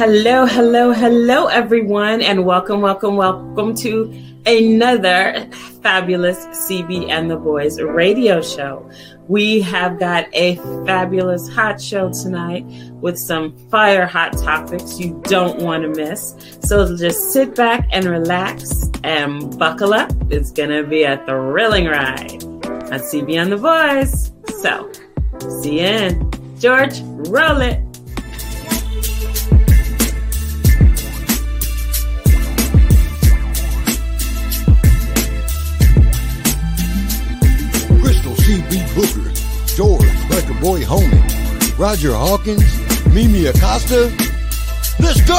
Hello, hello, hello, everyone, and welcome, welcome, welcome to another fabulous CB and the Boys radio show. We have got a fabulous hot show tonight with some fire hot topics you don't want to miss. So just sit back and relax and buckle up. It's going to be a thrilling ride on CB and the Boys. So, see you in. George, roll it. George Biker Boy Homie, Roger Hawkins, Mimi Acosta. Let's go!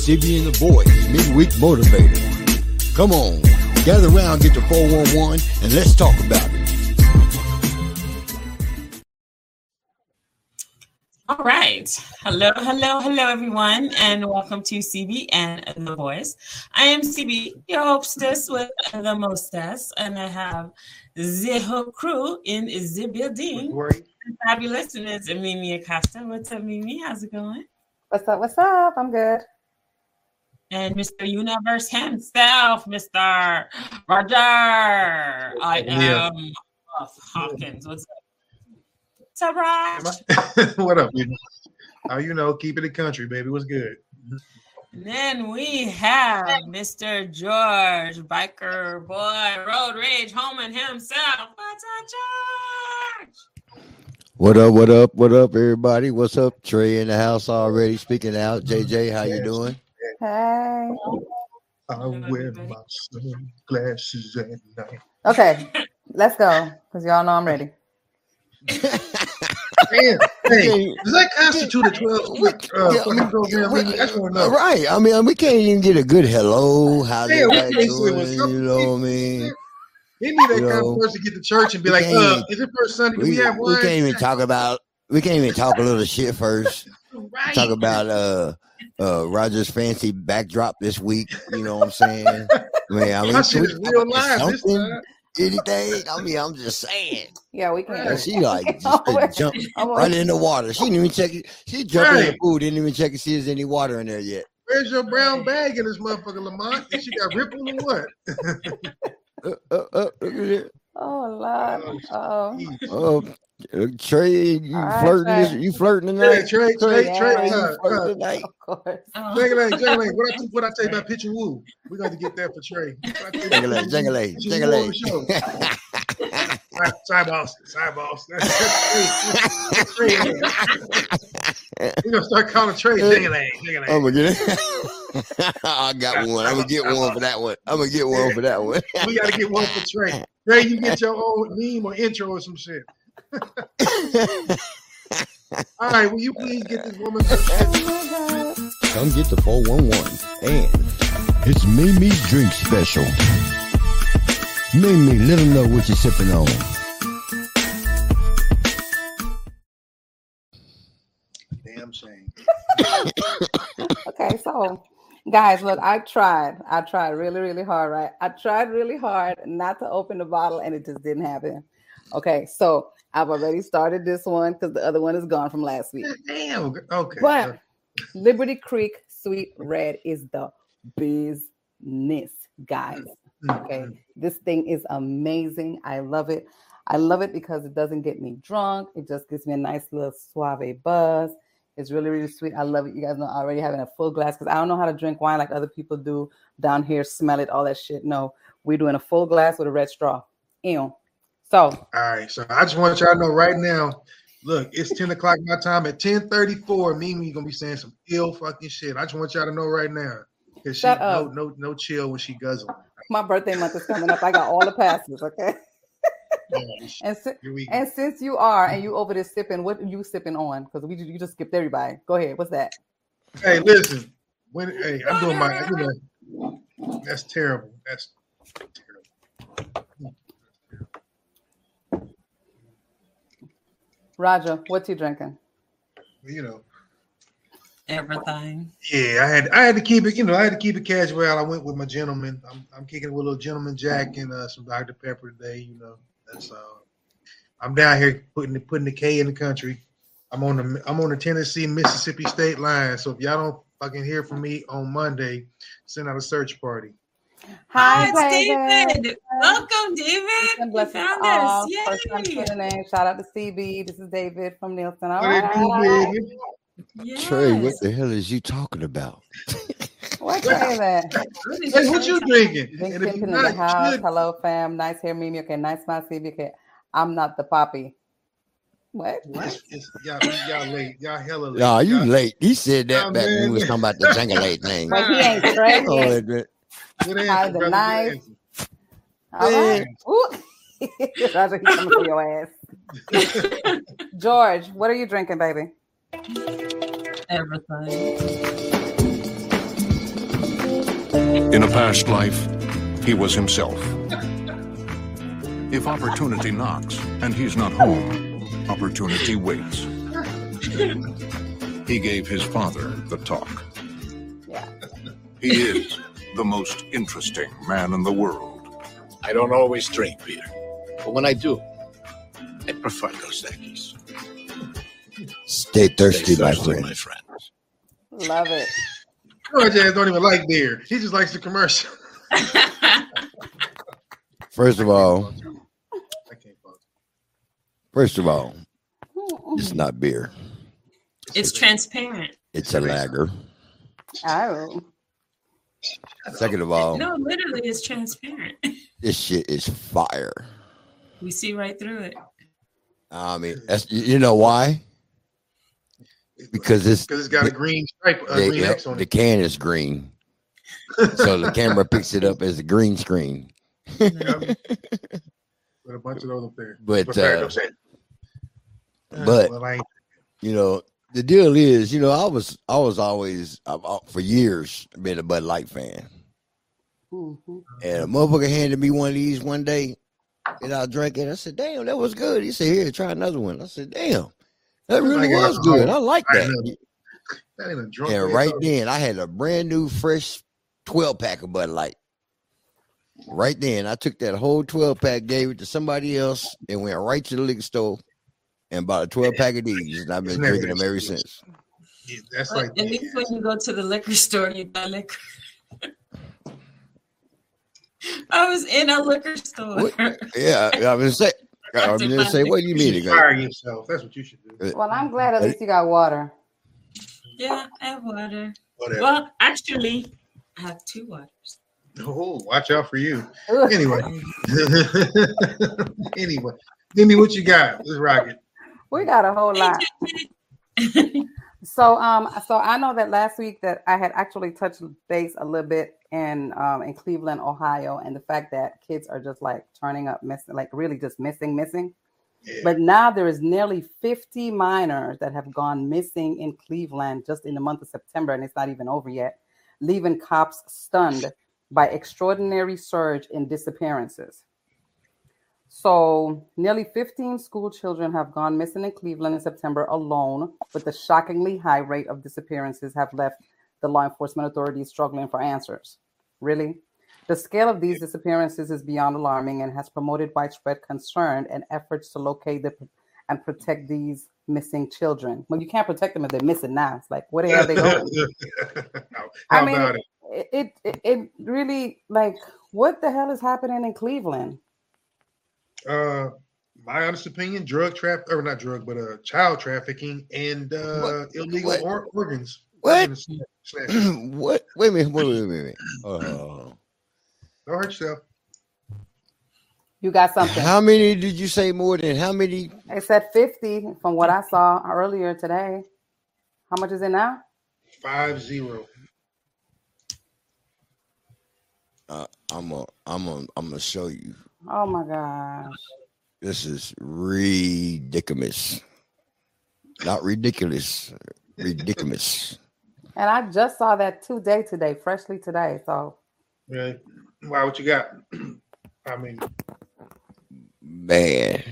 CB and the boys, midweek motivator. Come on, gather around, get the 411, and let's talk about it. All right. Hello, hello, hello, everyone, and welcome to CB and the Boys. I am CB, your hostess with the mostess, and I have the whole crew in the building. Fabulous, and it's Mimi Acosta. What's up, Mimi? How's it going? What's up? What's up? I'm good. And Mr. Universe himself, Mr. Roger. I am yeah. Hawkins. What's up? what up? You know, how you know? Keep it in country, baby. What's good? And then we have Mr. George, biker boy, road rage, homing himself. What's up, George? What up? What up? What up, everybody? What's up? Trey in the house already. Speaking out. Mm-hmm. JJ, how you doing? Hey. I wear my sunglasses at night. Okay, let's go because y'all know I'm ready. Damn, hey, does that constitute a 12 week uh, program? I just want to know. Right. I mean, we can't even get a good hello. How's yeah, everybody doing? You know what I mean? They need that you kind know, of person to get to church and be like, uh, is it first Sunday? Do we, we have one? We can't even talk about, we can't even talk a little shit first. right. Talk about uh uh Rogers fancy backdrop this week. You know what I'm saying? I mean, I mean, my shit real live this time anything. I mean, I'm just saying. Yeah, we can. She like just jump right in the water. She didn't even check it. She jumped right. in the pool, didn't even check to see if there's any water in there yet. Where's your brown bag in this motherfucker, Lamont? Is she got ripple or what? uh, uh, uh, look at it. Oh Lord. Oh. Oh, uh, Trey, you right, flirting? Trey. You flirting tonight? Yeah, Trey, Trey, yeah, Trey, uh, flirting tonight. Of course. Jangle, jangle, what I what I tell you about pitch and woo? We got to get that for Trey. Jangle, jangle, jangle. Side boss, side boss. We're gonna start calling Trey jangle, jangle. I'm gonna get it. I got one. I'm gonna get one for that one. I'm gonna get one for that one. we gotta get one for Trey. Trey, you get your own meme or intro or some shit. All right, will you please get this woman? Come get the 411 and it's Mimi's drink special. Mimi, let them know what you're sipping on. Damn shame. okay, so guys, look, I tried. I tried really, really hard, right? I tried really hard not to open the bottle and it just didn't happen. Okay, so I've already started this one because the other one is gone from last week. Damn. Okay. But Liberty Creek Sweet Red is the business, guys. Okay. Mm-hmm. This thing is amazing. I love it. I love it because it doesn't get me drunk. It just gives me a nice little suave buzz. It's really, really sweet. I love it. You guys know already having a full glass because I don't know how to drink wine like other people do down here, smell it, all that shit. No, we're doing a full glass with a red straw. Ew. So all right. So I just want y'all to know right now. Look, it's 10 o'clock my time. At 10:34, Mimi gonna be saying some ill fucking shit. I just want y'all to know right now. Cause she no, no no chill when she guzzle. My birthday month is coming up. I got all the passes, okay? and, si- and since you are and you over there sipping, what are you sipping on? Because we you just skipped everybody. Go ahead. What's that? Hey, listen. When hey, I'm doing my you know that's terrible. That's terrible. Roger, what's he drinking? You know, everything. Yeah, I had I had to keep it. You know, I had to keep it casual. I went with my gentleman. I'm, I'm kicking it with a little gentleman Jack and uh, some Dr Pepper today. You know, that's uh, I'm down here putting the, putting the K in the country. I'm on the I'm on the Tennessee Mississippi state line. So if y'all don't fucking hear from me on Monday, send out a search party. Hi, Hi David. David. Welcome, David. Blessings found us. First time tuning in. Shout out to CB. This is David from Nielsen. All right. Yes. Trey, what the hell is you talking about? what Trey that? Hey, what you drinking? Drinking in the house. Hello, fam. Nice hair, Mimi. Okay, nice smile, CB. Okay, I'm not the poppy. What? what? Y'all, y'all late. Y'all hella late. Nah, you late. He said that oh, back man. when we was talking about the jingleate thing. But he ain't Trey. Oh, Hide the knife. All right. Roger, he's coming for your ass. George, what are you drinking, baby? Everything. In a past life, he was himself. If opportunity knocks and he's not home, opportunity waits. He gave his father the talk. Yeah. He is the most interesting man in the world. I don't always drink beer, but when I do, I prefer Dos Equis. Stay thirsty, Stay thirsty my, friend. my friends. Love it. George ass don't even like beer. He just likes the commercial. First of all, first of all, it's not beer. It's transparent. It's a lager. Oh. Second of all, no, literally, it's transparent. This shit is fire. We see right through it. I mean, that's you know why? Because it's because it's got a green stripe, a green X on the can is green, so the camera picks it up as a green screen. With a bunch of those up there. But uh, but you know, the deal is, you know, I was I was always uh, for years been a Bud Light fan, mm-hmm. and a motherfucker handed me one of these one day, and I drank it. I said, "Damn, that was good." He said, "Here, try another one." I said, "Damn, that really was good. I like that." that and right then, I had a brand new, fresh twelve pack of Bud Light. Right then, I took that whole twelve pack, gave it to somebody else, and went right to the liquor store and bought a 12 pack of these, and I've been drinking them ever since. Yeah, that's like at least when you go to the liquor store, you buy liquor. I was in a liquor store. What? Yeah, I was say. I'm gonna say, what do you mean? You fire yourself. That's what you should do. Uh, well, I'm glad at least you got water. Yeah, I have water. Whatever. Well, actually, I have two waters. Oh, watch out for you. anyway, anyway, give me what you got. Let's rock it. We got a whole lot. so um so I know that last week that I had actually touched base a little bit in um in Cleveland, Ohio, and the fact that kids are just like turning up missing, like really just missing, missing. Yeah. But now there is nearly 50 minors that have gone missing in Cleveland just in the month of September, and it's not even over yet, leaving cops stunned by extraordinary surge in disappearances. So, nearly 15 school children have gone missing in Cleveland in September alone, with the shockingly high rate of disappearances have left the law enforcement authorities struggling for answers. Really? The scale of these disappearances is beyond alarming and has promoted widespread concern and efforts to locate the, and protect these missing children. Well, you can't protect them if they're missing now. It's like, where the hell they going? I mean, it? It, it it really like what the hell is happening in Cleveland? Uh, my honest opinion, drug traffic or not drug, but uh, child trafficking and uh, what? illegal what? organs. What? what? Wait a minute. Wait, wait, wait, wait. Uh, Don't hurt yourself. You got something. How many did you say more than how many? I said 50 from what I saw earlier today. How much is it now? Five zero. Uh, I'm gonna, I'm gonna, I'm gonna show you. Oh my gosh. This is ridiculous. Not ridiculous. Ridiculous. And I just saw that today, today, freshly today. So yeah. Wow, what you got? I mean man.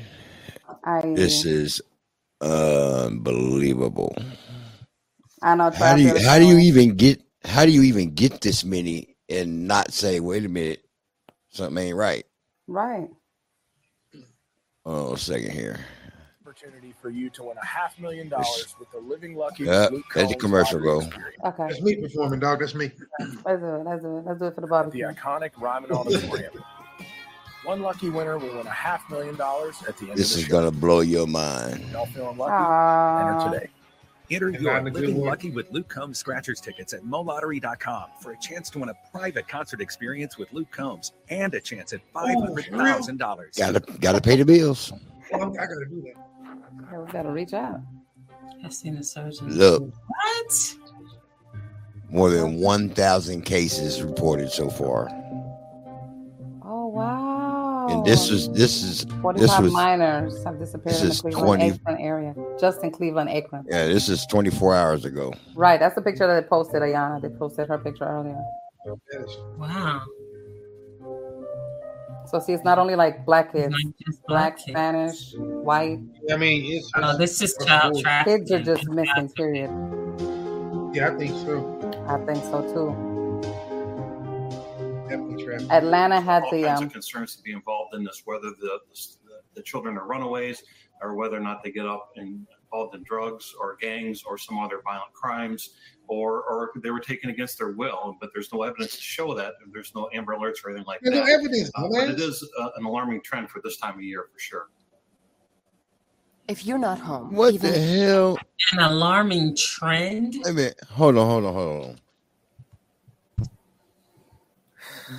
I this is unbelievable. I know. How do you how do you even get how do you even get this many and not say, wait a minute, something ain't right? Right. Oh, a second here. Opportunity for you to win a half million dollars with the Living Lucky. Yeah, let the commercial go. Okay. That's me performing, dog. That's me. Let's do it. Let's do it. Let's do it for the barbecue. The iconic Ryman Auditorium. One lucky winner will win a half million dollars at the end This of the is show. gonna blow your mind. Y'all feeling lucky? Aww. Enter today. Enter your not in a good Living way. Lucky with Luke Combs scratchers tickets at molottery.com for a chance to win a private concert experience with Luke Combs and a chance at $500,000. Gotta gotta pay the bills. I gotta do that. Yeah, we gotta reach out. I've seen a surgeon. Look, What? more than one thousand cases reported so far. Oh wow. And this oh. is this is this 45 was minors have disappeared this in the Cleveland 20 Akron area. Just in Cleveland Akron. yeah, this is twenty four hours ago. Right. That's the picture that they posted, Ayana. They posted her picture earlier. Wow. So see, it's not only like black kids, Not just black, kids. Spanish, white. I mean, it's, Oh, this is child trafficking. Kids are just missing, period. Yeah, I think so. I think so too. Definitely traffic. Atlanta had all the kinds um of concerns to be involved in this, whether the, the the children are runaways or whether or not they get up and involved in drugs or gangs or some other violent crimes or or they were taken against their will. But there's no evidence to show that. and There's no Amber Alerts or anything like There's that. no evidence, Uh, but it is uh, an alarming trend for this time of year for sure. If you're not home, What even the hell? An alarming trend. Wait a minute. Hold on, hold on, hold on.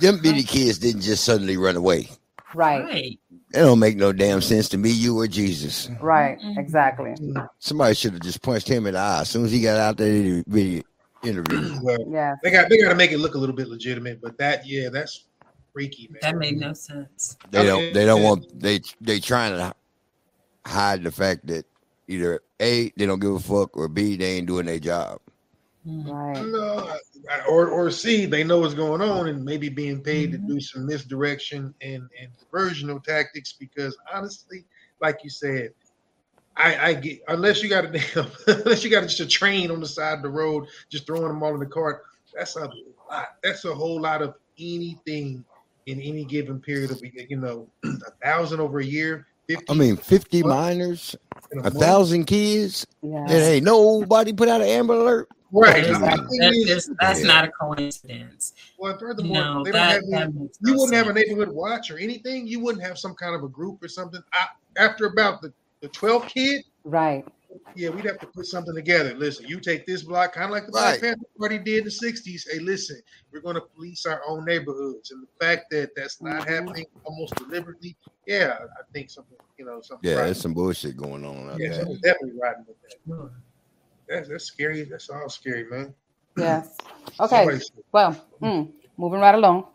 Them bitty kids didn't just suddenly run away. right, Right. It don't make no damn sense to me, you or Jesus. right, exactly. Somebody should have just punched him in the eye as soon as he got out there to be interviewed. Well, Yeah. they got they got to make it look a little bit legitimate, but that yeah, that's freaky, man. That made no sense. They don't. They don't want. They they trying to hide the fact that either a they don't give a fuck or b they ain't doing their job. Right. No, or or C, they know what's going on and maybe being paid Mm-hmm. to do some misdirection and and diversional tactics. Because honestly, like you said, I I get unless you got a damn unless you got just a train on the side of the road, just throwing them all in the cart. That's a lot. That's a whole lot of anything in any given period of you know a thousand over a year. 50 I mean, fifty What? minors, in a thousand kids, Yeah. and ain't nobody put out an Amber Alert. Right. That is- I mean, that is- is- that's Yeah. not a coincidence. Well, furthermore, No, they don't have any, that you no wouldn't have a neighborhood watch or anything. You wouldn't have some kind of a group or something. I, after about the, the 12th kid, Right. yeah, we'd have to put something together. Listen, you take this block, kind of like the Right. Black Panther Party did in the 60s. Hey, listen, we're going to police our own neighborhoods. And the fact that that's not Mhm. happening almost deliberately, yeah, I think something, you know, something. Yeah, right. there's some bullshit going on out yeah, there. definitely riding with that. Sure. That's, that's scary. That's all scary, man. Yes. Okay. Well, mm, moving right along.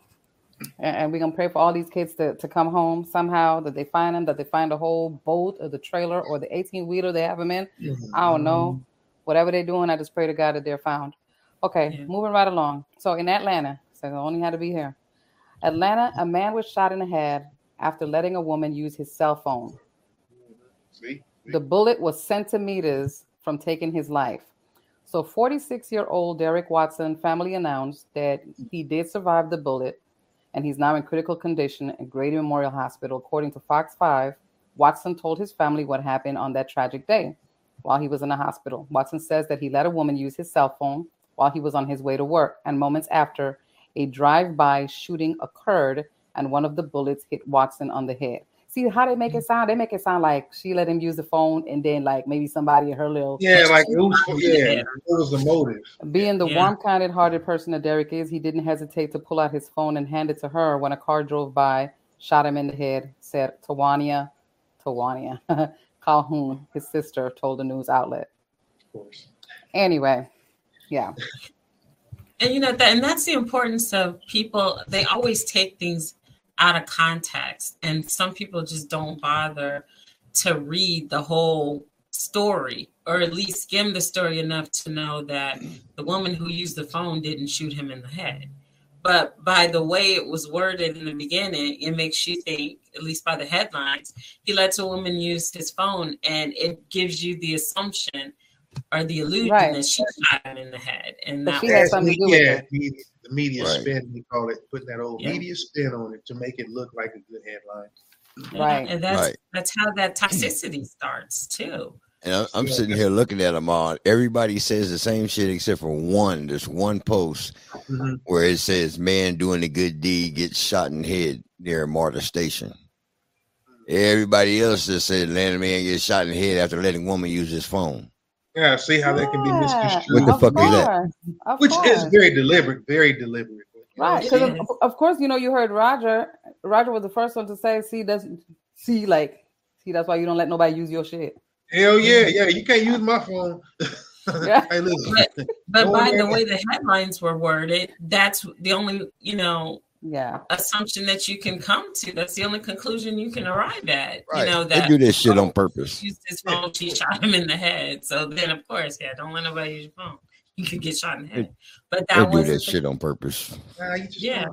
And, and we're gonna pray for all these kids to, to come home somehow, that they find them, that they find the whole boat or the trailer or the 18 wheeler they have them in. I don't know. Whatever they're doing, I just pray to God that they're found. Okay, Yeah. moving right along. So in Atlanta, so I only had to be here. Atlanta, a man was shot in the head after letting a woman use his cell phone. See? The bullet was centimeters from taking his life. So 46 year old Derek Watson family announced that he did survive the bullet and he's now in critical condition at Grady Memorial Hospital. According to Fox 5, Watson told his family what happened on that tragic day while he was in the hospital. Watson says that he let a woman use his cell phone while he was on his way to work, and moments after, a drive by shooting occurred and one of the bullets hit Watson on the head. See how they make it sound? They make it sound like she let him use the phone and then, like, maybe somebody in her little Yeah, like it was, yeah, what was the motive? being the Yeah. warm, kind hearted person that Derek is, he didn't hesitate to pull out his phone and hand it to her when a car drove by, shot him in the head, said Tawania, Tawania Calhoun, his sister, told the news outlet. Of course. Anyway, yeah. And you know that, and that's the importance of people. They always take things out of context, and some people just don't bother to read the whole story, or at least skim the story enough to know that the woman who used the phone didn't shoot him in the head. But by the way it was worded in the beginning, it makes you think, at least by the headlines, he lets a woman use his phone, and it gives you the assumption or the illusion right. that she shot him in the head, and that she had something to do yeah, with it. the media right. spin, we call it, putting that old yeah. media spin on it to make it look like a good headline. Right, and that's that's how that toxicity starts too. And I'm, I'm sitting here looking at them all. Everybody says the same shit except for one. There's one post mm-hmm. where it says, "Man doing a good deed gets shot in the head near MARTA Station." Everybody else just said, "Land man gets shot in the head after letting woman use his phone." Yeah, see how yeah. that can be misconstrued. What the of fuck course. is that? Of Which course. is very deliberate, very deliberate. Right, because of, of, course, you know, you heard Roger. Roger was the first one to say, "See, doesn't see like, see, that's why you don't let nobody use your shit." Hell yeah, yeah. You can't use my phone. yeah. hey, but, but by the way the headlines were worded, that's the only you know yeah assumption that you can come to. That's the only conclusion you can arrive at. Right. You know that they do this shit on purpose. Use this phone, she shot him in the head. So then, of course, yeah, don't let nobody use your phone. You could get shot in the head. But that was do that shit on purpose. Nah, yeah,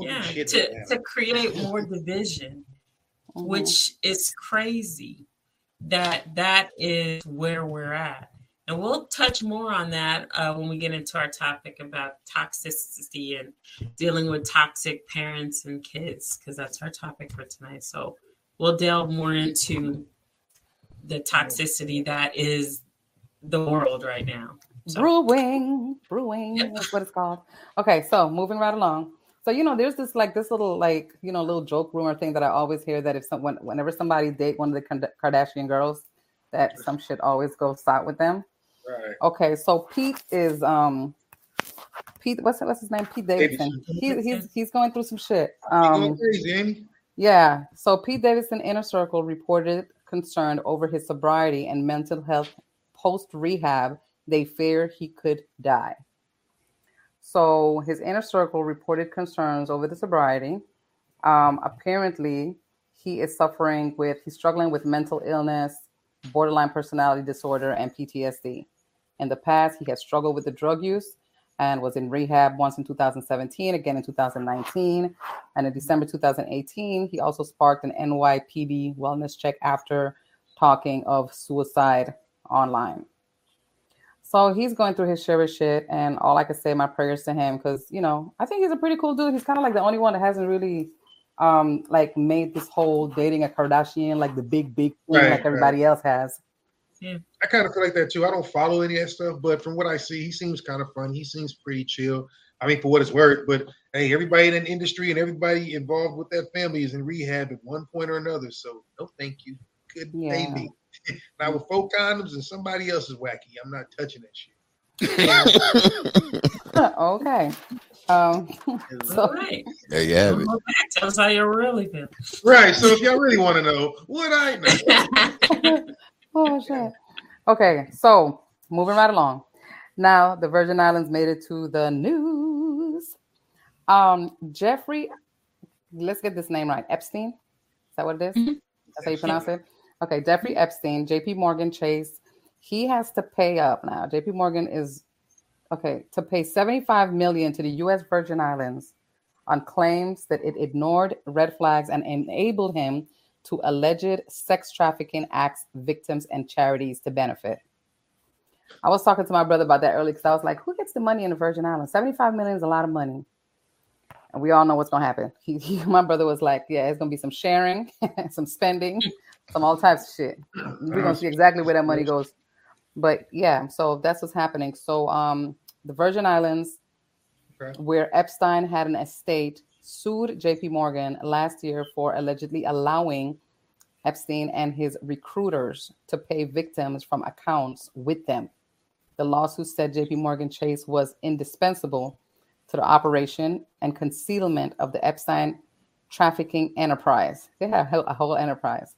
yeah, to to create more division, mm-hmm. which is crazy that that is where we're at. And we'll touch more on that uh, when we get into our topic about toxicity and dealing with toxic parents and kids, because that's our topic for tonight. So we'll delve more into the toxicity that is the world right now. So. Brewing, brewing, yep. that's what it's called. Okay, so moving right along. So you know, there's this like this little like you know little joke rumor thing that I always hear that if someone whenever somebody date one of the Kardashian girls, that some shit always goes south with them. Right. Okay, so Pete is um Pete what's what's his name? Pete Davidson. He, he's he's going through some shit. Um yeah. So Pete Davidson Inner Circle reported concern over his sobriety and mental health post rehab. They fear he could die. So his inner circle reported concerns over the sobriety. Um, apparently, he is suffering with, he's struggling with mental illness, borderline personality disorder, and PTSD. In the past, he has struggled with the drug use and was in rehab once in 2017, again in 2019. And in December 2018, he also sparked an NYPD wellness check after talking of suicide online. So he's going through his share of shit, and all I can say, my prayers to him, because you know, I think he's a pretty cool dude. He's kind of like the only one that hasn't really, um, like made this whole dating a Kardashian like the big, big thing right, like everybody right. else has. Yeah. I kind of feel like that too. I don't follow any of that stuff, but from what I see, he seems kind of fun. He seems pretty chill. I mean, for what it's worth, but hey, everybody in the industry and everybody involved with that family is in rehab at one point or another. So no, thank you. Good yeah. baby. now with four condoms and somebody else is wacky, I'm not touching that shit. okay. Um, so right. there you have it. Tell us how you really feel. Right. So if y'all really want to know, what I know. Oh shit. Okay. So moving right along. Now the Virgin Islands made it to the news. Um, Jeffrey, let's get this name right. Epstein. Is that what it is? Mm-hmm. That's how you pronounce it. Okay, Jeffrey Epstein, JP Morgan Chase, he has to pay up now. JP Morgan is okay to pay 75 million to the US Virgin Islands on claims that it ignored red flags and enabled him to alleged sex trafficking acts, victims, and charities to benefit. I was talking to my brother about that earlier because I was like, who gets the money in the Virgin Islands? 75 million is a lot of money. And we all know what's going to happen. He, he, my brother was like, yeah, it's going to be some sharing, some spending, some all types of shit. We're gonna see exactly where that money goes. But yeah, so that's what's happening. So um the Virgin Islands, okay. where Epstein had an estate, sued JP Morgan last year for allegedly allowing Epstein and his recruiters to pay victims from accounts with them. The lawsuit said JP Morgan Chase was indispensable to the operation and concealment of the Epstein trafficking enterprise. They had a whole enterprise.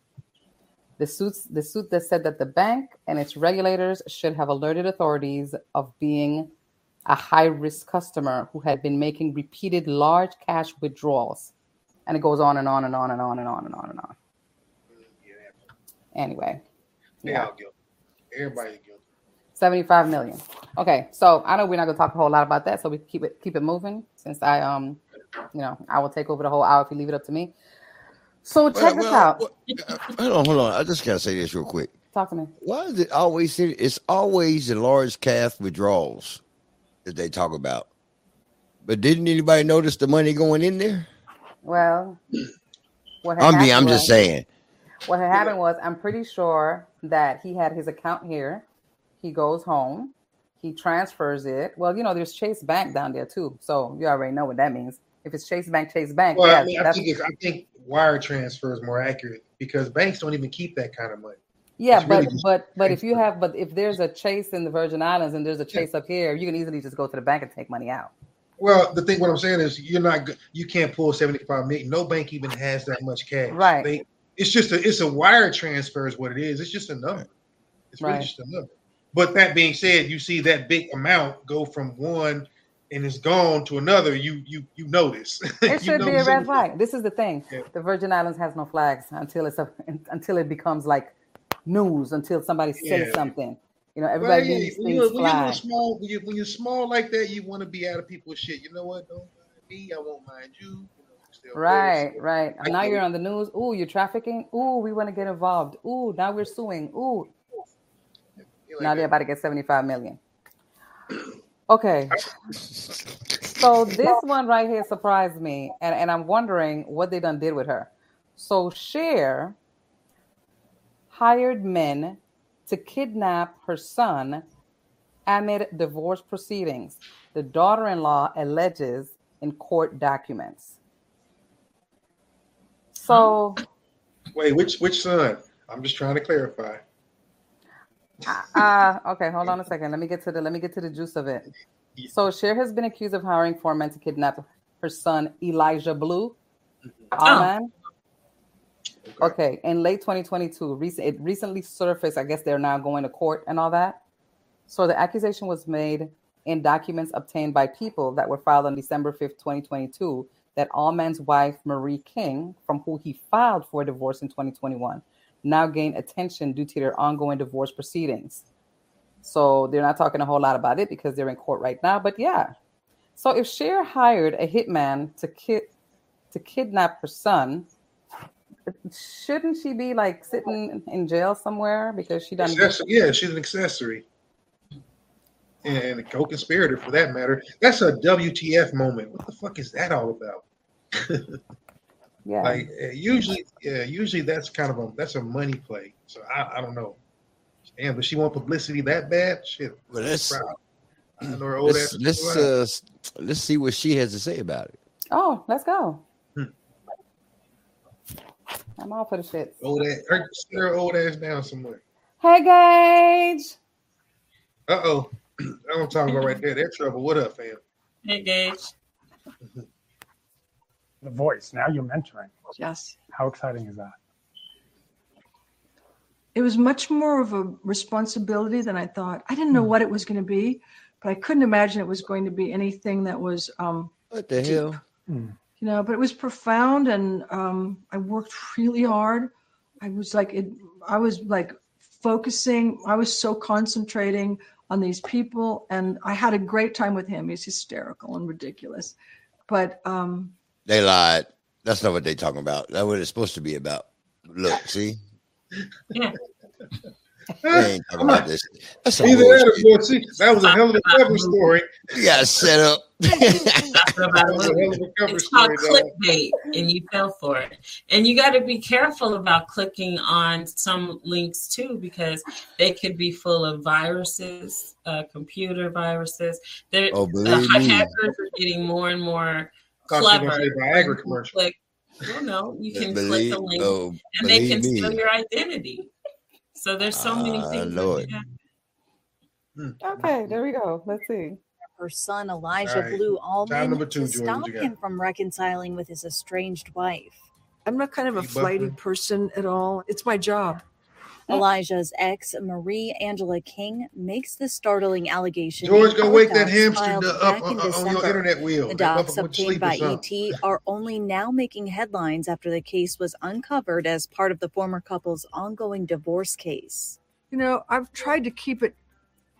The, suits, the suit that said that the bank and its regulators should have alerted authorities of being a high risk customer who had been making repeated large cash withdrawals. And it goes on and on and on and on and on and on and on. Anyway. Yeah. Everybody guilty. 75 million. Okay, so I know we're not gonna talk a whole lot about that, so we keep it keep it moving since I um you know I will take over the whole hour if you leave it up to me. So check this out. hold on, hold on. I just gotta say this real quick. Talk to me. Why is it always? It's always the large cash withdrawals that they talk about. But didn't anybody notice the money going in there? Well, what I mean, I'm was, just saying. What had happened was, I'm pretty sure that he had his account here. He goes home, he transfers it. Well, you know, there's Chase Bank down there too, so you already know what that means. If it's Chase Bank, Chase Bank. Well, yeah, I, mean, I think I think wire transfer is more accurate because banks don't even keep that kind of money. Yeah, it's but really but but if you have but if there's a Chase in the Virgin Islands and there's a Chase yeah. up here, you can easily just go to the bank and take money out. Well, the thing, what I'm saying is, you're not, you can't pull 75 million. No bank even has that much cash. Right. They, it's just a, it's a wire transfer, is what it is. It's just a number. It's really right. just a number. But that being said, you see that big amount go from one and it's gone to another. You you you notice. It should be a red flag. This is the thing. Yeah. The Virgin Islands has no flags until it's a, until it becomes like news. Until somebody says yeah. something. You know, everybody yeah, when, you're, when, you're small, when, you, when you're small like that, you want to be out of people's shit. You know what? Don't mind me. I won't mind you. right, right. And now you're on the news. Ooh, you're trafficking. Ooh, we want to get involved. Ooh, now we're suing. Ooh. Like now they're about to get 75 million. Okay. So this one right here surprised me, and, and I'm wondering what they done did with her. So Cher hired men to kidnap her son amid divorce proceedings, the daughter in law alleges in court documents. So. Wait, which which son? I'm just trying to clarify. Uh, uh, okay, hold on a second. Let me get to the let me get to the juice of it. So Cher has been accused of hiring four men to kidnap her son Elijah Blue. Oh, man. Okay. In late 2022, it recently surfaced. I guess they're now going to court and all that. So the accusation was made in documents obtained by people that were filed on December 5th, 2022, that Allman's wife, Marie King, from who he filed for divorce in 2021, now gained attention due to their ongoing divorce proceedings. So they're not talking a whole lot about it because they're in court right now. But yeah. So if Cher hired a hitman to kid to kidnap her son, shouldn't she be like sitting in jail somewhere because she done? Yeah, she's an accessory and a co-conspirator for that matter. That's a WTF moment. What the fuck is that all about? yeah. Like uh, usually, yeah, usually that's kind of a that's a money play. So I, I don't know. Damn, does she want publicity that bad? Shit. Well, let's let's let's, uh, let's see what she has to say about it. Oh, let's go. I'm all for the shit. Old ass, her, sit her old ass down somewhere. Hey, Gage. Uh oh. I don't talk about right there. That trouble. What up, fam? Hey, Gage. The voice. Now you're mentoring. Yes. How exciting is that? It was much more of a responsibility than I thought. I didn't know mm. what it was going to be, but I couldn't imagine it was going to be anything that was. Um, what the deep. hell? Mm you know but it was profound and um, i worked really hard. I was like it, i was like focusing i was so concentrating on these people and i had a great time with him. He's hysterical and ridiculous but um they lied. That's not what they're talking about. That's what it's supposed to be about. Look see? Yeah. Ain't talking about this. That's a Either that, or, see, that was a hell of a cover story. You got set up. It's called clickbait, and you fell for it. And you got to be careful about clicking on some links too, because they could be full of viruses, uh, computer viruses. They're, oh, the hackers are getting more and more clever. Viagra commercial. Click, well, no, you can believe, click the link, oh, and they can me. steal your identity. So there's so many uh, things. Lord. Okay, there we go. Let's see. Her son Elijah right. Blue Allman two, to stop him from reconciling with his estranged wife. I'm not kind of a flighty person at all. It's my job. Elijah's ex, Marie Angela King, makes the startling allegation. George, go wake that hamster up on, uh, uh, on, your internet wheel. The docs obtained by ET are only now making headlines after the case was uncovered as part of the former couple's ongoing divorce case. You know, I've tried to keep it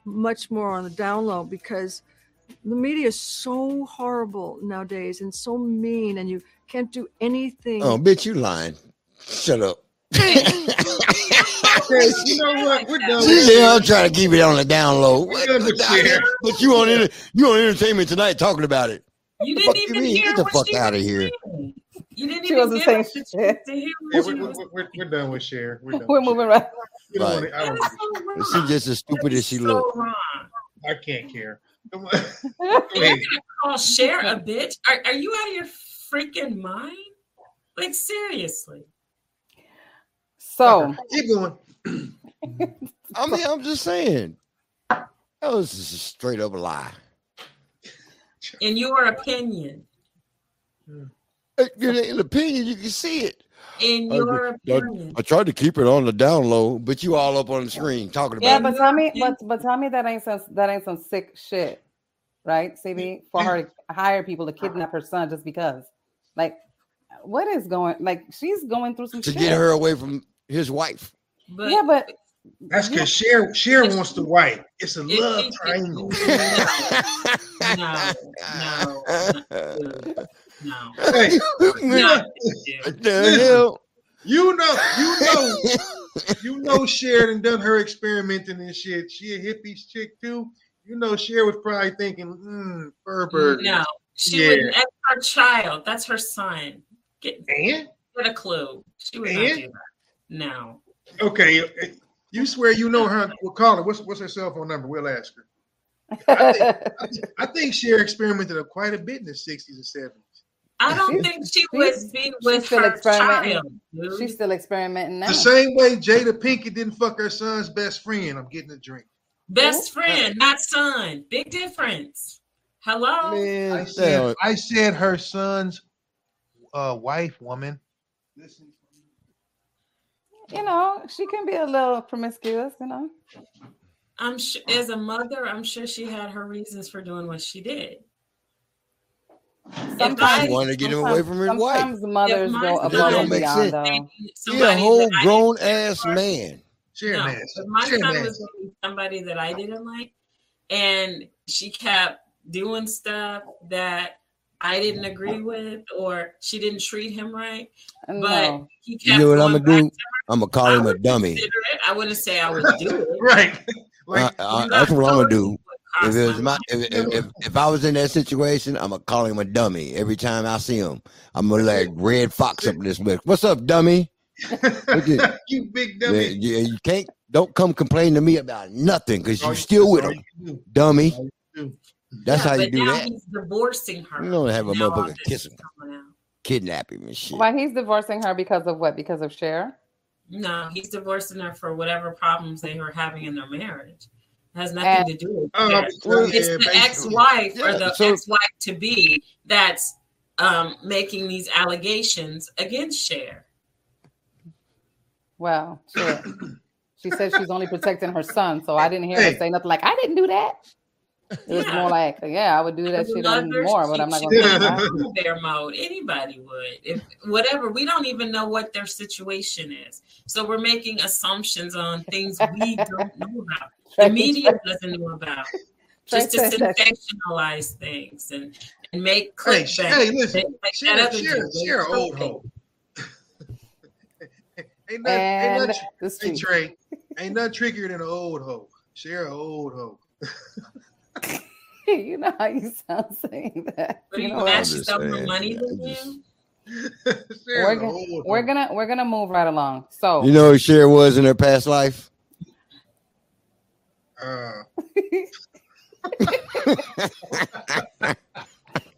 much more on the down low because the media is so horrible nowadays and so mean, and you can't do anything. Oh, bitch, you lying. Shut up. Okay, you know what? We're done. See, with they all trying to keep it on the down low. We're done with Cher. But you on enter- you on entertainment tonight talking about it. You didn't even mean? hear Get the fuck out of here. saying. You didn't She even wasn't saying shit. chance to hear Yeah, we're, we're, we're, we're done with Cher. We're done. We're with moving Cher. right. Right. want it. I don't. That's give so And wrong. She just as stupid as she so look. wrong. a- I can't care. Come. You're gonna call Cher a bitch? Are, are you out of your freaking mind? Like seriously? So Keep going. I mean, I'm just saying. That was just a straight up lie. In your opinion. In in opinion, you can see it. In I- your I, opinion. I tried to keep it on the down low, but you all up on the screen talking about. yeah, but it. tell me, but but tell me that ain't some that ain't some sick shit, right? CB for her to hire people to kidnap her son just because, like, what is going? Like, she's going through some to shit. get her away from his wife. But yeah, but That's because Cher Cher wants the wife. It's a If love she- triangle. no, no, no. Hey, No. The hell? you know, you know, you know, Cher and done her experimenting and shit. She a hippie chick too. You know, Cher was probably thinking, mm, Furburger. No, she Yeah. would. That's her child. That's her son. Get, And get a clue. She would not do that. No. okay, you swear you know her. We'll call her. What's what's her cell phone number? We'll ask her. I think, I think, I think Cher experimented quite a bit in the sixties and seventies. I don't She's- think she she's- would be with still her experimenting. child. dude. she's still experimenting now. The same way Jada Pinkett didn't fuck her son's best friend. I'm getting a drink. Best friend, not son. Big difference. Hello. Man, I said, I said her son's uh, wife, woman. Listen. You know, she can be a little promiscuous. You know, I'm sure as a mother, I'm sure she had her reasons for doing what she did. If I- She wanted to get him away from his wife. sometimes mothers go above don't and make beyond. sense. Though. He a whole grown ass man. Share No, man. my Share son man. was somebody that I didn't like, and she kept doing stuff that I didn't agree with, or she didn't treat him right, but No. he kept You know what I'm going gonna do? I'm gonna call I him a dummy. I wouldn't say I would do it. Right. Uh, uh, you that's what I'm gonna do. You If it was my if, if, if, if I was in that situation, I'm gonna call him a dummy every time I see him. I'm gonna like Redd Foxx up in this bitch. What's up, dummy? Look you big Yeah, dummy. you, you can't don't come complain to me about nothing because you you- still with him, you can do. dummy. All you can do. That's Yeah, how you but do now that. He's divorcing her. You don't have a Now motherfucker kissing, kiss is him, coming out. kidnap and shit. Why he's divorcing her because of what? Because of Cher? No, he's divorcing her for whatever problems they were having in their marriage. It has nothing And- to do with Oh, that. It's yeah, the ex-wife or the so- ex-wife to be that's um, making these allegations against Cher. Well, sure. she said she's only protecting her son, so I didn't hear Hey. her say nothing like I didn't do that. It was Yeah. more like, yeah, I would do that As a shit mother, more, but I'm not she gonna would do Yeah. that. bear mode. Anybody would. If whatever, we don't even know what their situation is. So we're making assumptions on things we don't know about. The media doesn't know about. Just to Trey said that- sensationalize things and, and make Hey, clickbait. hey, listen, Like that Cher, other Cher, dude, Cher, they old clickbait. hoe. ain't nothing, ain't And nothing, hey. Trey, ain't nothing trickier than an old hoe. Cher a old hoe. you know how you sound saying that. But You you know mad what? she just stole money yeah, than I you? just- Cher, We're gonna, we're gonna we're gonna move right along. So You know who Cher was in her past life? Uh,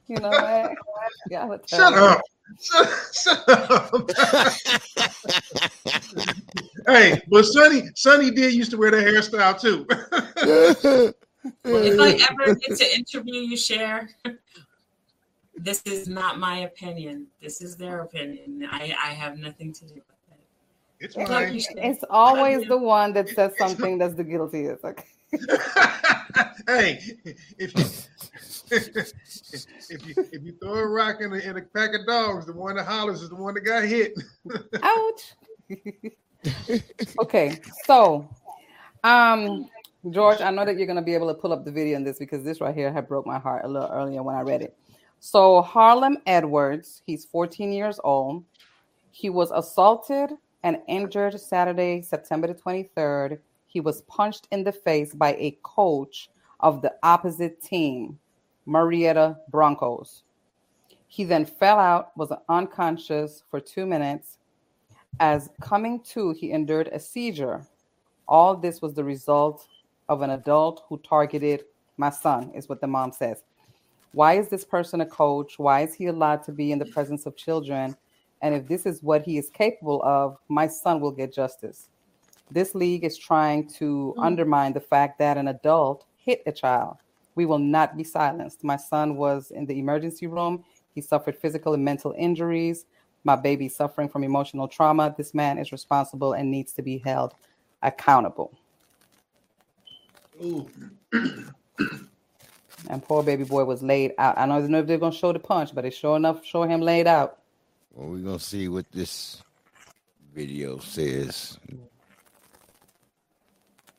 you know what? Y'all shut terrible. up. Shut, shut up. hey, but Sonny, Sonny did used to wear that hairstyle too. If I ever get to interview you, Cher. This is not my opinion. This is their opinion. I, I have nothing to do with it. it's Love fine. you, Cher. It's always the one that says something that's the guiltiest. Okay. hey, if you if you if you throw a rock in a, in a pack of dogs, the one that hollers is the one that got hit. Ouch. okay, so um George, I know that you're gonna be able to pull up the video on this because this right here had broke my heart a little earlier when I read it. So Harlem Edwards, he's 14 years old. He was assaulted and injured Saturday, September the 23rd. He was punched in the face by a coach of the opposite team, Marietta Broncos. He then fell out, was unconscious for two minutes. As coming to, he endured a seizure. All this was the result of an adult who targeted my son, is what the mom says. Why is this person a coach? Why is he allowed to be in the presence of children? And if this is what he is capable of, my son will get justice. This league is trying to mm. undermine the fact that an adult hit a child. We will not be silenced. My son was in the emergency room. He suffered physical and mental injuries. My baby suffering from emotional trauma. This man is responsible and needs to be held accountable. and poor baby boy was laid out. I don't know if they're gonna show the punch, but they sure enough show him laid out. Well, we're gonna see what this video says.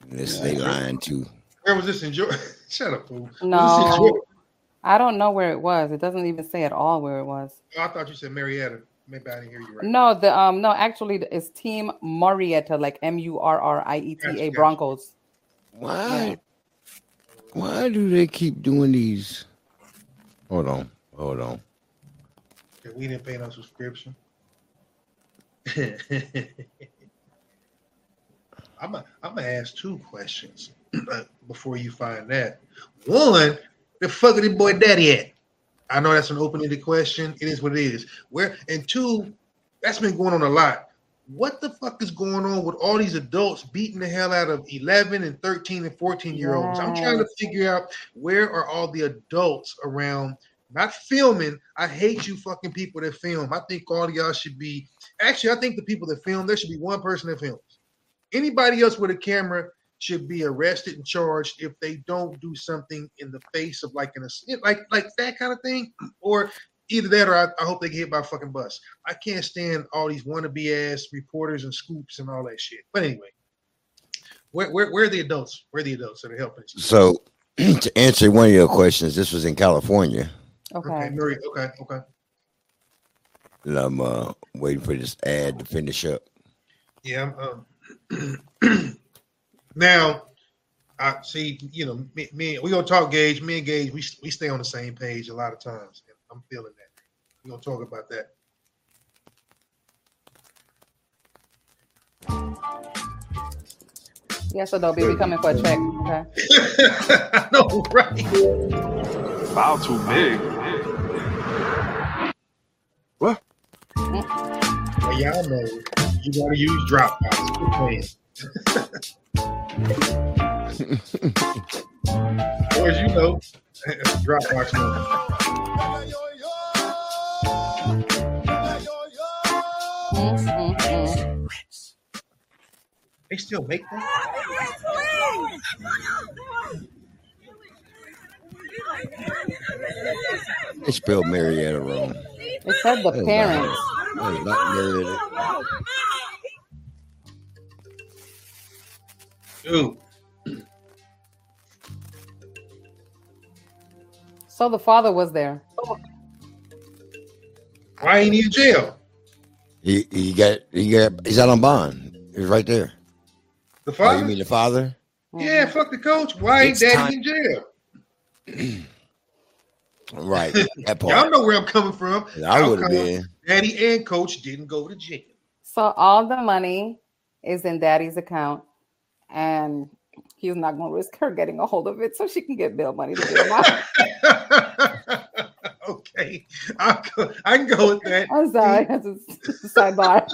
This they lying too. Where was this in Georgia? Shut up, fool. No, I don't know where it was. It doesn't even say at all where it was. Oh, I thought you said Marietta. Maybe I didn't hear you right. No, the um, no, actually, it's Team Marietta, like M U R R I E T A Broncos. Why? Yeah. Why do they keep doing these? Hold on, hold on. We didn't pay no subscription. I'm gonna I'm gonna ask two questions uh, before you find that. One, the fuck is boy daddy at? I know that's an open-ended question. It is what it is. Where and two, that's been going on a lot. What the fuck is going on with all these adults beating the hell out of 11 and 13 and 14 year olds? I'm trying to figure out where are all the adults around not filming. I hate you fucking people that film. I think all y'all should be actually, I think the people that film, there should be one person that films. Anybody else with a camera should be arrested and charged if they don't do something in the face of like an like like that kind of thing, or either that or I, I, hope they get hit by a fucking bus. I can't stand all these wannabe ass reporters and scoops and all that shit. But anyway, where where, where are the adults? Where are the adults that are helping? So to answer one of your questions, this was in California. Okay. Okay. Okay. okay. And I'm uh, waiting for this ad to finish up. Yeah. Um, Now, I see, you know, me, me we gonna talk Gage. Me and Gage, we we stay on the same page a lot of times. I'm feeling that. We're gonna talk about that. Yes, Adobe, we coming for a check. Okay. no, right. File too big. What? Well, y'all know you gotta use Dropbox. As you know, Dropbox money. Mm-hmm. They still make that? They spelled Marietta wrong. It said the parents. Not, not Marietta. Dude. So the father was there. Why ain't he in jail? He he got he got he's out on bond. He's right there. The father? Oh, you mean the father? Yeah, mm-hmm. fuck the coach. Why ain't daddy time. in jail? right. That part. Y'all know where I'm coming from. I would have been. Daddy and coach didn't go to jail. So all the money is in daddy's account and he's not going to risk her getting a hold of it so she can get bill money to get him out. okay, I'll go, I can go with that. I'm sorry, that's a sidebar.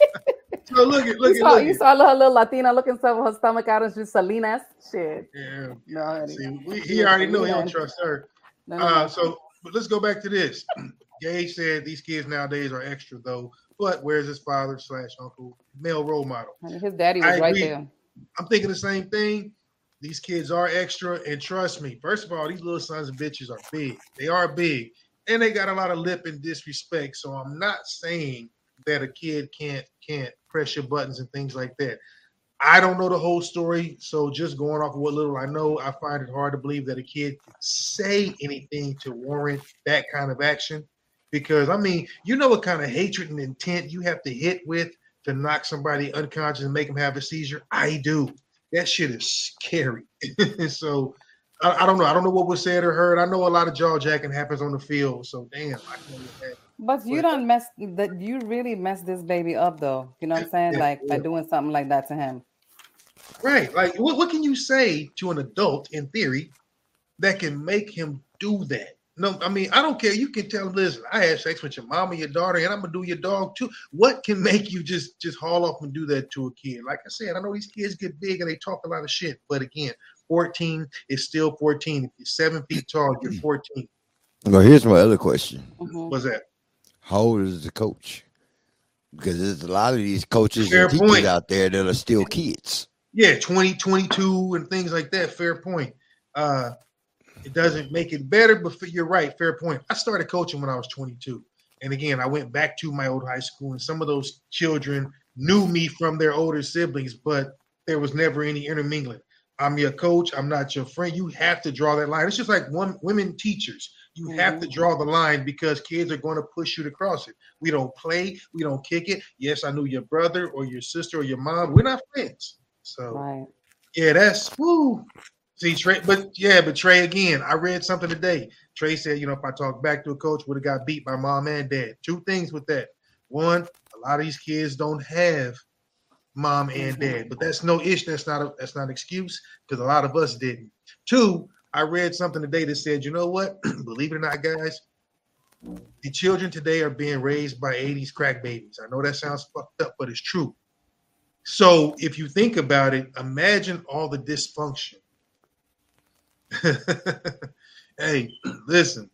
so look at look you saw, at you saw her little Latina looking stuff with her stomach out and she's Salinas. Shit. Yeah. No, See, we, he already knew he don't trust her. No, no, uh, so but let's go back to this. Gage said these kids nowadays are extra though. But where's his father slash uncle male role model? His daddy was right there. I'm thinking the same thing. These kids are extra, and trust me. First of all, these little sons of bitches are big. They are big, and they got a lot of lip and disrespect. So I'm not saying that a kid can't can't press your buttons and things like that. I don't know the whole story, so just going off of what little I know, I find it hard to believe that a kid could say anything to warrant that kind of action. because I mean, you know what kind of hatred and intent you have to hit with to knock somebody unconscious and make them have a seizure. I do. That shit is scary. so I, I, don't know. I don't know what was said or heard. I know a lot of jaw jacking happens on the field. So damn. but you don't mess that. You really mess this baby up, though. You know what I'm saying? Like yeah. by doing something like that to him. Right. Like what, what can you say to an adult in theory that can make him do that? No, I mean, I don't care. You can tell him, listen, I had sex with your mom and your daughter, and I'm gonna do your dog too. What can make you just just haul off and do that to a kid? Like I said, I know these kids get big and they talk a lot of shit, but again, 14 is still 14. If you're seven feet tall, you're 14. Well, here's my other question. Mm-hmm. What's that? How old is the coach? Because there's a lot of these coaches Fair and teachers out there that are still kids. Yeah, 20, 22, and things like that. Fair point. Uh, it doesn't make it better, but you're right. Fair point. I started coaching when I was 22. And again, I went back to my old high school, and some of those children knew me from their older siblings, but there was never any intermingling. I'm your coach. I'm not your friend. You have to draw that line. It's just like one women teachers. You mm-hmm. have to draw the line because kids are going to push you to cross it. We don't play. We don't kick it. Yes, I knew your brother or your sister or your mom. We're not friends. So right. yeah, that's woo. See Trey, but yeah, but Trey again. I read something today. Trey said, you know, if I talk back to a coach, would have got beat by mom and dad. Two things with that. One, a lot of these kids don't have mom and mm-hmm. dad, but that's no issue. That's not a that's not an excuse because a lot of us didn't. Two, I read something today that said, you know what? Believe it or not, guys, the children today are being raised by 80s crack babies. I know that sounds fucked up, but it's true. So if you think about it, imagine all the dysfunction. hey, listen,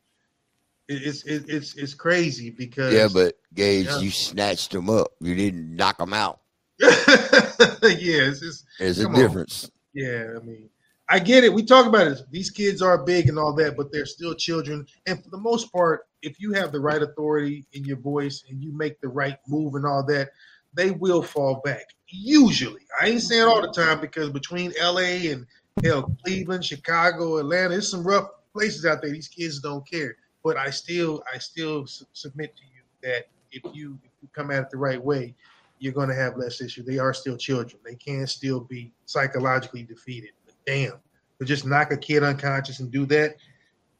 it's it's it's crazy because yeah, but Gage, yeah. you snatched them up. You didn't knock them out. yeah, it's just, there's a difference. On. Yeah, I mean, I get it. We talk about it. These kids are big and all that, but they're still children. And for the most part, if you have the right authority in your voice and you make the right move and all that, they will fall back. Usually, I ain't saying all the time because between LA and hell, Cleveland, Chicago, Atlanta, there's some rough places out there. These kids don't care. But I still, I still su- submit to you that if you if you come at it the right way, you're going to have less issue. They are still children. They can still be psychologically defeated. But damn, to just knock a kid unconscious and do that,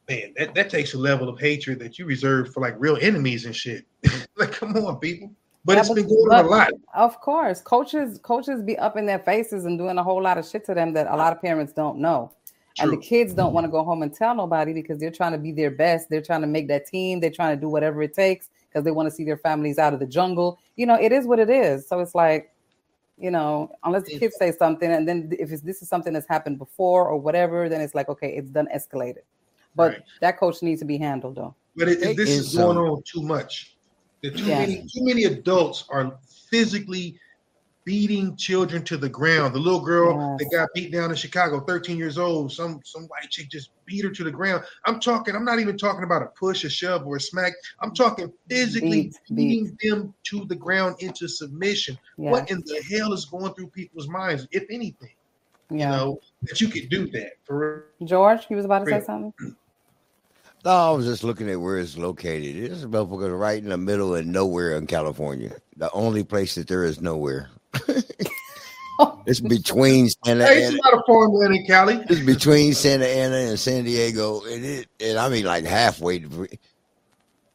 man, that, that takes a level of hatred that you reserve for like real enemies and shit. like, come on, people. But yeah, it's been going on a lot. Of course, coaches coaches be up in their faces and doing a whole lot of shit to them that a lot of parents don't know. True. And the kids don't want to go home and tell nobody because they're trying to be their best. They're trying to make that team. They're trying to do whatever it takes because they want to see their families out of the jungle. You know, it is what it is. So it's like, you know, unless the kids say something, and then if this is something that's happened before or whatever, then it's like, okay, it's done escalated. But right. that coach needs to be handled though. But it, it, this is going um, on too much. The too yeah. many too many adults are physically beating children to the ground. The little girl yes. that got beat down in Chicago, 13 years old, some some white chick just beat her to the ground. I'm talking, I'm not even talking about a push, a shove, or a smack. I'm talking physically beat, beating beat. them to the ground into submission. Yeah. What in the hell is going through people's minds, if anything? Yeah. You know, that you could do that for George, he was about to say something. No, I was just looking at where it's located. It's motherfucker right in the middle of nowhere in California. The only place that there is nowhere. it's between Santa hey, Ana. a lot of farmland in Cali. It's between Santa Ana and San Diego, and it and I mean like halfway. To,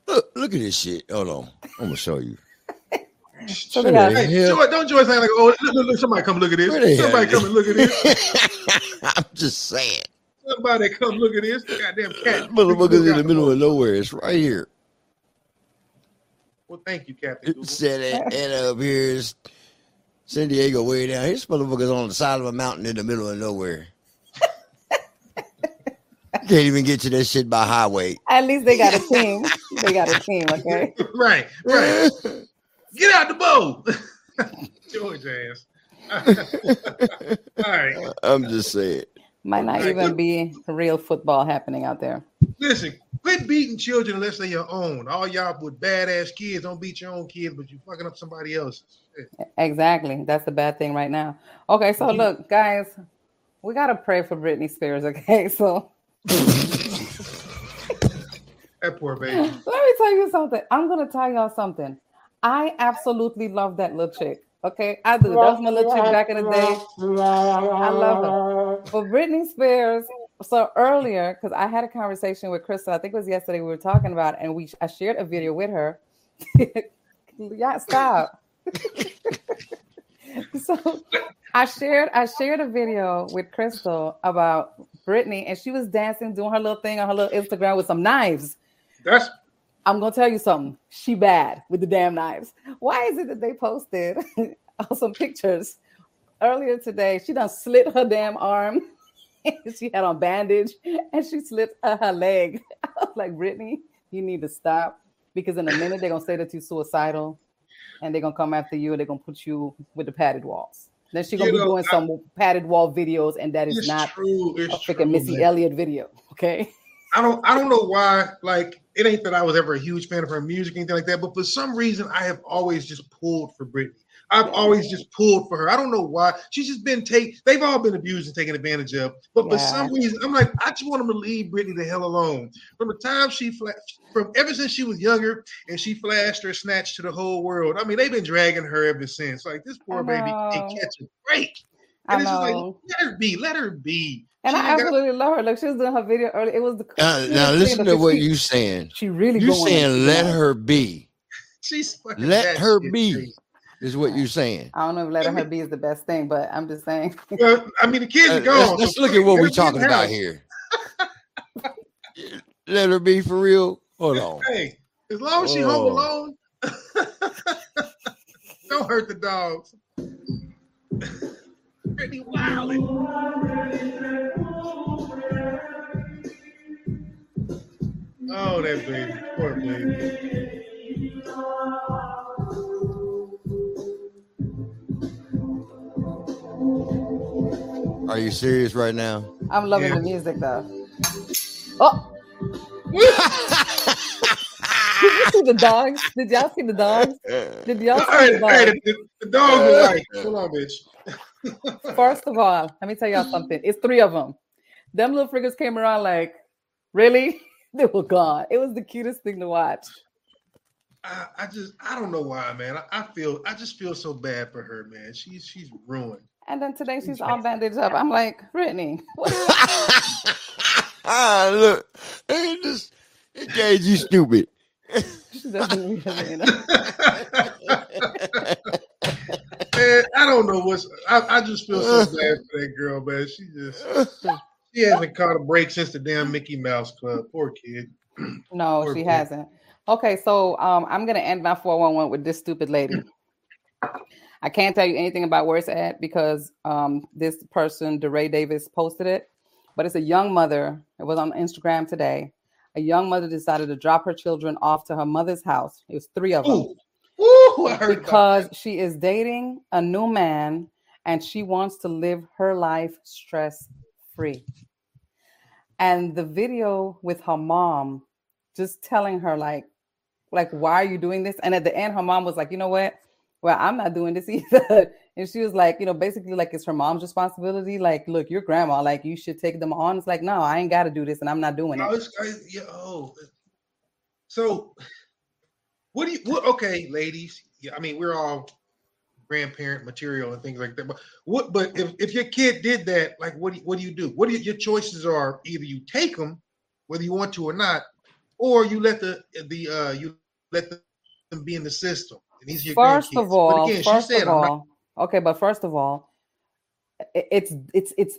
look, look at this shit. Hold on, I'm gonna show you. So hey, Joy, don't Joy say like, oh, look, look, somebody come look at this. Somebody come and look at this. I'm just saying. Somebody come look at this. Goddamn cat. Motherfucker's in the middle of nowhere. It's right here. Well, thank you, Captain. Said and up here is San Diego way down. His motherfucker's on the side of a mountain in the middle of nowhere. Can't even get to that shit by highway. At least they got a team. they got a team, okay? right, right. Get out the boat. George ass. All right. I'm just saying. Might not even be real football happening out there. Listen, quit beating children unless they're your own. All y'all with badass kids don't beat your own kids, but you fucking up somebody else's. Exactly. That's the bad thing right now. Okay, so look, guys, we gotta pray for Britney Spears. Okay, so that poor baby. Let me tell you something. I'm gonna tell y'all something. I absolutely love that little chick. Okay, I do. That was my little chick back in the day. I love her. But Britney Spears. So earlier, because I had a conversation with Crystal, I think it was yesterday. We were talking about, and we I shared a video with her. yeah, stop. so I shared I shared a video with Crystal about Britney, and she was dancing, doing her little thing on her little Instagram with some knives. That's I'm gonna tell you something. She bad with the damn knives. Why is it that they posted some pictures earlier today? She done slit her damn arm. she had on bandage and she slit uh, her leg. I was like, Britney, you need to stop because in a minute they're gonna say that you're suicidal and they're gonna come after you and they're gonna put you with the padded walls. Then she's gonna you be know, doing I, some padded wall videos, and that is not true. a freaking Missy. Elliott video. Okay. I don't I don't know why. Like it ain't that I was ever a huge fan of her music, or anything like that. But for some reason, I have always just pulled for Britney. I've always just pulled for her. I don't know why. She's just been take. They've all been abused and taken advantage of. But yeah. for some reason, I'm like, I just want them to leave Britney the hell alone. From the time she flashed, from ever since she was younger, and she flashed her snatch to the whole world. I mean, they've been dragging her ever since. Like this poor baby can't catch a break. And it's just like, let her be, let her be. And she I absolutely got... love her. Look, she was doing her video early. It was the now, now listen to what you're saying. She really going you saying let her be. She's let her be. Is what you're saying. I don't know if letting her be is the best thing, but I'm just saying. Well, I mean, the kids uh, are gone. Let's, let's look at what we're talking about here. let her be for real. Hold on. Hey, as long as she home alone, don't hurt the dogs. Pretty wild. Oh, that baby. Poor baby. Are you serious right now? I'm loving yeah. the music though. Oh. Did you see the dogs? Did y'all see the dogs? Did y'all see the dogs? Hey, the, the dogs are uh, like, hold on, bitch. First of all, let me tell y'all something. It's three of them. Them little friggers came around like, really? they were gone. It was the cutest thing to watch. I, I just I don't know why, man. I, I, feel I just feel so bad for her, man. She's she's ruined. And then today she's all bandaged up. I'm like, Britney. ah, look, it just it gave you stupid. she doesn't man, I don't know what's. I, I just feel so bad for that girl, man. She just she hasn't caught a break since the damn Mickey Mouse Club. Poor kid. No, Poor she kid. hasn't. Okay, so um, I'm gonna end my 411 with this stupid lady. I can't tell you anything about where it's at because um, this person, DeRay Davis, posted it. But it's a young mother. It was on Instagram today. A young mother decided to drop her children off to her mother's house. It was three of them. Ooh. Ooh, because she is dating a new man and she wants to live her life stress free. And the video with her mom just telling her like like why are you doing this? And at the end her mom was like, "You know what? Well, I'm not doing this either." and she was like, you know, basically like it's her mom's responsibility. Like, look, your grandma, like you should take them on. It's like, no, I ain't got to do this, and I'm not doing no, it. I, yeah, oh, so what do you? What? Okay, ladies. Yeah, I mean, we're all grandparent material and things like that. But what? But if, if your kid did that, like, what do you, what do you do? What do you, your choices are? Either you take them, whether you want to or not, or you let the the uh you let them be in the system. And these are your first of all, again, first of all, not- okay, but first of all, it's it's it's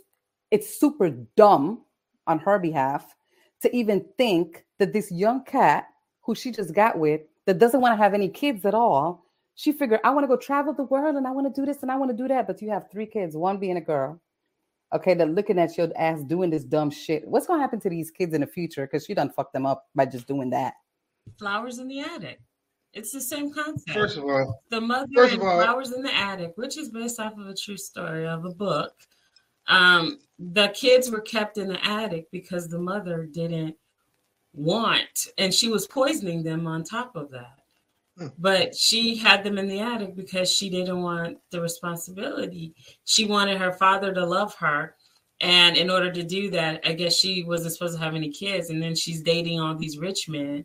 it's super dumb on her behalf to even think that this young cat who she just got with that doesn't want to have any kids at all. She figured, I want to go travel the world and I want to do this and I want to do that. But you have three kids, one being a girl. Okay, they're looking at your ass doing this dumb shit. What's gonna happen to these kids in the future? Because she done fucked them up by just doing that. Flowers in the attic. It's the same concept. First of all, the mother first and all, flowers in the attic, which is based off of a true story of a book. Um, the kids were kept in the attic because the mother didn't want, and she was poisoning them on top of that. Hmm. But she had them in the attic because she didn't want the responsibility. She wanted her father to love her. And in order to do that, I guess she wasn't supposed to have any kids. And then she's dating all these rich men.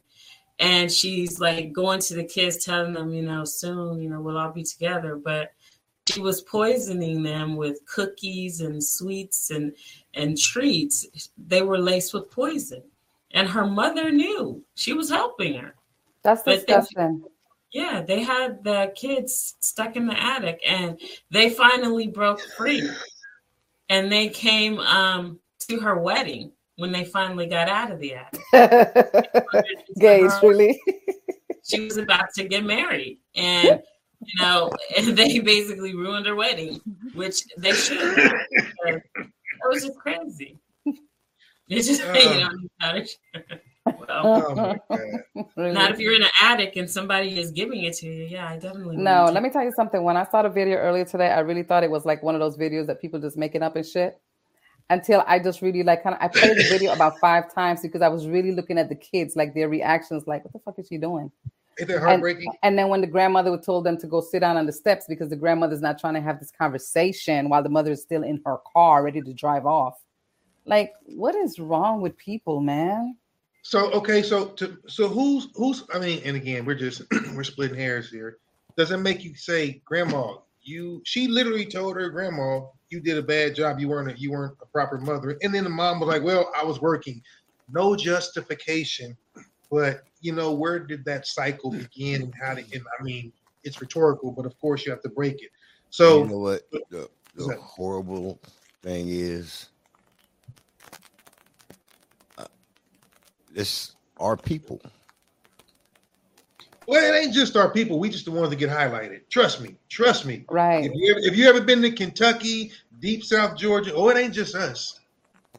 and she's like going to the kids, telling them, you know, soon, you know, we'll all be together. But she was poisoning them with cookies and sweets and and treats. They were laced with poison, and her mother knew she was helping her. That's disgusting. They, yeah, they had the kids stuck in the attic, and they finally broke free, and they came um, to her wedding when they finally got out of the attic. Gays, really. she was about to get married, and you know, and they basically ruined her wedding, which they should. Have. That was just crazy. It's just you uh, know, not, well, oh, oh not if you're in an attic and somebody is giving it to you. Yeah, I definitely. No, let me tell you something. When I saw the video earlier today, I really thought it was like one of those videos that people just making up and shit until I just really like kind of I played the video about five times because I was really looking at the kids, like their reactions, like, what the fuck is she doing? Is it heartbreaking? And, and, then when the grandmother told them to go sit down on the steps because the grandmother's not trying to have this conversation while the mother is still in her car ready to drive off. Like, what is wrong with people, man? So okay, so to so who's who's I mean, and again, we're just we're splitting hairs here. Does it make you say, Grandma, you she literally told her grandma you did a bad job. You weren't a, you weren't a proper mother. And then the mom was like, "Well, I was working." No justification, but you know where did that cycle begin and how did? And I mean, it's rhetorical, but of course you have to break it. So you know what the, the horrible thing is. It's our people. Well, it ain't just our people. We just the ones that get highlighted. Trust me. Trust me. Right. If you ever, if you ever been to Kentucky, deep South Georgia, oh, it ain't just us,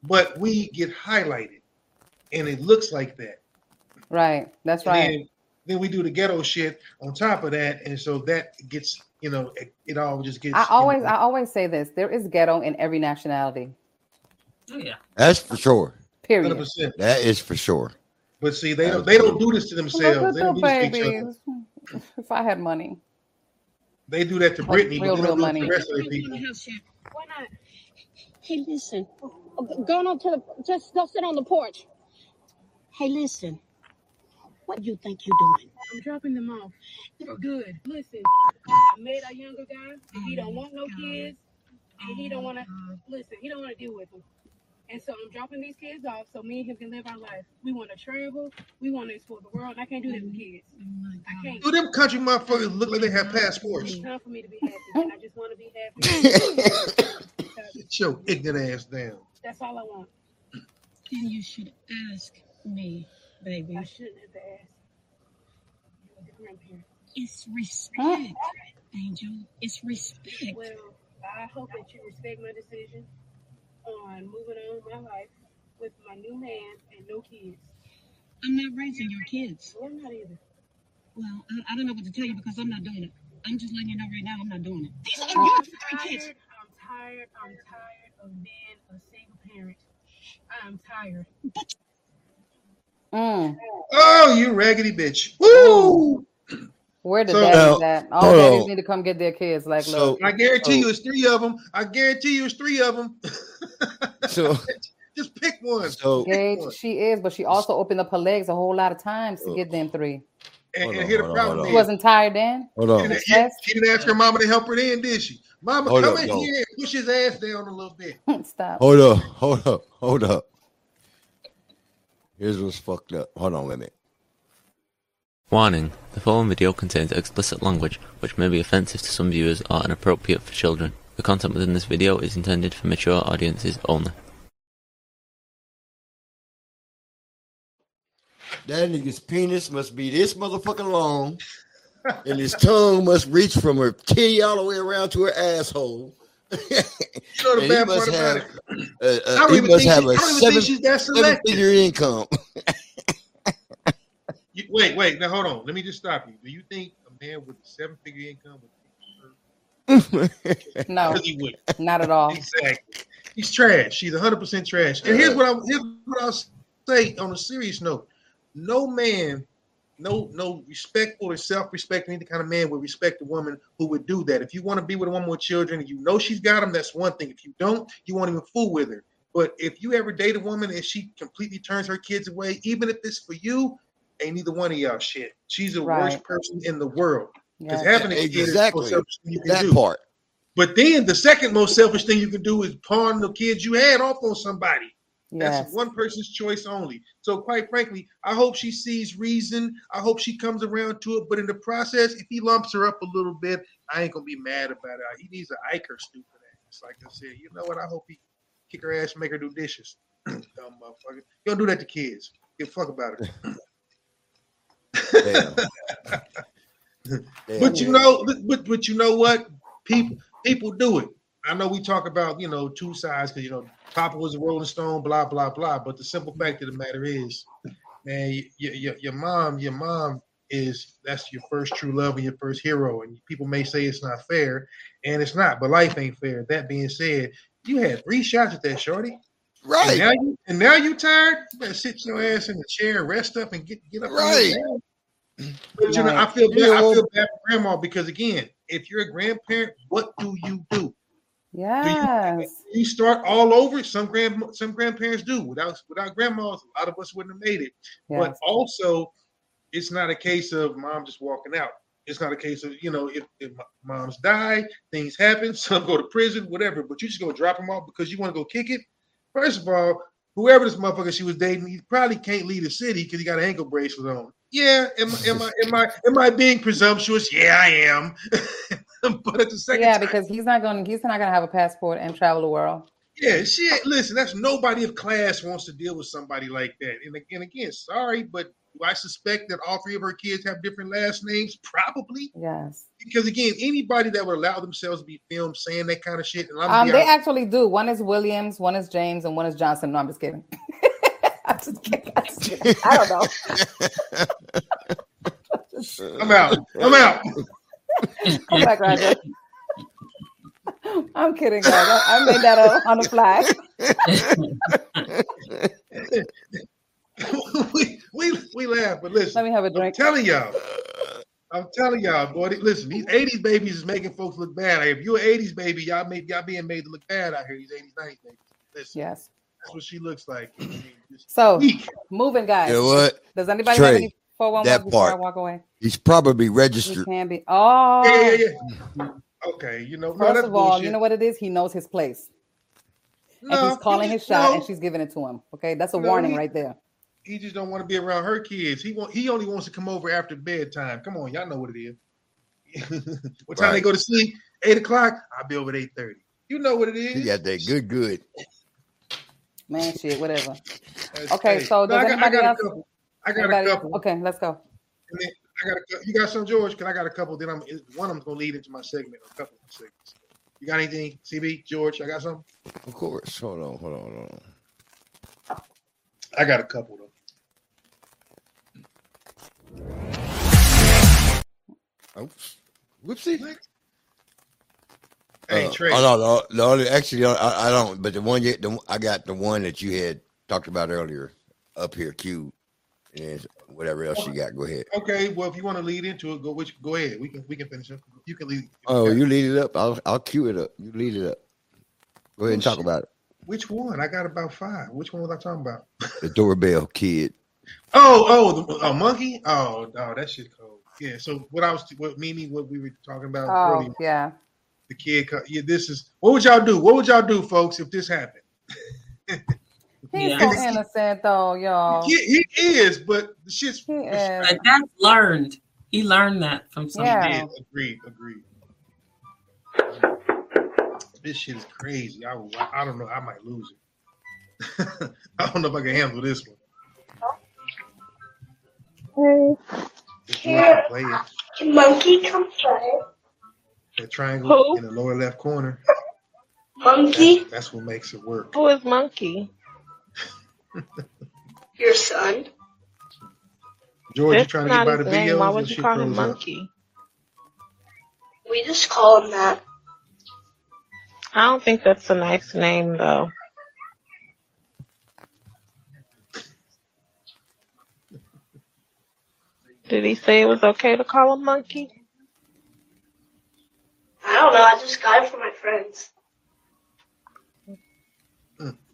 but we get highlighted, and it looks like that. Right. That's right. Then, then, we do the ghetto shit on top of that, and so that gets you know it, it all just gets. I always you know, I always say this: there is ghetto in every nationality. Oh yeah. That's for sure. Period. 100%. That is for sure. But see, they don't they don't do this to themselves. They don't do this to each other. If I had money, they do that to Britney, real, but they don't real do it to money. the rest of the people. Why not? Hey, listen. Going on to the just go sit on the porch. Hey, listen. What do you think you're doing? I'm dropping them off. It's good. Listen, I met a younger guy, he don't want no kids, and he don't want to listen. He don't want to deal with them. And so I'm dropping these kids off so me and him can live our life. We want to travel. We want to explore the world. I can't do that with kids. I can't. Do them country motherfuckers look like they have passports? It's time for me to be happy. I just want to be happy. Get your ignorant ass down. That's all I want. Then you should ask me, baby. I shouldn't have asked. You're the grandparent. It's respect, Angel. It's respect. Well, I hope that you respect my decision on moving on with my life with my new man and no kids. I'm not raising your kids. Well, I'm not either. Well, I, I don't know what to tell you because I'm not doing it. I'm just letting you know right now I'm not doing it. These are I'm your three kids. tired. I'm tired. I'm tired of being a single parent. I'm tired. Mm. Oh, you raggedy bitch! Woo! Where the So- daddies Now, at? All hold daddies on. need to come get their kids. Like, So- look, I guarantee you, oh. it's three of them. I guarantee you, it's three of them. So Just pick one. So Gage, she is, but she also opened up her legs a whole lot of times Oh. to get them three. And, Hold and on, here the hold on, problem hold She wasn't tired then. hold she on. didn't, she didn't ask her mama to help her then, did she? Mama, Hold come up, in no. here and push his ass down a little bit. Stop. Hold up, hold up, hold up. Here's what's fucked up. Hold on, wait a minute. Warning: The following video contains explicit language which may be offensive to some viewers or inappropriate for children. The content within this video is intended for mature audiences only. That nigga's penis must be this motherfucking long, and his tongue must reach from her titty all the way around to her asshole. You know the he bad must part about have, it? I don't he even must think have she- a I seven, think she's that seven selective. figure income. You, wait, wait. Now hold on. Let me just stop you. Do you think a man with a seven figure income would No, he would. not at all. Exactly. He's trash. She's 100% trash. And here's what I here's what I'll say on a serious note. No man, no no respectful or self-respecting any kind of man would respect a woman who would do that. If you want to be with a woman with children and you know she's got them, that's one thing. If you don't, you won't even fool with her. But if you ever date a woman and she completely turns her kids away, even if it's for you, ain't neither one of y'all shit. She's the Right. worst person in the world. Because Yes. having a kid the Exactly. most selfish thing you can That do. part. But then the second most selfish thing you can do is pawn the kids you had off on somebody. That's one person's choice only. So, quite frankly, I hope she sees reason. I hope she comes around to it. But in the process, if he lumps her up a little bit, I ain't gonna be mad about it. He needs an ike her stupid ass. Like I said, you know what? I hope he kick her ass, make her do dishes. Dumb motherfucker. You don't do that to kids. Give a fuck about it. but you know, but but you know what? People people do it. I know we talk about you know two sides because you know Papa was a Rolling Stone, blah blah blah. But the simple fact of the matter is, man, your your, your mom, your mom is that's your first true love and your first hero. And people may say it's not fair, and it's not. But life ain't fair. That being said, you had three shots at that shorty. Right. And now you and now you tired. You better sit your ass in the chair, rest up, and get get up. Right. But you know, I feel bad. I feel bad for grandma because again, if you're a grandparent, what do you do? Yes. You start all over. Some grand some grandparents do. Without without grandmas, a lot of us wouldn't have made it. But also, it's not a case of mom just walking out. It's not a case of you know if, if moms die, things happen, some go to prison, whatever. But you just gonna drop them off because you want to go kick it. First of all, whoever this motherfucker she was dating, he probably can't leave the city because he got an ankle bracelet on. Yeah, am, am I am I am I being presumptuous? Yeah, I am. but at the second Yeah, time, because he's not going. He's not going to have a passport and travel the world. Yeah, shit. Listen, that's nobody of class wants to deal with somebody like that. And again, again, sorry, but do I suspect that all three of her kids have different last names? Probably. Yes. Because again, anybody that would allow themselves to be filmed saying that kind of shit, and I'm um, they honest- actually do. One is Williams, one is James, and one is Johnson. No, I'm just kidding. I'm just kidding. I'm just kidding. I don't know. I'm out. I'm out. Come back, Roger. I'm kidding, guys. I, I made that up on the fly. we, we we laugh, but listen. Let me have a drink. I'm telling y'all. I'm telling y'all, boy. Listen, these 80s babies is making folks look bad. If you're an 80s baby, y'all made y'all being made to look bad out here. These 80s, 90s babies. Listen, Yes. that's what she looks like. I mean, just So weak. moving, guys. You know what? Does anybody have Trey, any 411 that before I part. walk away? He's probably He registered. can be. Oh, Yeah, yeah, yeah. Okay, you know, First that's of all, bullshit. you know what it is? He knows his place. and he's calling he- his shot no. and she's giving it to him. Okay, that's a No, warning he- right there. He just don't want to be around her kids. He want he only wants to come over after bedtime. Come on, y'all know what it is. what time they go to sleep? Eight o'clock. I'll be over at eight thirty. You know what it is. He got that good, good. Man, shit, whatever. That's- Okay, hey, so no, does I got- I anybody got a else? couple. I got a couple. Okay, let's go. And then I got a, you got some George? Cause I got a couple. Then I'm one of them's gonna lead into my segment. A couple of segments. You got anything, CB George? I got something. Of course. Hold on, hold on, hold on. I got a couple though. Oops. Whoopsie. Hey, Uh, Trey. Oh no, no, the only actually I, I don't. But the one you, the, I got the one that you had talked about earlier up here, Q, and whatever else you got. Go ahead. Okay, well, if you want to lead into it, go which go ahead. We can we can finish it. You can lead. Oh, you lead it up. I'll I'll cue it up. You lead it up. Go ahead and talk about it. Which one? I got about five. Which one was I talking about? The doorbell kid. Oh, oh, the a monkey. Oh, oh, that shit cold. Yeah. So what I was, what Mimi, what we were talking about Oh, earlier, yeah. the kid. Yeah, this is. What would y'all do? What would y'all do, folks, if this happened? He's Yeah. so innocent, though, y'all. He, he is, but the shit's. He is. But that's learned. He learned that from somebody. Yeah. Agreed. Agreed. This shit is crazy. I, I don't know. I might lose it. I don't know if I can handle this one. If you want to play it, Can Monkey come play? that triangle Who? in the lower left corner. Monkey, That's what makes it work. who is Monkey? Your son. George, you That's trying to not get by the his name. videos? Why would you call him froze up. Monkey? We just call him that. I don't think that's a nice name, though. Did he say it was okay to call him Monkey? I don't know. I just got it from my friends.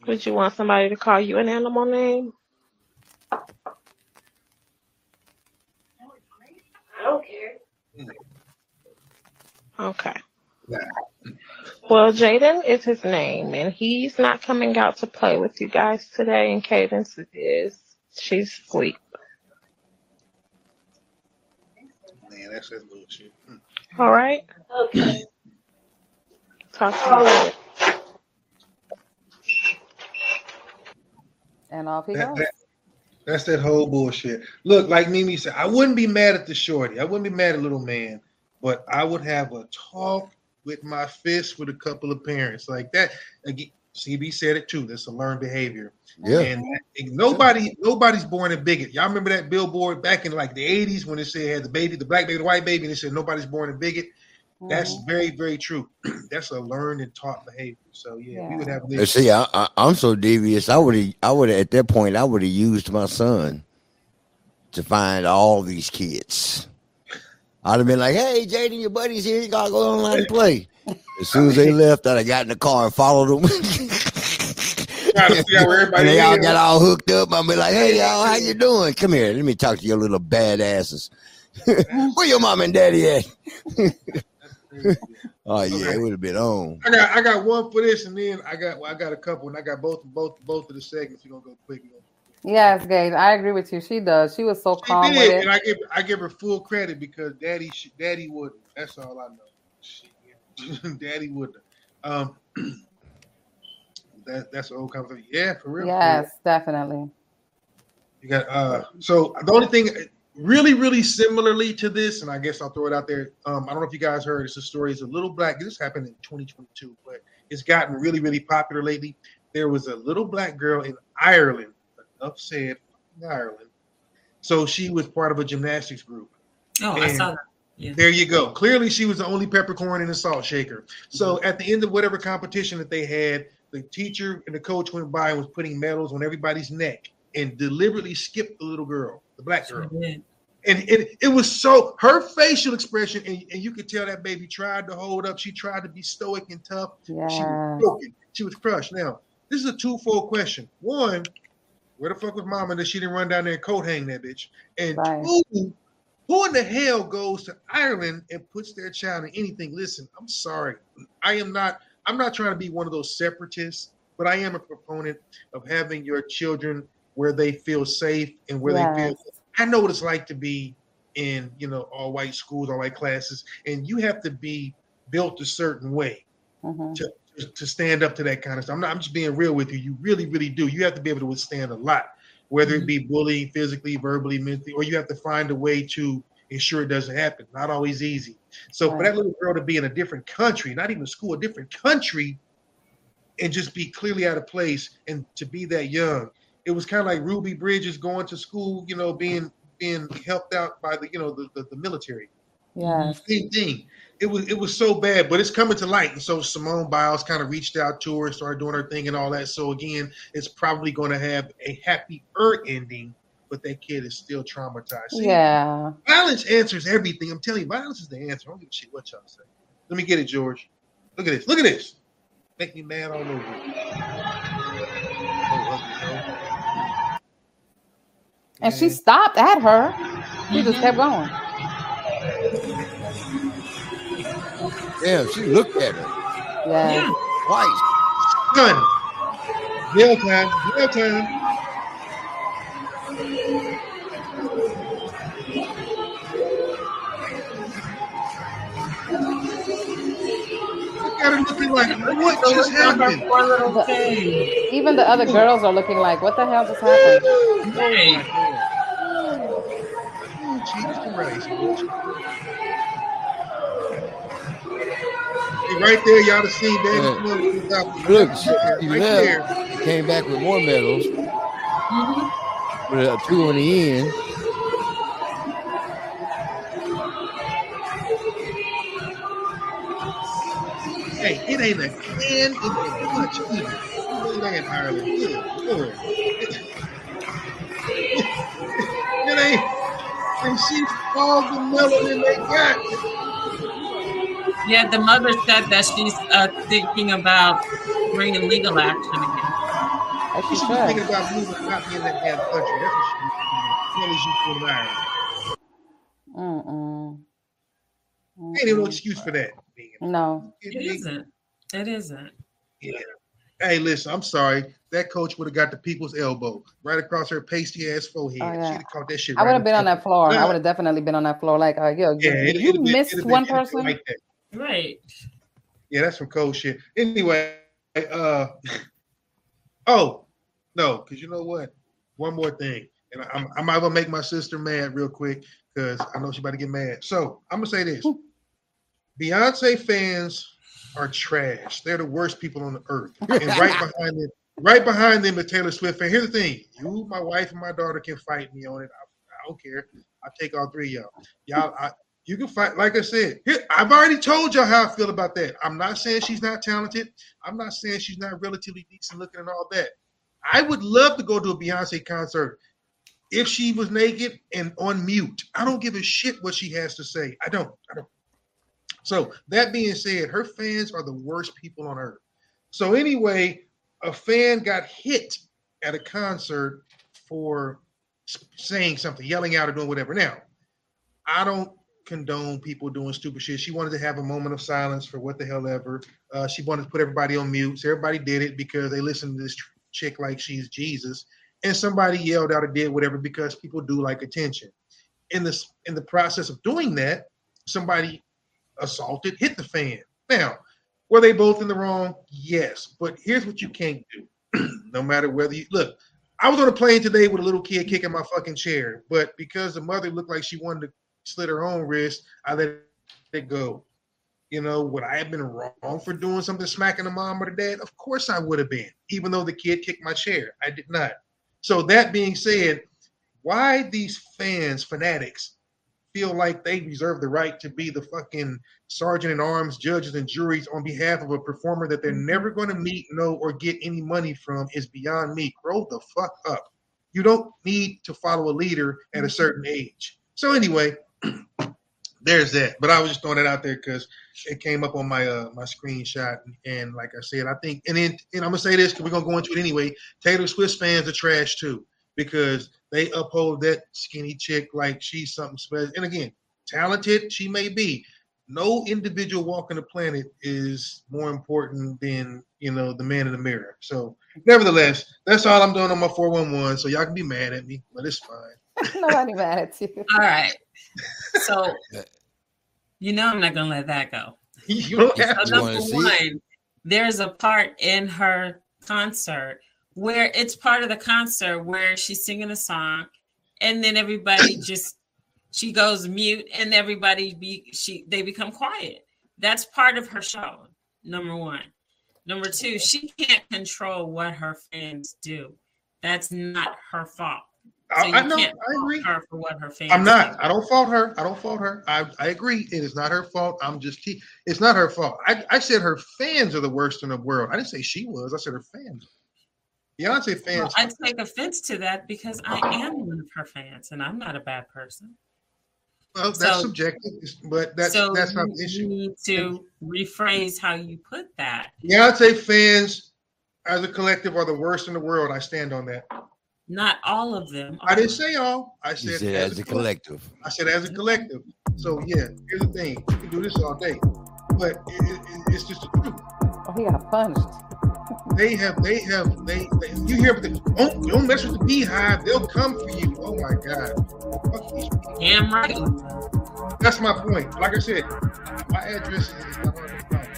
Would you want somebody to call you an animal name? I don't care. Okay. Well, Jaden is his name, and he's not coming out to play with you guys today. And Cadence is she's asleep. Man, that's just bullshit. Hmm. All right. Okay. Talk to you later. And off he That, goes. that, that's that whole bullshit. Look, like Mimi said, I wouldn't be mad at the shorty. I wouldn't be mad at little man, but I would have a talk with my fist with a couple of parents like that. Again, CB said it too. That's a learned behavior. Yeah. And nobody, nobody's born a bigot. Y'all remember that billboard back in like the '80s when it said had the baby, the black baby, the white baby, and it said nobody's born a bigot. That's mm-hmm. very, very true. That's a learned and taught behavior. So yeah, we would have. And see, I, I, I'm so devious. I would have, I would have at that point, I would have used my son to find all these kids. I'd have been like, "Hey, Jaden, your buddy's here. You gotta go online and play." As soon as they left, I'd have got in the car and followed them. Trying to figure out where everybody and they all got all hooked up. I'd be like, "Hey, y'all, how you doing? Come here. Let me talk to your little badasses. Where your mom and daddy at?" oh yeah, it would have been on. I got I got one for this, and then I got well, I got a couple, and I got both both both of the segments. We're gonna go quick. Yes, Gabe, I agree with you. She does. She was so She calm with it. and I give I give her full credit because Daddy sh- Daddy wouldn't. That's all I know. Shit. Daddy wouldn't. Um, that that's an old conversation. Yeah, for real. for real. Yes, definitely. You got uh so the only thing really, really similarly to this, and I guess I'll throw it out there. Um, I don't know if you guys heard it's a story, it's a little black, this happened in 2022, but it's gotten really, really popular lately. There was a little black girl in Ireland, enough said, Ireland. So she was part of a gymnastics group. Oh, I saw that. Yeah. There you go. Clearly, she was the only peppercorn in the salt shaker. So at the end of whatever competition that they had, the teacher and the coach went by and was putting medals on everybody's neck and deliberately skipped the little girl, the black girl. And it, it was so her facial expression, and, and you could tell that baby tried to hold up. She tried to be stoic and tough. She was broken. She was crushed. Now, this is a twofold question. One, where the fuck was mama that she didn't run down there and coat hang that bitch? And Right. two, who in the hell goes to Ireland and puts their child in anything? Listen, I'm sorry. I am not, I'm not trying to be one of those separatists, but I am a proponent of having your children where they feel safe and where they feel. I know what it's like to be in, you know, all white schools, all white classes, and you have to be built a certain way Mhm. to, to stand up to that kind of stuff. I'm not I'm just being real with you. You really, really do. You have to be able to withstand a lot, whether it be bullying physically, verbally, mentally, or you have to find a way to ensure it doesn't happen. Not always easy. So for that little girl to be in a different country, not even a school, a different country, and just be clearly out of place and to be that young, it was kind of like Ruby Bridges going to school, you know, being being helped out by the you know the, the, the military. Yeah. Same thing. It was it was so bad, but it's coming to light. And so Simone Biles kind of reached out to her and started doing her thing and all that. So again, it's probably going to have a happier ending, but that kid is still traumatized. See, Yeah. Violence answers everything. I'm telling you, violence is the answer. I don't give a shit what y'all say. Let me get it, George. Look at this. Look at this. Make me mad all over. And she stopped at her. She just kept mm-hmm. going. Damn, she looked at her Yeah. twice. Done. Jail time. Jail time. Look at her looking like, what just happened? The- even the other girls are looking like, what the hell just happened? Oh, Christ. Hey, right there, y'all have seen Danny. Smith Look, she, she left, there. came back with more medals. Mm-hmm. With a two on the end. Hey, it ain't a can, it ain't much either. It ain't Ireland. Good Lord. It ain't, and she's all the melanin they got. Yeah, the mother said that she's uh, thinking about bringing legal action again. She should be thinking about moving not being in that damn country. That's what she should be doing. As you doing in Ireland. Mm-mm. Ain't no excuse for that. No. It isn't. It isn't. Yeah. Hey, listen, I'm sorry. That coach would have got the people's elbow right across her pasty ass forehead. Oh, yeah. She'd have caught that shit. I would right have been on that floor. I would have definitely been on that floor. Like, uh, yo, Yeah, you, it- you it'd missed been- one been person. like that. Right. Yeah, that's some cold shit. Anyway, uh, oh no, because you know what? One more thing, and I'm I'm gonna make my sister mad real quick because I know she's about to get mad. So I'm gonna say this: Beyonce fans are trash. They're the worst people on the earth, and right behind them, right behind them, the Taylor Swift And Here's the thing: you, my wife, and my daughter can fight me on it. I, I don't care. I take all three of y'all. Y'all, I, you can fight. Like I said, here, I've already told y'all how I feel about that. I'm not saying she's not talented. I'm not saying she's not relatively decent looking and all that. I would love to go to a Beyonce concert if she was naked and on mute. I don't give a shit what she has to say. I don't. I don't. So that being said, her fans are the worst people on earth. So anyway, a fan got hit at a concert for saying something, yelling out or doing whatever. Now, I don't condone people doing stupid shit. She wanted to have a moment of silence for what the hell ever. Uh, she wanted to put everybody on mute. So everybody did it because they listened to this chick like she's Jesus. And somebody yelled out or did whatever because people do like attention. In this in the process of doing that, somebody assaulted, hit the fan. Now, were they both in the wrong? Yes. But here's what you can't do. no matter whether you look, I was on a plane today with a little kid kicking my fucking chair, but because the mother looked like she wanted to slit her own wrist, I let it go. You know, would I have been wrong for doing something, smacking the mom or the dad? Of course I would have been, even though the kid kicked my chair. I did not. So that being said, why these fans, fanatics, feel like they reserve the right to be the fucking sergeant in arms, judges, and juries on behalf of a performer that they're never going to meet, know, or get any money from is beyond me. Grow the fuck up. You don't need to follow a leader at a certain age. So anyway, there's that. But I was just throwing it out there because it came up on my uh my screenshot, and like I said, I think, and then and I'm gonna say this because we're gonna go into it anyway. Taylor Swift fans are trash too because they uphold that skinny chick like she's something special. And again, talented she may be. No individual walking the planet is more important than you know the man in the mirror. So, nevertheless, that's all I'm doing on my 411. So y'all can be mad at me, but it's fine. Nobody mad at you. All right. So you know I'm not gonna let that go. You don't have So to. number wanna see one, there's a part in her concert where it's part of the concert where she's singing a song, and then everybody just she goes mute, and everybody be she they become quiet. That's part of her show. Number one. Number two, she can't control what her fans do. That's not her fault. So I- you I know, can't I agree. her for what her fans I'm not. do. I don't fault her. I don't fault her. I, I agree. It is not her fault. I'm just. Te- it's not her fault. I, I said her fans are the worst in the world. I didn't say she was. I said her fans. Beyonce fans. Well, I take offense to that because I am one of her fans, and I'm not a bad person. Well, that's So- subjective, but that's so that's not you the issue. need to rephrase how you put that. Beyonce fans, as a collective, are the worst in the world. I stand on that. Not all of them. I didn't say all. I said, said as a collective. I said as a collective. So yeah, here's the thing: we can do this all day, but it, it, it- it's just the truth. Oh, he got punched. They have, they have, they. they you hear the don't, don't mess with the BeyHive. They'll come for you. Oh my god. Fuck these people. Damn right. That's my point. Like I said, my address is not hard to find.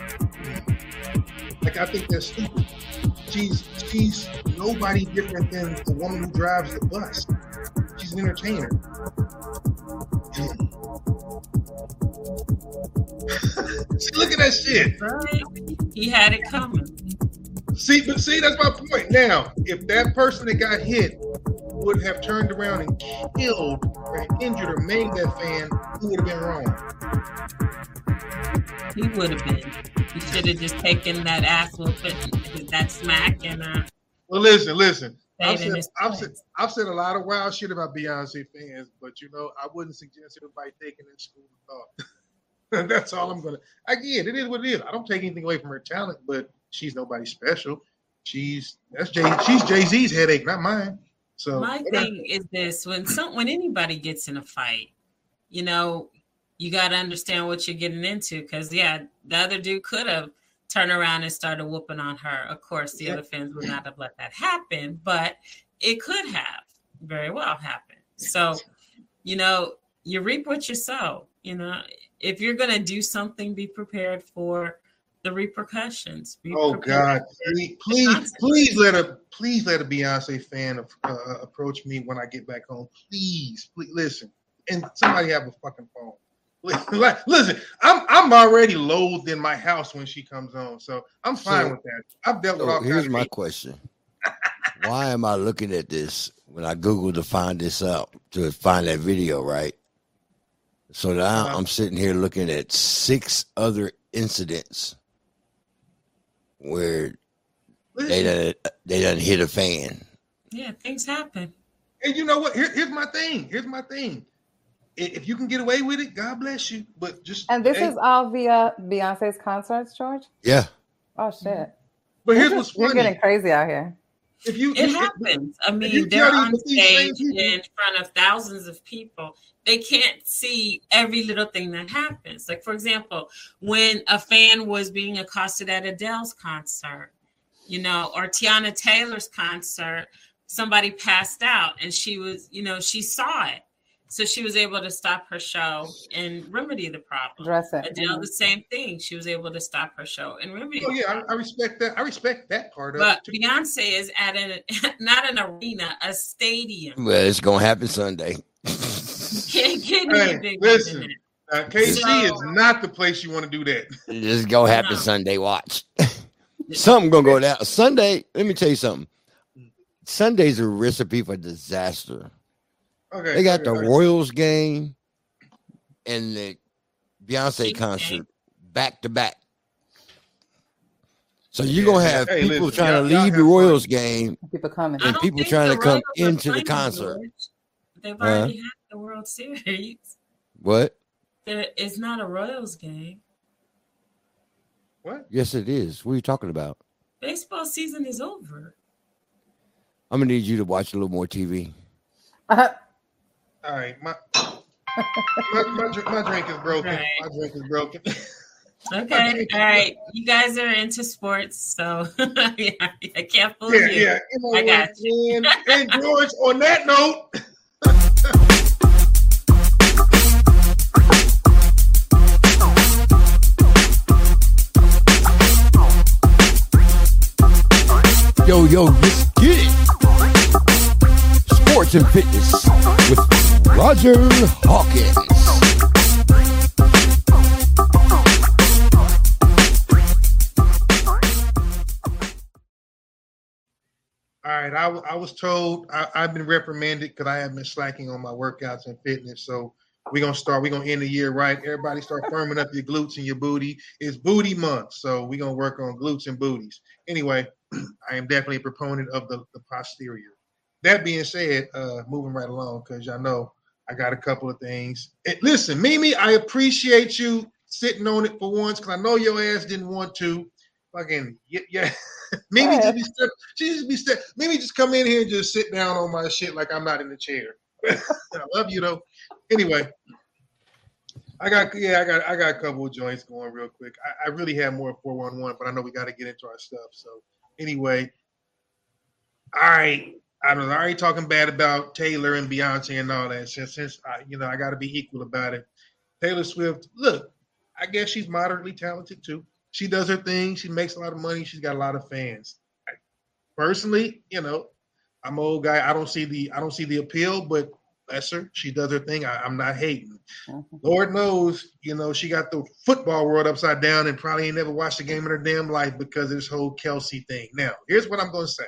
Like I think that's stupid. She's she's nobody different than the woman who drives the bus. She's an entertainer. see, look at that shit. Right. He had it coming. See, but see, that's my point. Now, if that person that got hit would have turned around and killed or injured or maimed that fan, who would have been wrong? He would have been. He should have just taken that ass whooping, that smack, and uh, Well, listen, listen. I've said, I've, said, I've said a lot of wild shit about Beyonce fans, but you know, I wouldn't suggest everybody taking that school of thought. That's all I'm gonna. Again, it is what it is. I don't take anything away from her talent, but she's nobody special. She's that's Jay. She's Jay Z's headache, not mine. So my thing is this: when some when anybody gets in a fight, you know, you got to understand what you're getting into. Because yeah, the other dude could have turned around and started whooping on her. Of course, the other fans would not have let that happen, but it could have very well happened. So, you know, you reap what you sow. You know, if you're going to do something, be prepared for the repercussions. Be oh God! Please, please, please let a please let a Beyonce fan of, uh, approach me when I get back home. Please, please listen, and somebody have a fucking phone. Listen, I'm I'm already loathed in my house when she comes on, so I'm fine so, with that. I've dealt with all. Here's my question: Why am I looking at this when I Google to find this out to find that video? Right. So now uh-huh. I'm sitting here looking at six other incidents where they done they done hit a fan. Yeah, things happen. And you know what? Here, here's my thing. Here's my thing. If you can get away with it, God bless you. But just and this hey. is all via Beyonce's concerts, George. Yeah. Oh shit. Mm-hmm. But here's what's funny. You're getting crazy out here. If you, it happens. I mean, they're on stage in front of thousands of people. They can't see every little thing that happens. Like, for example, when a fan was being accosted at Adele's concert, you know, or Teyana Taylor's concert, somebody passed out and she was, you know, she saw it. So she was able to stop her show and remedy the problem. Dress it. Adele, mm-hmm. the same thing. She was able to stop her show and remedy. Oh yeah, I, I, respect that. I respect that part of but it. But Beyonce is at an not an arena, a stadium. Well, it's gonna happen Sunday. Can't get hey, listen, uh, KC so, is not the place you want to do that. It's gonna happen no. Sunday. Watch. something gonna go down Sunday. Let me tell you something. Sunday's a recipe for disaster. Okay. They got okay, the okay. Royals game and the Beyonce concert back to back. So you're yeah, gonna have hey, people listen, trying to leave the Royals fun. game, people coming, and people trying to come into the concert. They've already uh, had the World Series. What? It's not a Royals game. What? Yes, it is. What are you talking about? Baseball season is over. I'm gonna need you to watch a little more TV. Uh, all right, my my, my, my drink is broken. Right. My drink is broken. Okay, all right. You guys are into sports, so yeah, I can't fool yeah, you. Yeah, you know I got you. And, and George, on that note. Yo, yo, let's get it. Sports and fitness with Roger Hawkins. All right, I, I was told I, have been reprimanded because I have been slacking on my workouts and fitness. So we're gonna start. We're gonna end the year right. Everybody start firming up your glutes and your booty. It's booty month, so we're gonna work on glutes and booties. Anyway, I am definitely a proponent of the, the posterior. That being said, uh, moving right along because y'all know I got a couple of things. Listen, Mimi, I appreciate you sitting on it for once because I know your ass didn't want to. Fucking yeah, yeah. Mimi just be she just be. Mimi just come in here and just sit down on my shit like I'm not in the chair. I love you though. Anyway, I got yeah, I got I got a couple of joints going real quick. I, I really have more 411, but I know we got to get into our stuff. So anyway, all right. I was already talking bad about Taylor and Beyonce and all that. Since, since I, you know, I got to be equal about it. Taylor Swift, look, I guess she's moderately talented too. She does her thing. She makes a lot of money. She's got a lot of fans. I, personally, you know, I'm an old guy. I don't see the I don't see the appeal, but bless her. She does her thing. I, am not hating. Mm-hmm. Lord knows, you know, she got the football world upside down and probably ain't never watched a game in her damn life because of this whole Kelce thing. Now, here's what I'm gonna say.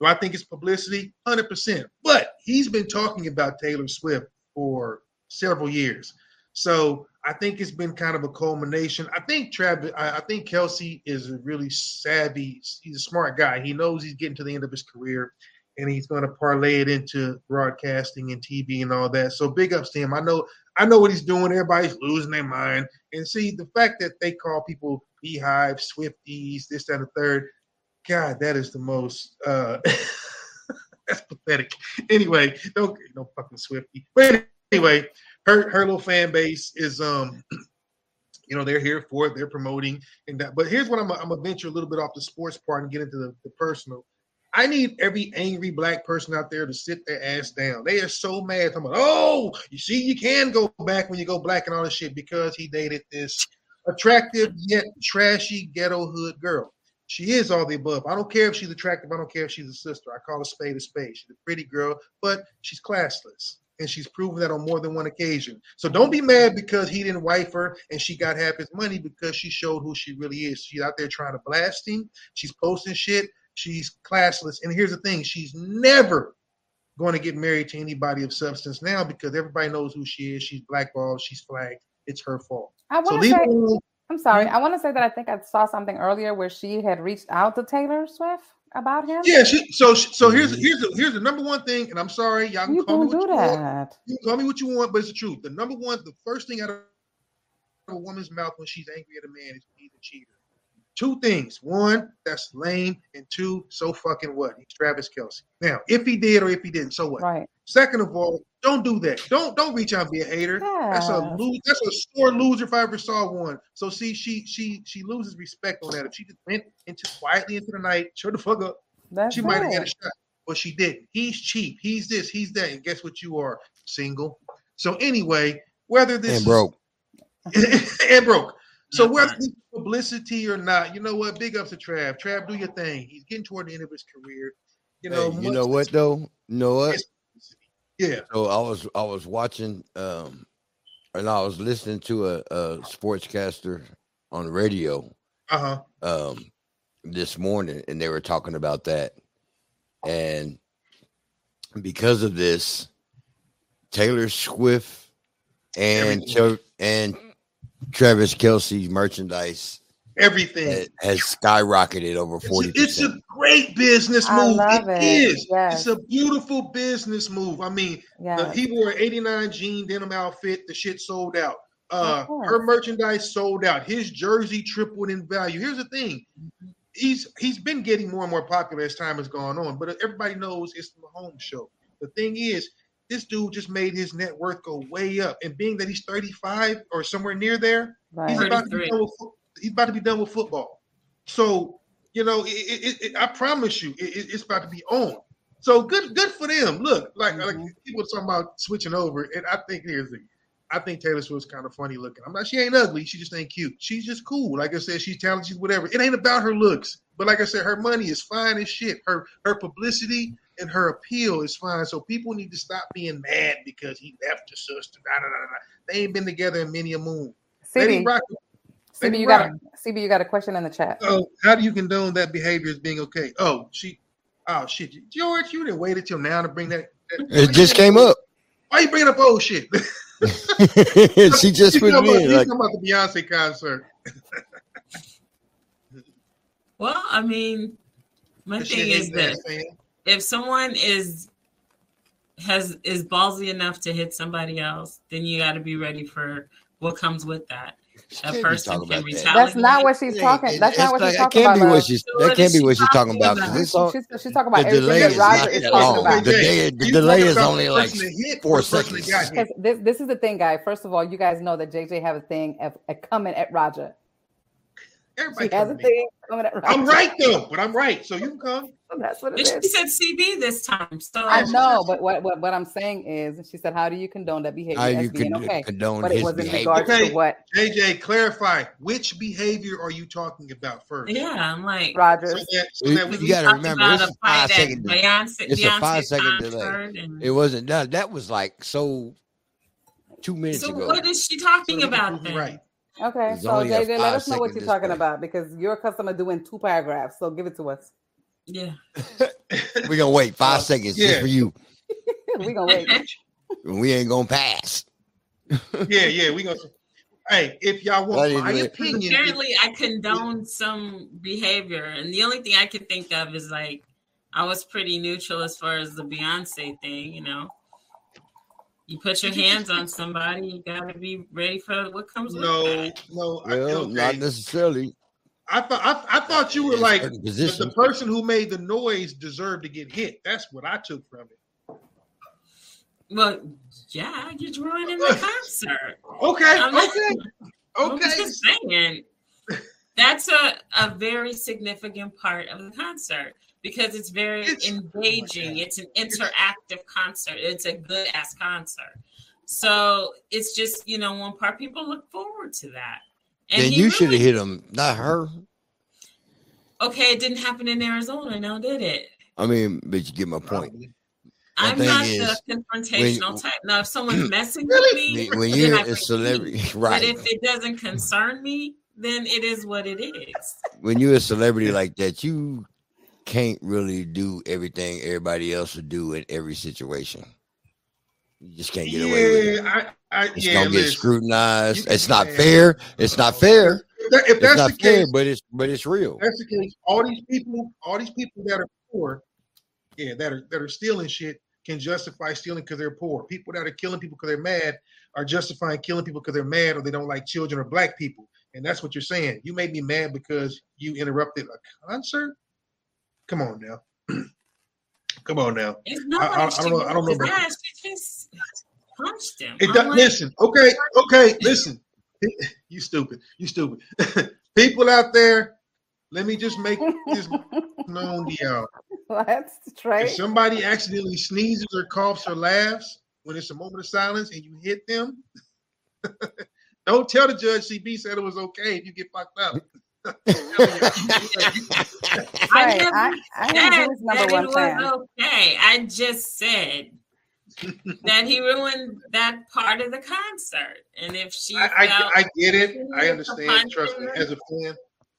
Do I think it's publicity? 100%. But he's been talking about Taylor Swift for several years. So I think it's been kind of a culmination. I think Travis, I, think Kelce is a really savvy, he's a smart guy. He knows he's getting to the end of his career and he's going to parlay it into broadcasting and TV and all that. So big ups to him. I know I know what he's doing. Everybody's losing their mind. And see the fact that they call people BeyHive, Swifties, this, that, and the third. God, that is the most uh that's pathetic. Anyway, don't no fucking Swifty. But anyway, her her little fan base is um You know, they're here for it. They're promoting and that. But here's what I'm. I'm gonna venture a little bit off the sports part and get into the, the personal. I need every angry black person out there to sit their ass down. They are so mad. I'm like, oh, you see, you can go back when you go black and all this shit because he dated this attractive yet trashy ghetto hood girl. She is all the above. I don't care if she's attractive. I don't care if she's a sister. I call a spade a spade. She's a pretty girl, but she's classless. And she's proven that on more than one occasion. So don't be mad because he didn't wife her and she got half his money because she showed who she really is. She's out there trying to blast him. She's posting shit. She's classless. And here's the thing she's never going to get married to anybody of substance now because everybody knows who she is. She's blackballed. She's flagged. It's her fault. I want to so say, I'm sorry. I want to say that I think I saw something earlier where she had reached out to Taylor Swift about him. Yeah, she, so so here's mm. here's the, here's the number one thing, and I'm sorry, y'all can You call me what do you that. want. You can call me what you want, but it's the truth. The number one, the first thing out of a woman's mouth when she's angry at a man is he's a cheater. Two things. One, that's lame, and two, so fucking what? He's Travis Kelce. Now, if he did or if he didn't, so what? Right. Second of all, don't do that. Don't don't reach out and be a hater. That's a Yeah. lose. That's a sore loser if I ever saw one. So see, she she she loses respect on that. If she just went into quietly into the night, shut the fuck up. That's she might have had a shot, but she didn't. He's cheap. He's this. He's that. And guess what? You are single. So anyway, whether this And broke. is, and broke. So whether it's publicity or not, you know what? Big ups to Trav. Trav, do your thing. He's getting toward the end of his career. You know, Hey, you know what though? You know what? Yeah. So I was I was watching um and I was listening to a, a sportscaster on radio Uh-huh. um this morning and they were talking about that. And because of this, Taylor Swift and and Travis Kelce's merchandise Everything. ha- has skyrocketed over 40 It's a great business I move. love it it. is. Yes. It's a beautiful business move. I mean, the, Yes. he wore an 89 jean denim outfit. The shit sold out. Uh, her merchandise sold out. His jersey tripled in value. Here's the thing. He's he's been getting more and more popular as time has gone on, but everybody knows it's the Mahomes show. The thing is, this dude just made his net worth go way up, and being that he's 35 or somewhere near there, he's about to be done with, he's about to be done with football. So you know, it, it, it, I promise you, it, it- it's about to be on. So good, good for them. Look, like like mm-hmm. people talking about switching over, and I think here's the, I think Taylor Swift's kind of funny looking. I'm not, she ain't ugly. She just ain't cute. She's just cool. Like I said, she's talented. She's whatever. It ain't about her looks, but like I said, her money is fine as shit. Her her publicity and her appeal is fine. So people need to stop being mad because he left his sister. Da, da, da, da. They ain't been together in many a moon. Lady CB, Rock, CB, Lady you got a CB, you got a question in the chat. Oh, how do you condone that behavior as being okay? Oh, she, oh shit, George, you didn't wait until now to bring that. that It just came up. Why you bringing up old shit? she just You put talking it in you like talking about the Beyonce concert. Well, I mean, my thing is that this: fan? If someone is has is ballsy enough to hit somebody else, then you got to be ready for what comes with that. That person can about that. retaliate. That's not what she's talking. That's not what It's she's talking that can't about. be what she's that can't be what she's talking about because talking all She's, she's talking about the everything delay that is Roger not is that talking about. The, day, the delay is only like hit four or the seconds. got hit? Because this, this is the thing, guy. First of all, you guys know that JJ have a thing at, at coming at Roger. Everybody She has a to me. thing coming at Roger. I'm right though, but I'm right. So you can come. That's what it she is. said CB this time. So I know, but what, what what I'm saying is, she said, "How do you condone that behavior How as you being okay?" condone but it his was in regards Okay, to what JJ, clarify which behavior are you talking about first? Yeah, I'm like So Rogers. that, so You, that we you got to remember, it's a a fight five delay. Beyonce, It's a five Beyonce second delay. and It wasn't done. That was like so two minutes so ago. what is she talking so about then? right. Okay, It's so only JJ, let us know what you're talking display. about because you're accustomed to doing two paragraphs. So give it to us. Yeah. We're gonna wait five Uh, seconds yeah. just for you. we gonna wait. We ain't gonna pass. Yeah, yeah, we gonna. Hey, if y'all want Right, my anyway. opinion, Apparently, I condone some behavior, and the only thing I can think of is like I was pretty neutral as far as the Beyonce thing. You know, you put your hands on somebody, you gotta be ready for what comes with no, that. no, I, Well, okay. not necessarily. I thought I, I thought you were In like the, the person who made the noise deserved to get hit. That's what I took from it. Well, yeah, you're ruining the concert. Okay, I'm not- okay. Okay. I'm just saying that's a, a very significant part of the concert because it's very it's, engaging. Oh it's an interactive concert. It's a good ass concert. So it's just, you know, one part people look forward to that. And then you really, should have hit him, not her. Okay, it didn't happen in Arizona, now did it? I mean, but you get my point. I'm not is, the confrontational when, type. Now, if someone's messing with me, when you're a celebrity, right? But if it doesn't concern me, then it is what it is. When you're a celebrity like that, you can't really do everything everybody else would do in every situation. You just can't get away with it. I, I, it's yeah, gonna get scrutinized. It's not fair. It's not fair. If that's the case, fair, but it's but it's real. That's the case. All these people, all these people that are poor, yeah, that are that are stealing shit can justify stealing because they're poor. People that are killing people because they're mad are justifying killing people because they're mad or they don't like children or black people. And that's what you're saying. You made me mad because you interrupted a concert. Come on now. Come on now. I, I, I, don't know. I don't know. About she just punched him. It like, listen. Okay. Okay. Listen. You stupid. You stupid. People out there, let me just make this known to y'all. Let's try. If somebody accidentally sneezes or coughs or laughs when it's a moment of silence and you hit them, don't tell the judge CB said it was okay if you get fucked up. I, never I, I, said that it was fan. okay. I just said that he ruined that part of the concert. And if she, I, I, I get it. I understand. Trust me, as a fan.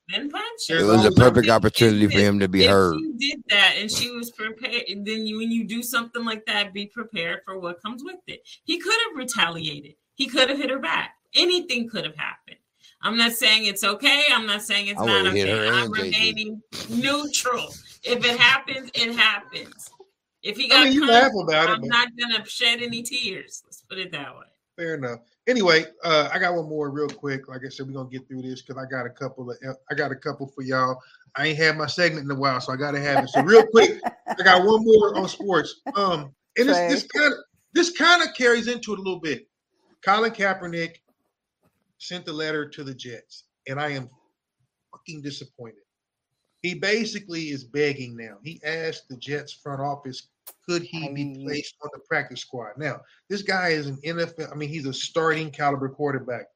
Then punch It was a perfect opportunity for him to be if heard. She did that, and she was prepared. And then you, when you do something like that, be prepared for what comes with it. He could have retaliated. He could have hit her back. Anything could have happened. I'm not saying it's okay. I'm not saying it's I not okay. I'm remaining neutral. If it happens, it happens. If he got, I mean, you laugh about I'm it. I'm not gonna shed any tears. Let's put it that way. Fair enough. Anyway, uh, I got one more real quick. Like I said, we're gonna get through this because I got a couple of I got a couple for y'all. I ain't had my segment in a while, so I gotta have it. So real quick, I got one more on sports. Um, and this this kind of this kind of carries into it a little bit. Colin Kaepernick sent the letter to the Jets, and I am fucking disappointed. He basically is begging now. He asked the Jets front office, could he be placed on the practice squad? Now, this guy is an NFL, I mean, he's a starting caliber quarterback.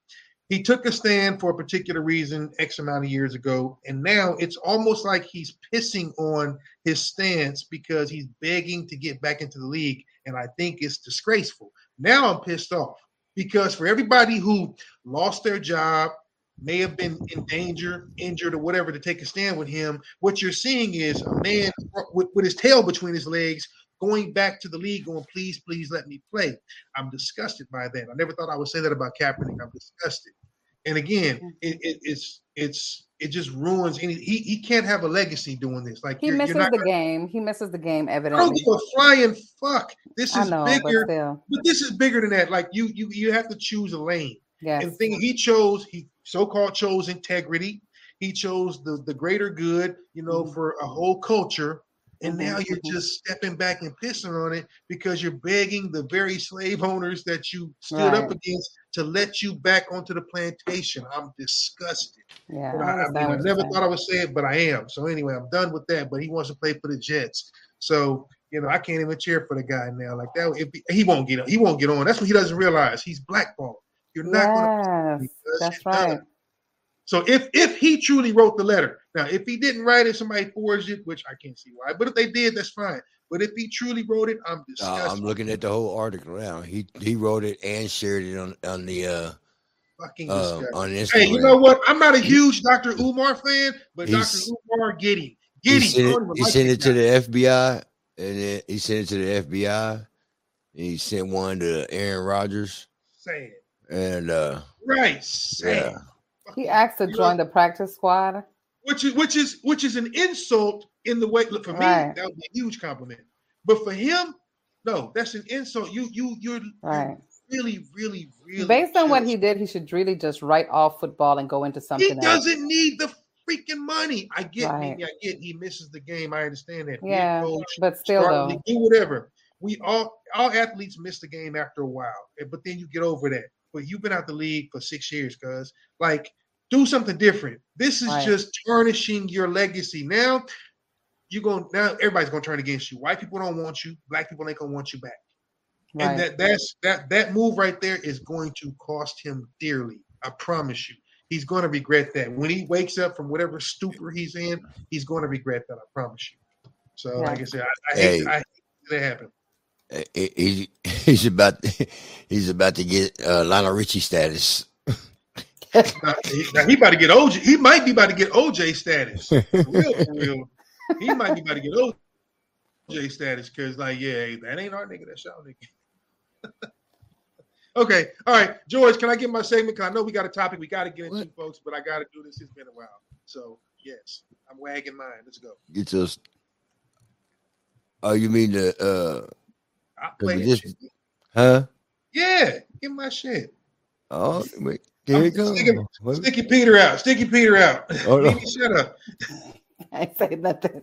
He took a stand for a particular reason X amount of years ago, and now it's almost like he's pissing on his stance because he's begging to get back into the league, and I think it's disgraceful. Now I'm pissed off because for everybody who lost their job, may have been in danger, injured, or whatever to take a stand with him. What you're seeing is a man with, with, his tail between his legs going back to the league, going, please, please let me play. I'm disgusted by that. I never thought I would say that about Kaepernick. I'm disgusted. And again, it, it, it's it's it just ruins any. He, he can't have a legacy doing this. Like he you're, misses you're the game. He misses the game. Evidently, I don't give a flying fuck. This is know, bigger. But, but, this is bigger than that. Like you you you have to choose a lane. Yes. And the thing he chose, he so-called chose integrity. He chose the the greater good, you know, mm-hmm. for a whole culture. And now you're just stepping back and pissing on it because you're begging the very slave owners that you stood right. up against to let you back onto the plantation. I'm disgusted. Yeah, I, I, mean, I never thought I would say it, but I am. So anyway, I'm done with that. But he wants to play for the Jets. So you know, I can't even cheer for the guy now. Like that, if he, he won't get on. he won't get on. That's what he doesn't realize. He's blackballed. You're not yes, going to. That's right. Done. So if if he truly wrote the letter, now if he didn't write it, somebody forged it, which I can't see why. But if they did, that's fine. But if he truly wrote it, I'm disgusted. Uh, I'm looking at the whole article now. He he wrote it and shared it on on the uh fucking uh, on Instagram. Hey, you know what? I'm not a huge Dr. Umar fan, but He's, Dr. Umar get him. Get he him. Sent, he like sent it to the FBI, and then he sent it to the FBI. he sent one to Aaron Rodgers. Say it. And uh right, yeah. He asked to join the practice squad. Which is which is which is an insult in the way. Look for me, that would be a huge compliment. But for him, no, that's an insult. You you you're right. really, really, really. Based on what he did, he should really just write off football and go into something. He doesn't else. need the freaking money. I get, right. maybe I get he misses the game. I understand that. Yeah, coach, but still, though, do whatever. We all all athletes miss the game after a while, but then you get over that. but you've been out the league for six years, cuz like do something different. This is Right. just tarnishing your legacy. Now you're going now everybody's gonna turn against you. White people don't want you, black people ain't gonna want you back. Right. And that that's that that move right there is going to cost him dearly. I promise you. He's going to regret that. When he wakes up from whatever stupor he's in, he's going to regret that. I promise you. So, like I said, I, I hate, Hey. I hate that happen. He, he- he's about he's about to get uh, Lionel Richie status. Now, he, now, he about to get OJ. He might be about to get OJ status. For real, for real. He might be about to get OJ status because, like, yeah, that ain't our nigga. That's y'all nigga. okay, all right, George. Can I get my segment? Cause I know we got a topic we got to get into, folks. But I got to do this. It's been a while. So yes, I'm wagging mine. Let's go. Get us. Oh, you mean the uh? I 'cause we play just- huh? Yeah, get my shit. Oh, wait, here it goes. Sticky, Sticky Peter out. Sticky Peter out. Hold on. Mimi, Shut up. I say nothing.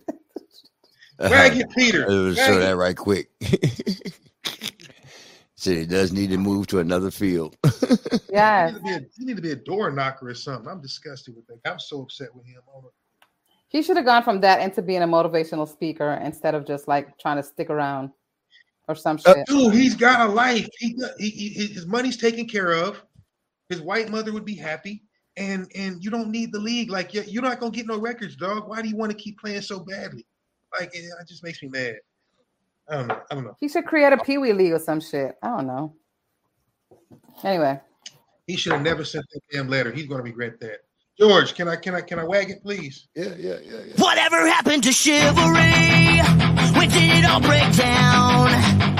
Wag it, Peter. I was show that right quick. Said he does need to move to another field. Yes. You need, to be a, need to be a door knocker or something. I'm disgusted with that. I'm so upset with him. Oh, He should have gone from that into being a motivational speaker instead of just like trying to stick around or some Uh, shit. dude, he's got a life. He, he, he his money's taken care of. His white mother would be happy, and and you don't need the league. Like you're, you're not gonna get no records, dog. Why do you want to keep playing so badly? Like it, it just makes me mad. I don't know. I don't know. He should create a Pee Wee League or some shit. I don't know. Anyway, He should have never sent that damn letter. He's gonna regret that. George, can I can I can I wag it, please? Yeah, yeah, yeah, yeah. Whatever happened to chivalry? When did it all break down?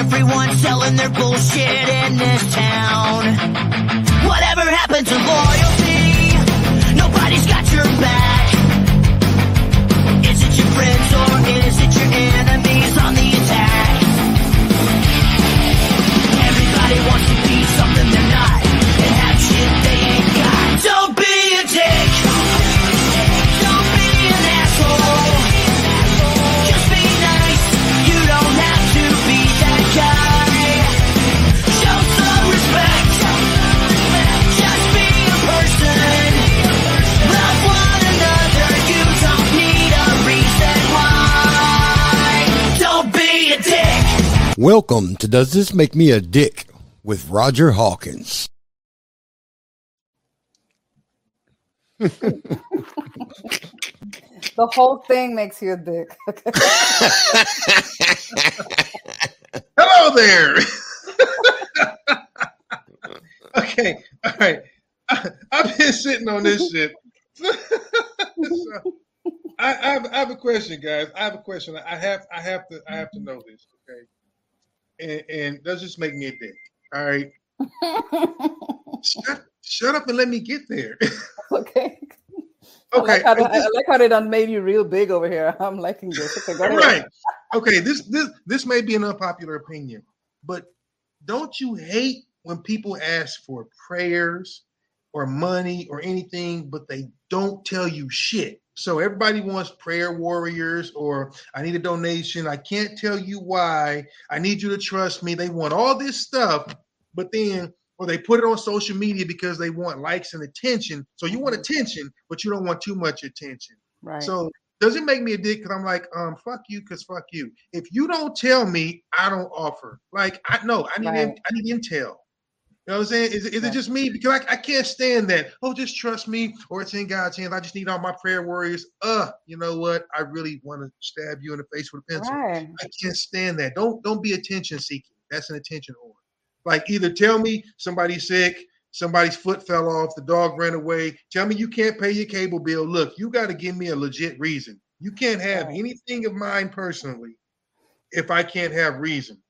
Everyone's selling their bullshit in this town. Whatever happened to loyalty? Nobody's got your back. Is it your friends or is it your enemies Welcome to Does This Make Me a Dick with Roger Hawkins. the whole thing makes you a dick. Hello there. okay, all right. I, I've been sitting on this shit. So, I, I, have, I have a question, guys. I have a question. I have I have to I have to know this, okay? And, and does this make me a dick? All right. shut, shut up and let me get there. okay. Okay. I like, how, I like how they done made you real big over here. I'm liking this. Okay, right. Okay, this this this may be an unpopular opinion, but don't you hate when people ask for prayers or money or anything, but they don't tell you shit? So everybody wants prayer warriors or I need a donation. I can't tell you why. I need you to trust me. They want all this stuff, but then or they put it on social media because they want likes and attention. So you want attention, but you don't want too much attention. Right. So does it make me a dick? Because I'm like, um, fuck you, because fuck you. If you don't tell me, I don't offer. Like, I know I need in, I need intel. You know what I'm saying? Is, it- is it just me? Because I, I can't stand that. Oh, just trust me, or it's in God's hands. I just need all my prayer warriors. Uh, you know what? I really want to stab you in the face with a pencil. Right. I can't stand that. Don't don't be attention seeking. That's an attention whore. Like either tell me somebody's sick, somebody's foot fell off, the dog ran away. Tell me you can't pay your cable bill. Look, you got to give me a legit reason. You can't have anything of mine personally if I can't have reason.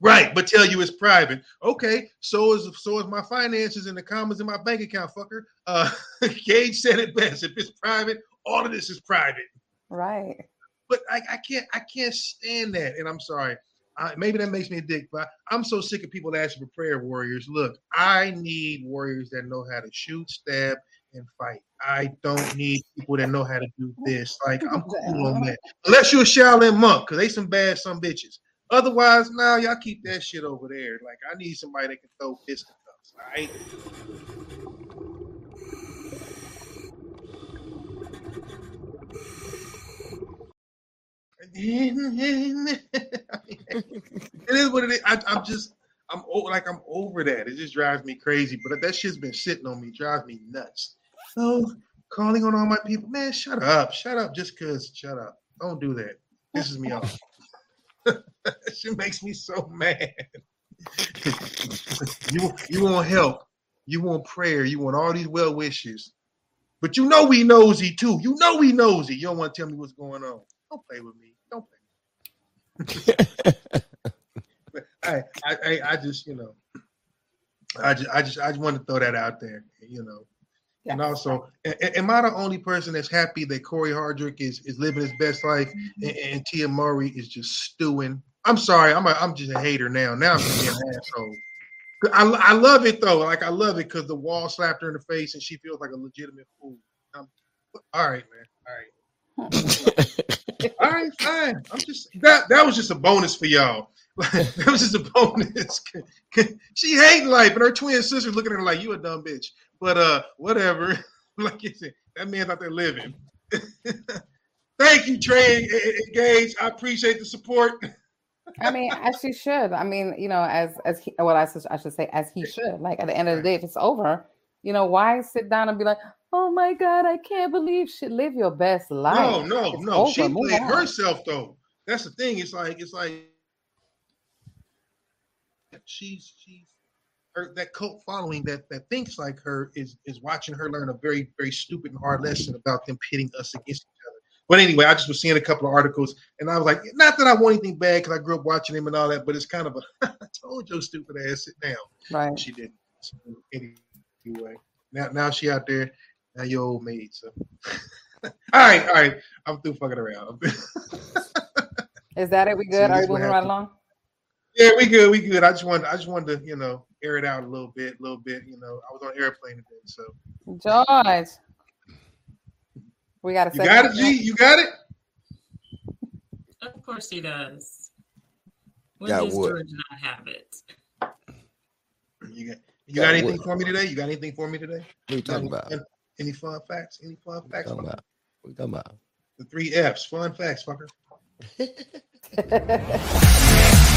Right, but tell you it's private. Okay, so is so is my finances and the commas in my bank account, fucker. Uh Gage said it best. If it's private, all of this is private. Right. But I, I can't I can't stand that. And I'm sorry. I, maybe that makes me a dick, but I'm so sick of people asking for prayer warriors. Look, I need warriors that know how to shoot, stab, and fight. I don't need people that know how to do this. Like I'm cool on that. Unless you're a Shaolin monk, because they some bad some bitches. Otherwise, now y'all keep that shit over there. Like I need somebody that can throw fisticuffs. All right. it is what it is. I, I'm just, I'm like, I'm over that. It just drives me crazy. But that shit's been sitting on me, drives me nuts. So calling on all my people, man, shut up, shut up, just cause, shut up. Don't do that. This is me off. shit makes me so mad. you, you want help, you want prayer, you want all these well wishes, but you know we nosy too. You know we nosy. You don't want to tell me what's going on. Don't play with me. Don't play. I, I, I, I just, you know, I just, I just, I just want to throw that out there, you know. And also, am I the only person that's happy that Cory Hardrict is is living his best life and, and Tia Mowry is just stewing? I'm sorry, I'm a, I'm just a hater now. Now I'm just an asshole. I, I love it though. Like I love it because the wall slapped her in the face and she feels like a legitimate fool. Um, all right, man. All right. all right, fine. I'm just that that was just a bonus for y'all. that was just a bonus. she hating life, and her twin sister looking at her like you a dumb bitch. But uh, whatever. like you said, that man's out there living. Thank you, Trey and Gage. I appreciate the support. I mean, as she should. I mean, you know, as as he, well, I should, I should say, as he should. Like at the end of the day, if it's over, you know, why sit down and be like, "Oh my God, I can't believe she live your best life." No, no, It's no. over, She move played on. herself though. That's the thing. It's like it's like she's she's her that cult following that that thinks like her is is watching her learn a very very stupid and hard lesson about them pitting us against each other. But anyway, I just was seeing a couple of articles and I was like, not that I want anything bad because I grew up watching him and all that, but it's kind of a I told your stupid ass sit down. Right. She didn't. So anyway, now now she out there. Now your old maid. So all right, all right. I'm through fucking around. Is that it? We good? Are we moving right along? Yeah, we good, we good. I just wanted, I just wanted to, you know, air it out a little bit, a little bit. You know, I was on an airplane today, so George, we got to. you got it, G. You got it. Of course he does. When Got does what? George not have it? You got, you Got got anything what? for me today? You got anything for me today? What are you talking Any about? Any fun facts? Any fun facts? Talking fucker? about? What you talking about? The three F's. Fun facts, fucker.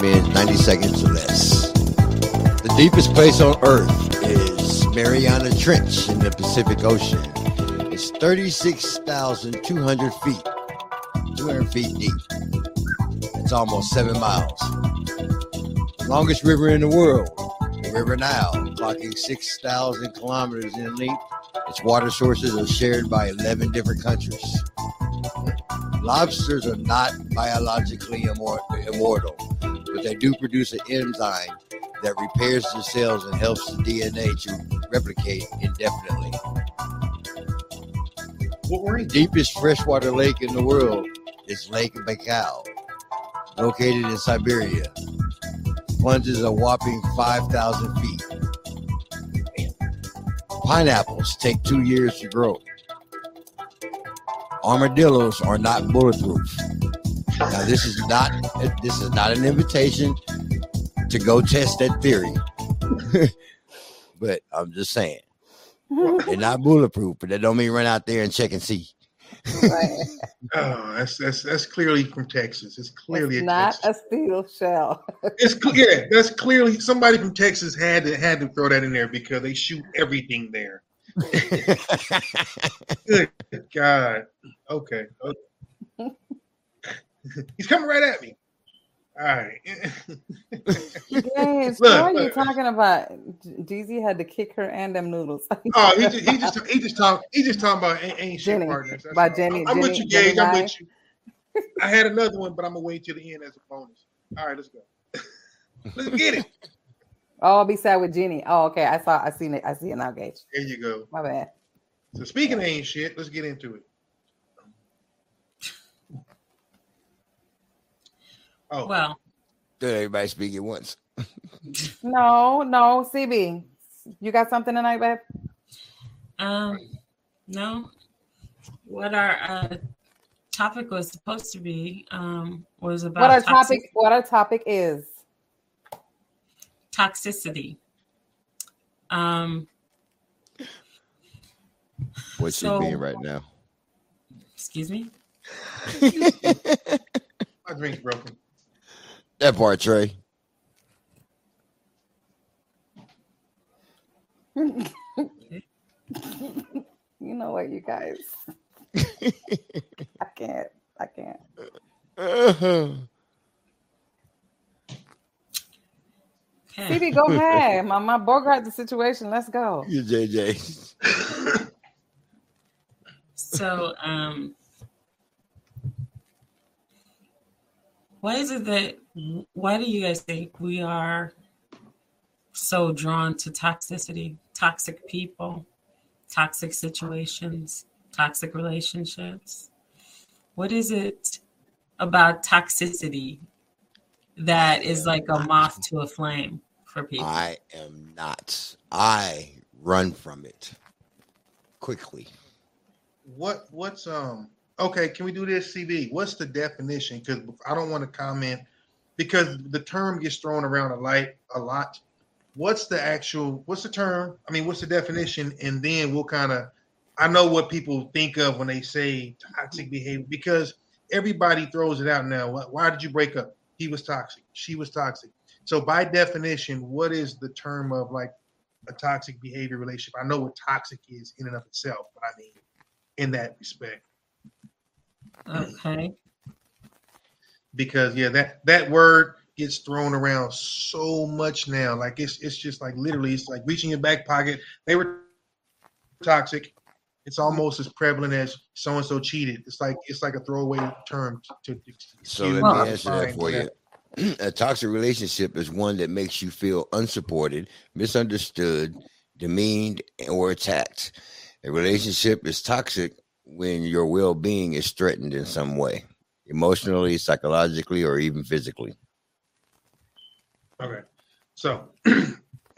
minutes, 90 seconds or less. The deepest place on Earth is Mariana Trench in the Pacific Ocean. It's 36,200 feet, 200 feet deep. It's almost seven miles. Longest river in the world, the River Nile, clocking 6,000 kilometers in length. Its water sources are shared by 11 different countries. Lobsters are not biologically immortal, but they do produce an enzyme that repairs the cells and helps the DNA to replicate indefinitely. The deepest freshwater lake in the world is Lake Baikal, located in Siberia. Plunges a whopping 5,000 feet. Pineapples take two years to grow. Armadillos are not bulletproof. Now, this is not this is not an invitation to go test that theory, but I'm just saying they're not bulletproof. But that don't mean run out there and check and see. Oh, that's that's that's clearly from Texas. It's clearly It's a not Texas. a steel shell. It's yeah, that's clearly somebody from Texas had to had to throw that in there because they shoot everything there. Good God. Okay. okay. He's coming right at me. All right. Yes, Look, what are you talking about? DZ had to kick her and them noodles. Oh, he just he just he just talk he just talking about ain't, shit Jenny, partners. That's by. Jenny- I'm with you, Gage. Jenny I'm with you. I had another one, but I'm gonna wait till the end as a bonus. All right, let's go. let's get it. Oh, I'll be sad with Jenny. Oh, okay. I saw. I seen it. I see it now, Gage. There you go. My bad. So speaking of ain't shit, let's get into it. Oh, Well, Did everybody speak at once. no, no, CB, you got something tonight, babe? Um, no. What our uh, topic was supposed to be um, was about What our toxic- topic? What our topic is? toxicity. Um, What's So- she being right now? excuse me. My drink's broken. That part, Trey. you know what, you guys? I can't. I can't. CB, go ahead. My my Bogart the situation. Let's go. You JJ. So, um, why is it that? Why do you guys think we are so drawn to toxicity, toxic people, toxic situations, toxic relationships? What is it about toxicity that is like a moth to a flame for people? I am not. I run from it quickly. What what's um okay, can we do this CB? What's the definition? Because I don't want to comment because the term gets thrown around a light a lot. What's the actual what's the term? I mean, what's the definition? And then we'll kind of I know what people think of when they say toxic behavior because everybody throws it out now. Why did you break up? He was toxic. She was toxic. So by definition, what is the term of like a toxic behavior relationship? I know what toxic is in and of itself, but I mean in that respect. Okay. Because yeah, that that word gets thrown around so much now. Like it's it's just like literally it's like reaching your back pocket. They were toxic. It's almost as prevalent as so and so cheated. It's like it's like a throwaway term to, to So excuse let me answer that for you. A toxic relationship is one that makes you feel unsupported, misunderstood, demeaned, or attacked. A relationship is toxic when your well being is threatened in some way, emotionally, psychologically, or even physically. Okay. So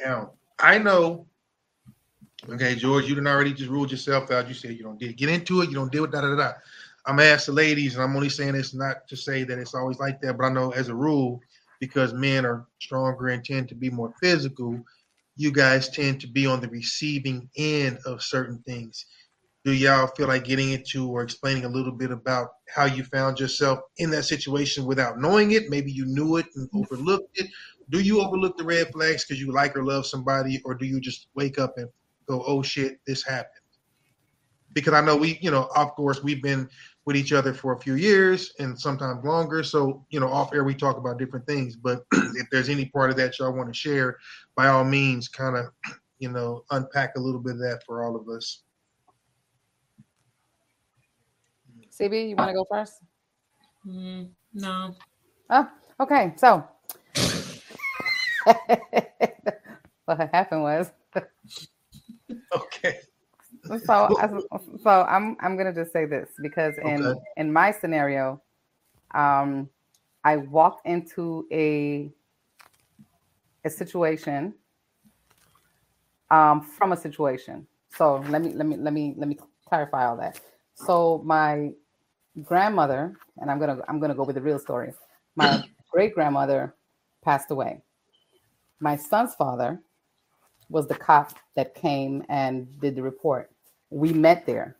now I know. Okay, George, you done already just ruled yourself out. You said you don't get get into it. You don't deal with da da da. I'm gonna ask the ladies, and I'm only saying this not to say that it's always like that, but I know as a rule, because men are stronger and tend to be more physical, you guys tend to be on the receiving end of certain things. Do y'all feel like getting into or explaining a little bit about how you found yourself in that situation without knowing it? Maybe you knew it and overlooked it. Do you overlook the red flags because you like or love somebody, or do you just wake up and go, "Oh shit, this happened"? Because I know we, you know, of course, we've been with each other for a few years and sometimes longer. So, you know, off air we talk about different things. But if there's any part of that y'all want to share, by all means, kind of, you know, unpack a little bit of that for all of us. CB, you want to go first? Mm, no. Oh, okay. So what happened was okay. So so I'm I'm gonna just say this because in Okay. in my scenario, um, I walked into a a situation um, from a situation. So let me let me let me let me clarify all that. So my grandmother, and I'm gonna I'm gonna go with the real story. My great grandmother passed away. My son's father was the cop that came and did the report. We met there.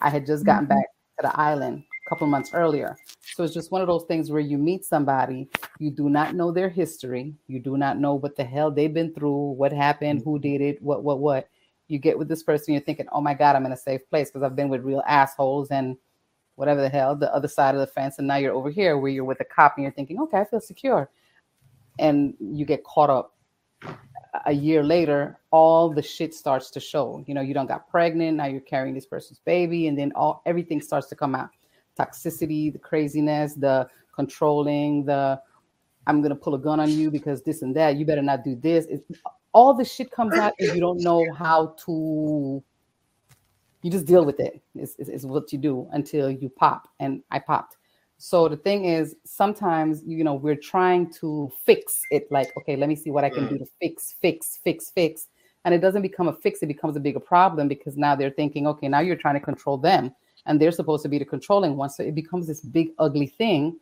I had just gotten mm-hmm. back to the island a couple months earlier. So it's just one of those things where you meet somebody, you do not know their history, you do not know what the hell they've been through, what happened, who mm-hmm. did it, what, what, what. You get with this person, you're thinking, oh my God, I'm in a safe place because I've been with real assholes and whatever the hell, the other side of the fence. And now you're over here where you're with a cop and you're thinking, okay, I feel secure. And you get caught up a year later, all the shit starts to show. You know, you don't got pregnant, now you're carrying this person's baby, and then all everything starts to come out. Toxicity, the craziness, the controlling, the I'm gonna pull a gun on you because this and that. You better not do this. It, all the shit comes out, and you don't know how to. You just deal with it. it. Is is what you do until you pop, and I popped. So the thing is, sometimes you know we're trying to fix it. Like, okay, let me see what I can do to mm. fix, fix, fix, fix, and it doesn't become a fix. It becomes a bigger problem because now they're thinking, okay, now you're trying to control them, and they're supposed to be the controlling one. So it becomes this big ugly thing,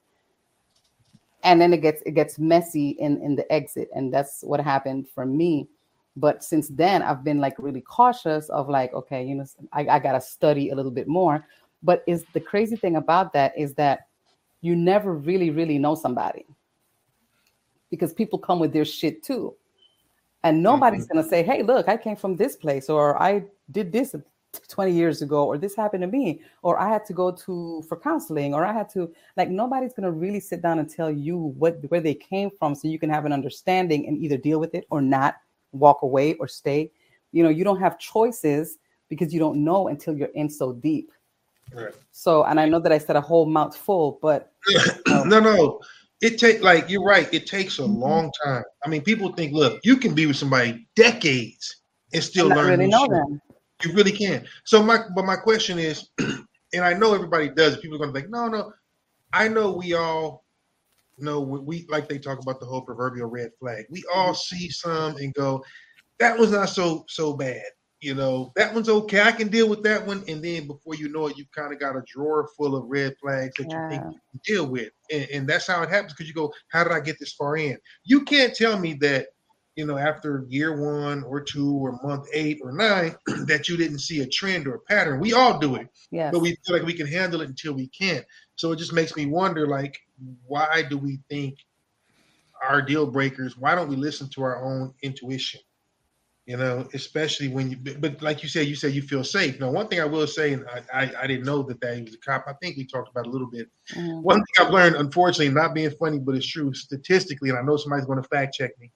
and then it gets it gets messy in in the exit, and that's what happened for me. But since then, I've been like really cautious of like, okay, you know, I, I gotta study a little bit more. But is the crazy thing about that is that you never really, really know somebody because people come with their shit too. And nobody's Mm-hmm. going to say, hey, look, I came from this place, or I did this 20 years ago, or this happened to me, or I had to go to for counseling, or I had to, like, nobody's going to really sit down and tell you what where they came from so you can have an understanding and either deal with it or not, walk away or stay. You know, you don't have choices because you don't know until you're in so deep. Right. So, and I know that I said a whole mouth full, but um, no, no. It take like you're right. It takes a mm-hmm. long time. I mean, people think, look, you can be with somebody decades and still learn really know shit. them. You really can. So my, but my question is, and I know everybody does. People are going to think, no, no. I know we all know we, we like they talk about the whole proverbial red flag. We all mm-hmm. see some and go, that was not so so bad. You know, that one's okay. I can deal with that one. And then before you know it, you've kind of got a drawer full of red flags that you think you can deal with. And, and that's how it happens because you go, how did I get this far in? You can't tell me that, you know, after year one or two or month eight or nine, that you didn't see a trend or a pattern. We all do it. Yes. But we feel like we can handle it until we can't. So it just makes me wonder, like, why do we think our deal breakers? Why don't we listen to our own intuition? You know, especially when you, but- like you said, you said you feel safe. Now, one thing I will say, and I, I, I didn't know that that he was a cop. I think we talked about a little bit. Mhm. One thing I've learned, unfortunately, not being funny, but it's true statistically, and I know somebody's going to fact check me,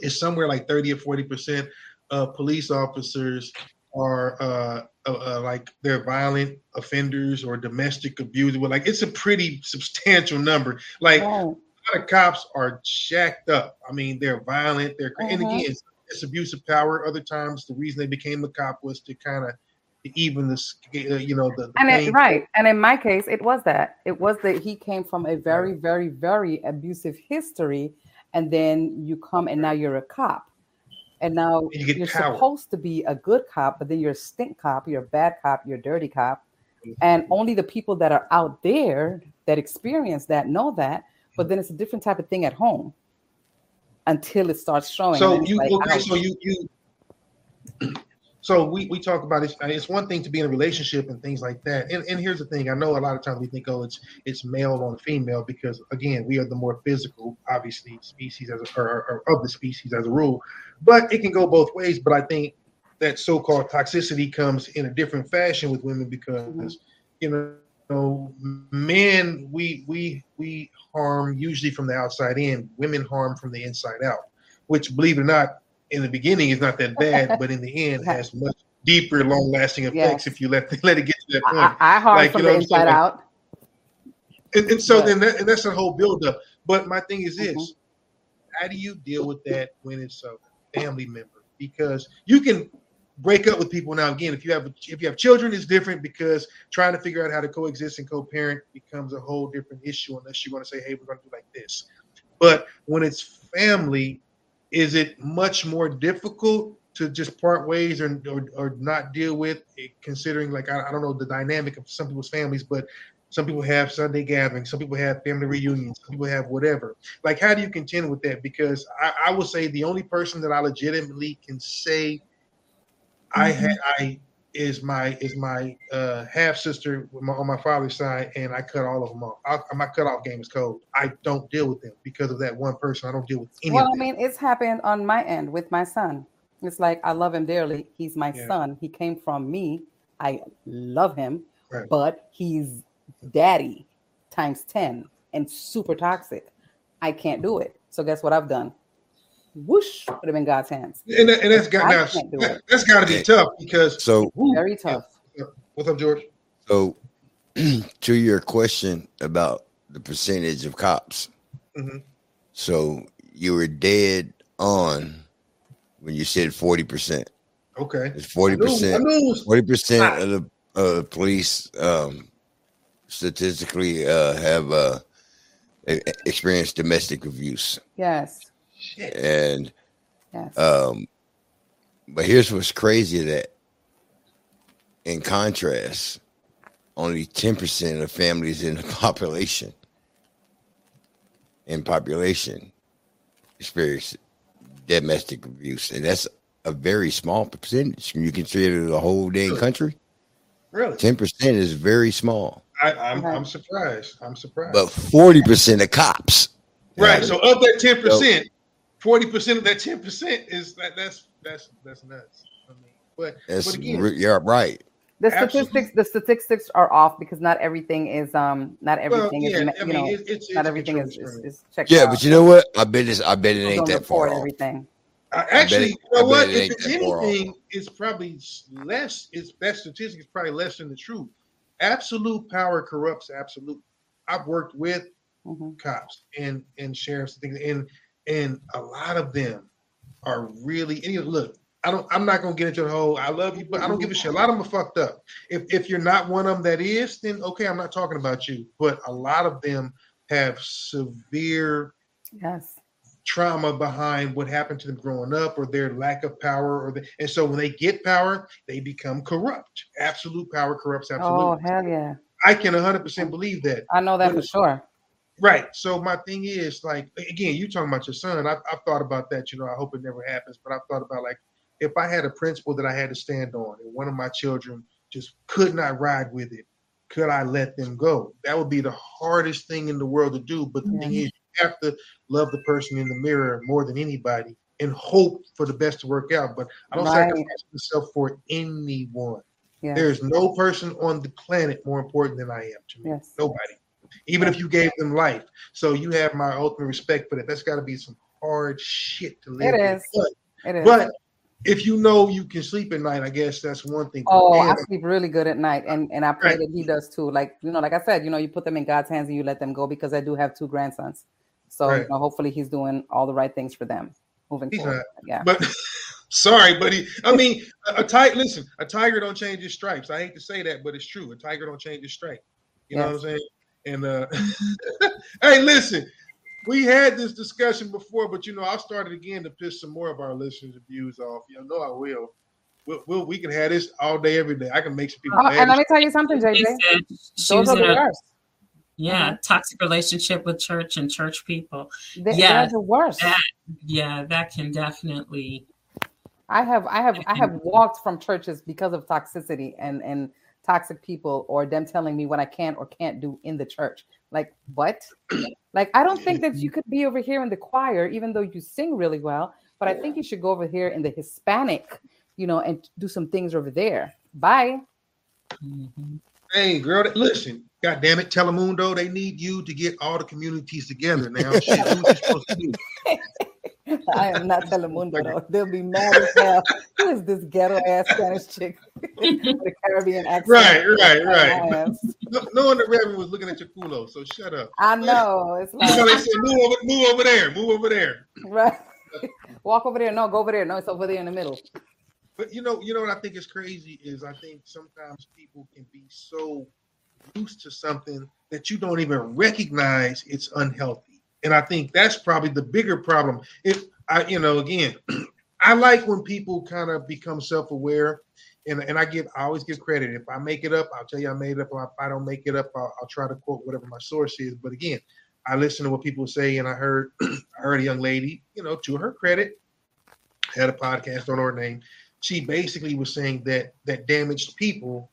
is somewhere like 30 or 40 percent of police officers are uh, uh, uh, like they're violent offenders or domestic abusers. Well, like it's a pretty substantial number. Like a lot of cops are jacked up. I mean, they're violent. They're and Mhm. again, it's, it's abuse of power. Other times, the reason they became a cop was to kind of even the uh, you know the, the and it, right and in my case it was that it was that he came from a very very very abusive history and then you come and now you're a cop and now you get you're power. supposed to be a good cop but then you're a stink cop you're a bad cop you're a dirty cop mm-hmm. and only the people that are out there that experience that know that but mm-hmm. then it's a different type of thing at home until it starts showing So you like, okay? So you you. So we, we talk about it. It's one thing to be in a relationship and things like that. And, and here's the thing: I know a lot of times we think, oh, it's it's male on female because again, we are the more physical, obviously, species as a, or, or of the species as a rule. But it can go both ways. But I think that so-called toxicity comes in a different fashion with women because you know know, men we we we harm usually from the outside in. Women harm from the inside out, which believe it or not, in the beginning is not that bad, but in the end has much deeper, long-lasting effects Yes. if you let let it get to that point. I, I harm from you know what inside out and, and so But- then that, and that's the whole buildup. But my thing is this: Mm-hmm. how do you deal with that when it's a family member? Because you can break up with people now. Again, if you have if you have children, it's different because trying to figure out how to coexist and co-parent becomes a whole different issue. Unless you're going to say, "Hey, we're going to do like this." But when it's family, is it much more difficult to just part ways or or, or not deal with? It, considering, like I, I don't know the dynamic of some people's families, but some people have Sunday gatherings, some people have family reunions, some people have whatever. Like, how do you contend with that? Because I, I will say the only person that I legitimately can say I mm-hmm. had I is my is my uh, half sister on my father's side, and I cut all of them off. I, my cutoff game is cold. I don't deal with them because of that one person. I don't deal with any well, I mean, it's happened on my end with my son. It's like I love him dearly. He's my Yeah. son. He came from me. I love him, Right. but he's daddy times 10 and super toxic. I can't do it. So guess what I've done? Whoosh, put him in God's hands. And, that, and that's got I now, can't do that, it. has got to be tough because So Very tough. What's up, George? So, to your question about the percentage of cops, Mhm. so you were dead on when you said forty percent. Okay, It's forty I knew- I percent. knew it was Forty percent of the uh, police um, statistically uh, have uh, experienced domestic abuse. Yes. And Yes. um, but here's what's crazy that in contrast, only 10% of families in the population in population experience domestic abuse. And that's a very small percentage. When you consider the whole dang country, Really? 10% is very small. I, I'm I'm surprised. I'm surprised. But 40% of cops. right. have So it. of that ten percent, forty percent of that ten percent is that that's that's that's nuts. I mean, but That's but again, re- yeah, right. The Absolutely. statistics, the statistics are off because not everything is um not everything yeah, is I you mean, know it- it's- not it's everything is, control is, is checked Yeah, out. but you know what? I bet it's I bet it ain't that far off. everything. Bet actually, it- you know what? it If it's that far off. anything, it's probably less. It's that statistic is probably less than the truth. Absolute power corrupts absolute. I've worked with Mm-hmm. cops and and sheriffs and things, and and a lot of them are really. And look, I don't. I'm not gonna get into the whole. I love you, but I don't give a shit. A lot of them are fucked up. If if you're not one of them that is, then okay, I'm not talking about you. But a lot of them have severe Yes. trauma behind what happened to them growing up or their lack of power or the, and so when they get power they become corrupt absolute power corrupts Oh absolutely hell yeah! i can 100% believe that I know that But- for sure. Right so my thing is like again you talking about your son I, i've thought about that you know i hope it never happens but i've thought about like if i had a principle that i had to stand on and one of my children just could not ride with it could i let them go that would be the hardest thing in the world to do but the thing is you have to love the person in the mirror more than anybody and hope for the best to work out but i don't Right. sacrifice myself for anyone Yeah. there's no person on the planet more important than i am to me Yes. nobody even if you gave them life so you have my ultimate respect for that that's got to be some hard shit to live It with. is. But, It is. but if you know you can sleep at night i guess that's one thing Oh, I sleep really good at night, and and I pray Right. that he does too. Like you know, like I said, you know, you put them in God's hands and you let them go because I do have two grandsons. So Right. you know, hopefully he's doing all the right things for them moving He's forward. not. Yeah. But sorry, buddy. I mean, a, a tiger. Listen, a tiger don't change his stripes. I hate to say that, but it's true. A tiger don't change his stripe. You know what I'm saying? And uh, hey, listen, we had this discussion before, but you know, I started again to piss some more of our listeners' views off. You know, I will. We'll, we'll, we can have this all day, every day. I can make some people. Oh, mad and let me tell you something, JJ. She Those was are in the a- worst. Yeah, Mhm. toxic relationship with church and church people. They- yeah, the worst. That, yeah, that can definitely. I have I have I have walked from churches because of toxicity and and toxic people or them telling me what I can or can't do in the church. Like what? Like I don't think that you could be over here in the choir even though you sing really well, but I think you should go over here in the Hispanic, you know, and do some things over there. Bye. Mm-hmm. Hey, girl, listen. God damn it, Telemundo, they need you to get all the communities together now. Shit, who's you supposed to do? I am not Telemundo though. They'll be mad as hell. Who is this ghetto ass Spanish chick with a Caribbean accent? Right, right, right. No, no one the Reverend was looking at your culo, so shut up. I know. It's You know, like they said, move over, move over there, move over there. right. Walk over there. No, go over there. No, it's over there in the middle. But you know, you know what I think is crazy is I think sometimes people can be so used to something that you don't even recognize it's unhealthy. And I think that's probably the bigger problem. If I, you know, again, I like when people kind of become self-aware, and and I give, I always give credit. If I make it up, I'll tell you I made it up. If I don't make it up, I'll, I'll try to quote whatever my source is. But again, I listen to what people say, and I heard, I heard a young lady, you know, to her credit, had a podcast, don't her name. She basically was saying that that damaged people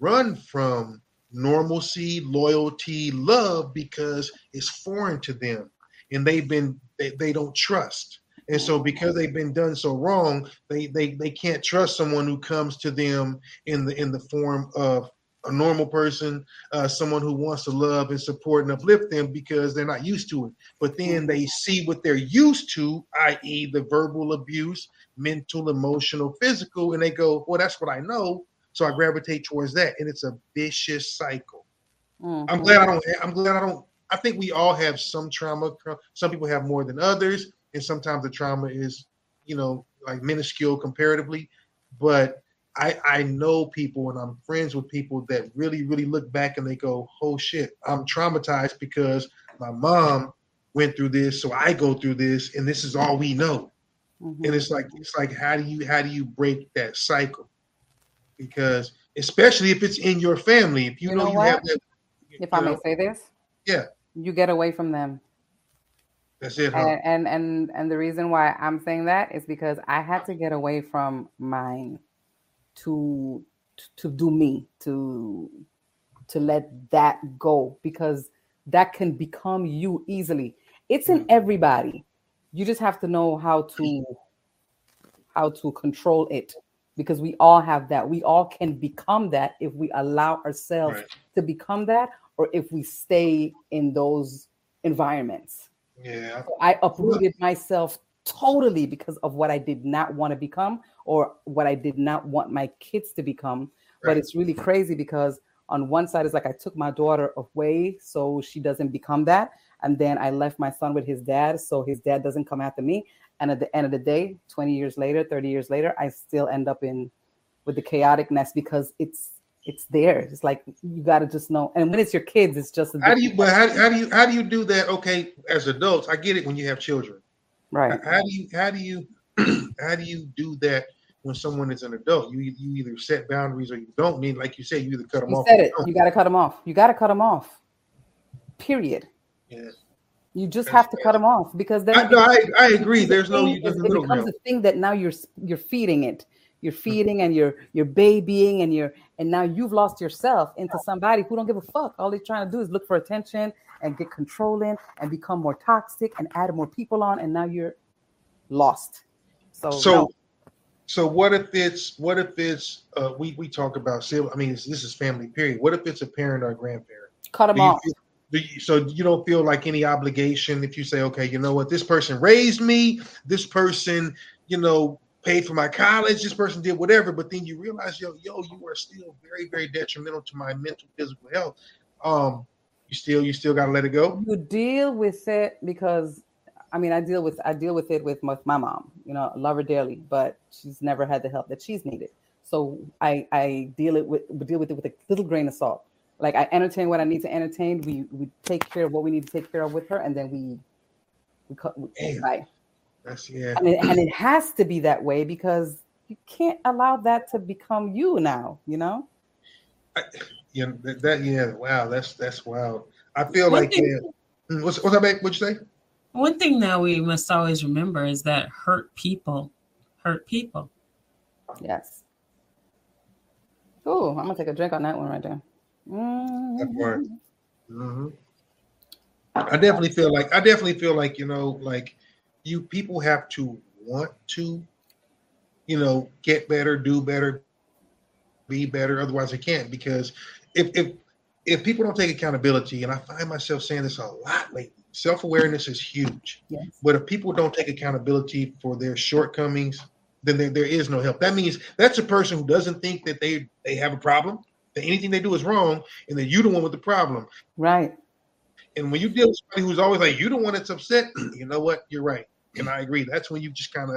run from normalcy, loyalty, love because it's foreign to them, and they've been they, they don't trust. And so because they've been done so wrong, they, they they can't trust someone who comes to them in the in the form of a normal person, uh, someone who wants to love and support and uplift them because they're not used to it. But then they see what they're used to, i.e., the verbal abuse, mental, emotional, physical, and they go, "Well, that's what I know." So I gravitate towards that, and it's a vicious cycle. I'm glad I don't. I'm glad I don't. I think we all have some trauma. Some people have more than others, and sometimes the trauma is, you know, like minuscule comparatively. But I I know people and I'm friends with people that really really look back and they go, "Oh shit, I'm traumatized because my mom went through this, so I go through this, and this is all we know." Mm-hmm. And it's like it's like how do you how do you break that cycle? Because especially if it's in your family, if you, You know, know you what? have that, If I may say this, yeah, you get away from them. that's it. Huh? And, and and and the reason why I'm saying that is because I had to get away from mine to to do me to to let that go because that can become you easily. It's in mm. everybody. You just have to know how to how to control it because we all have that. We all can become that if we allow ourselves Right. to become that or if we stay in those environments. Yeah. So I uprooted myself totally because of what I did not want to become or what I did not want my kids to become. But it's really crazy because on one side it's like I took my daughter away so she doesn't become that. And then I left my son with his dad so his dad doesn't come after me. And at the end of the day, 20 years later, 30 years later, I still end up in with the chaoticness because it's it's there. It's like you gotta just know. And when it's your kids, it's just How do you but how, how do you how do you do that? Okay, as adults, I get it when you have children. right. How do you how do you how do you do that when someone is an adult? You you either set boundaries or you don't. Mean like you said, you either cut them You off. said it. You got to cut them off. You got to cut them off. Period. Yeah. You just have to cut them off because then I, it no, I, I agree. There's no there's is- it becomes a thing that now you're you're feeding it. You're feeding and you're you're babying and you're and now you've lost yourself into somebody who don't give a fuck. All they're trying to do is look for attention and get controlling and become more toxic and add more people on, and now you're lost. So, So, no. so what if it's what if it's uh, we we talk about I mean, this this is family. Period. What if it's a parent or a grandparent? cut them off. feel- you- so you don't feel like any obligation if you say, okay, you know what, this person raised me, this person, you know, paid for my college, this person did whatever, but then you realize, yo, yo, you are still very, very detrimental to my mental, physical health. Um, you still, you still got to let it go. you deal with it because I mean I deal with I deal with it with my, my mom. You know, love her dearly, but she's never had the help that she's needed. So I I deal it with deal with it with a little grain of salt. Like I entertain what I need to entertain. We we take care of what we need to take care of with her, and then we we cut. We, Damn. bye. That's yeah. And it, and it has to be that way because you can't allow that to become you now. You know. Yeah, that, that yeah, wow, that's that's wild. I feel One like thing- yeah. Mm, What's what's that? babe? What'd you say? One thing that we must always remember is that hurt people hurt people. Yes. Oh, I'm gonna take a drink on that one right there. That part. Mhm. hmm I definitely feel like I definitely feel like you know, like you people have to want to, you know, get better, do better, be better. Otherwise, they can't. Because if if if people don't take accountability, and I find myself saying this a lot lately, self awareness is huge. Yes. But if people don't take accountability for their shortcomings, then there, there is no help. That means that's a person who doesn't think that they they have a problem, that anything they do is wrong, and that you're the one with the problem. Right. And when you deal with somebody who's always like, "You're the one that's upset," you know what? You're right, and I agree. That's when you just kind of,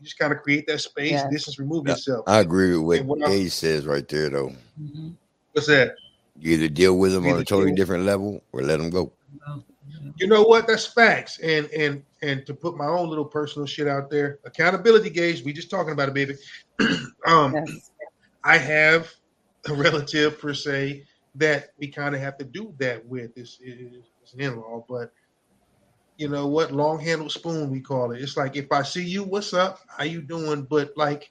you just kind of create that space, Yeah. distance, remove Yeah, yourself. I agree with And what what I- Gage says right there, though. What's that? You either deal with them on a totally deal- different level or let them go. You know what? That's facts. And and and to put my own little personal shit out there, accountability gauge. We just talking about it, baby. um, I have a relative per se that we kind of have to do that with. It's, it's an in-law, but you know what? Long handled spoon, we call it. It's like if I see you, what's up? How you doing? But like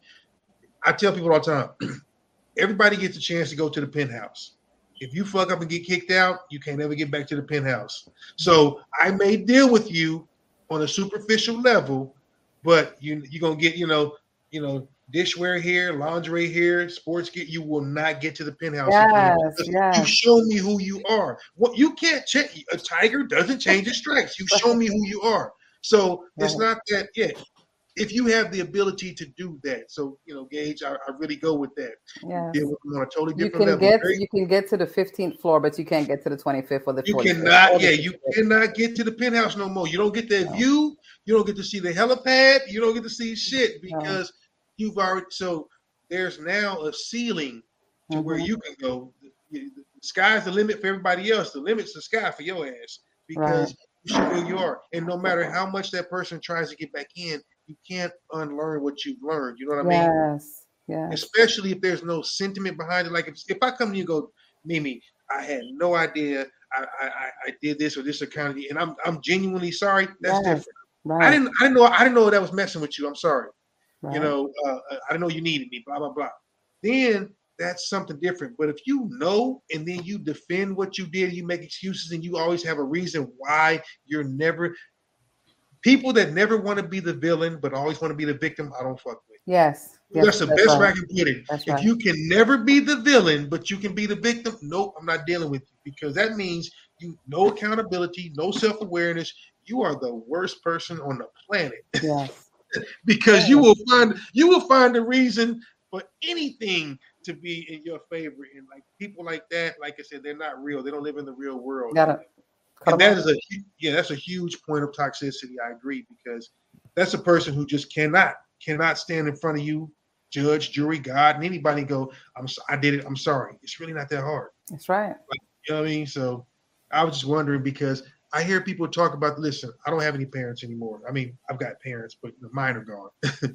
I tell people all the time, everybody gets a chance to go to the penthouse. If you fuck up and get kicked out, you can't ever get back to the penthouse. So I may deal with you on a superficial level, but you you're gonna get you know you know dishware here, lingerie here, sports get. You will not get to the penthouse. Yes, yes. You show me who you are. What you can't change. A tiger doesn't change its stripes. You show me who you are. So it's not that. Yeah, if you have the ability to do that, so you know, Gage, I, I really go with that. Yes. Deal with them on a totally different You can level. get Very- you can get to the 15th floor, but you can't get to the 25th or the you 45th. cannot, yeah, you cannot get to the penthouse no more. You don't get that view. You don't get to see the helipad. You don't get to see shit because you've already. So there's now a ceiling to where mm-hmm. you can go. The sky's the limit for everybody else. The limit's the sky for your ass because Right. you should who you are. And no matter how much that person tries to get back in, you can't unlearn what you've learned. You know what I mean? Yes. Yes. especially if there's no sentiment behind it. Like if, if I come to you and go, Mimi, I had no idea I, I, I- I did this or this account, and I'm I'm genuinely sorry. That's Yes, different. right. I didn't I didn't know I didn't know that was messing with you. I'm sorry. Right. You know, uh, I didn't know you needed me. Blah blah blah. Then that's something different. But if you know and then you defend what you did, you make excuses, and you always have a reason why you're never. People that never want to be the villain but always want to be the victim, I don't fuck with. Yes. yes, That's the best way I can put it. That's if right. you can never be the villain, but you can be the victim, nope, I'm not dealing with you because that means you no accountability, no self awareness. You are the worst person on the planet Yes. Because you will find you will find a reason for anything to be in your favor. And like people like that, like I said, they're not real. They don't live in the real world. Gotta cut and that is a yeah, that's a huge point of toxicity. I agree because that's a person who just cannot cannot stand in front of you, judge, jury, God, and anybody go, I'm I did it. I'm sorry. It's really not that hard. That's right. Like, you know what I mean? So I was just wondering because I hear people talk about. Listen, I don't have any parents anymore. I mean, I've got parents, but mine are gone.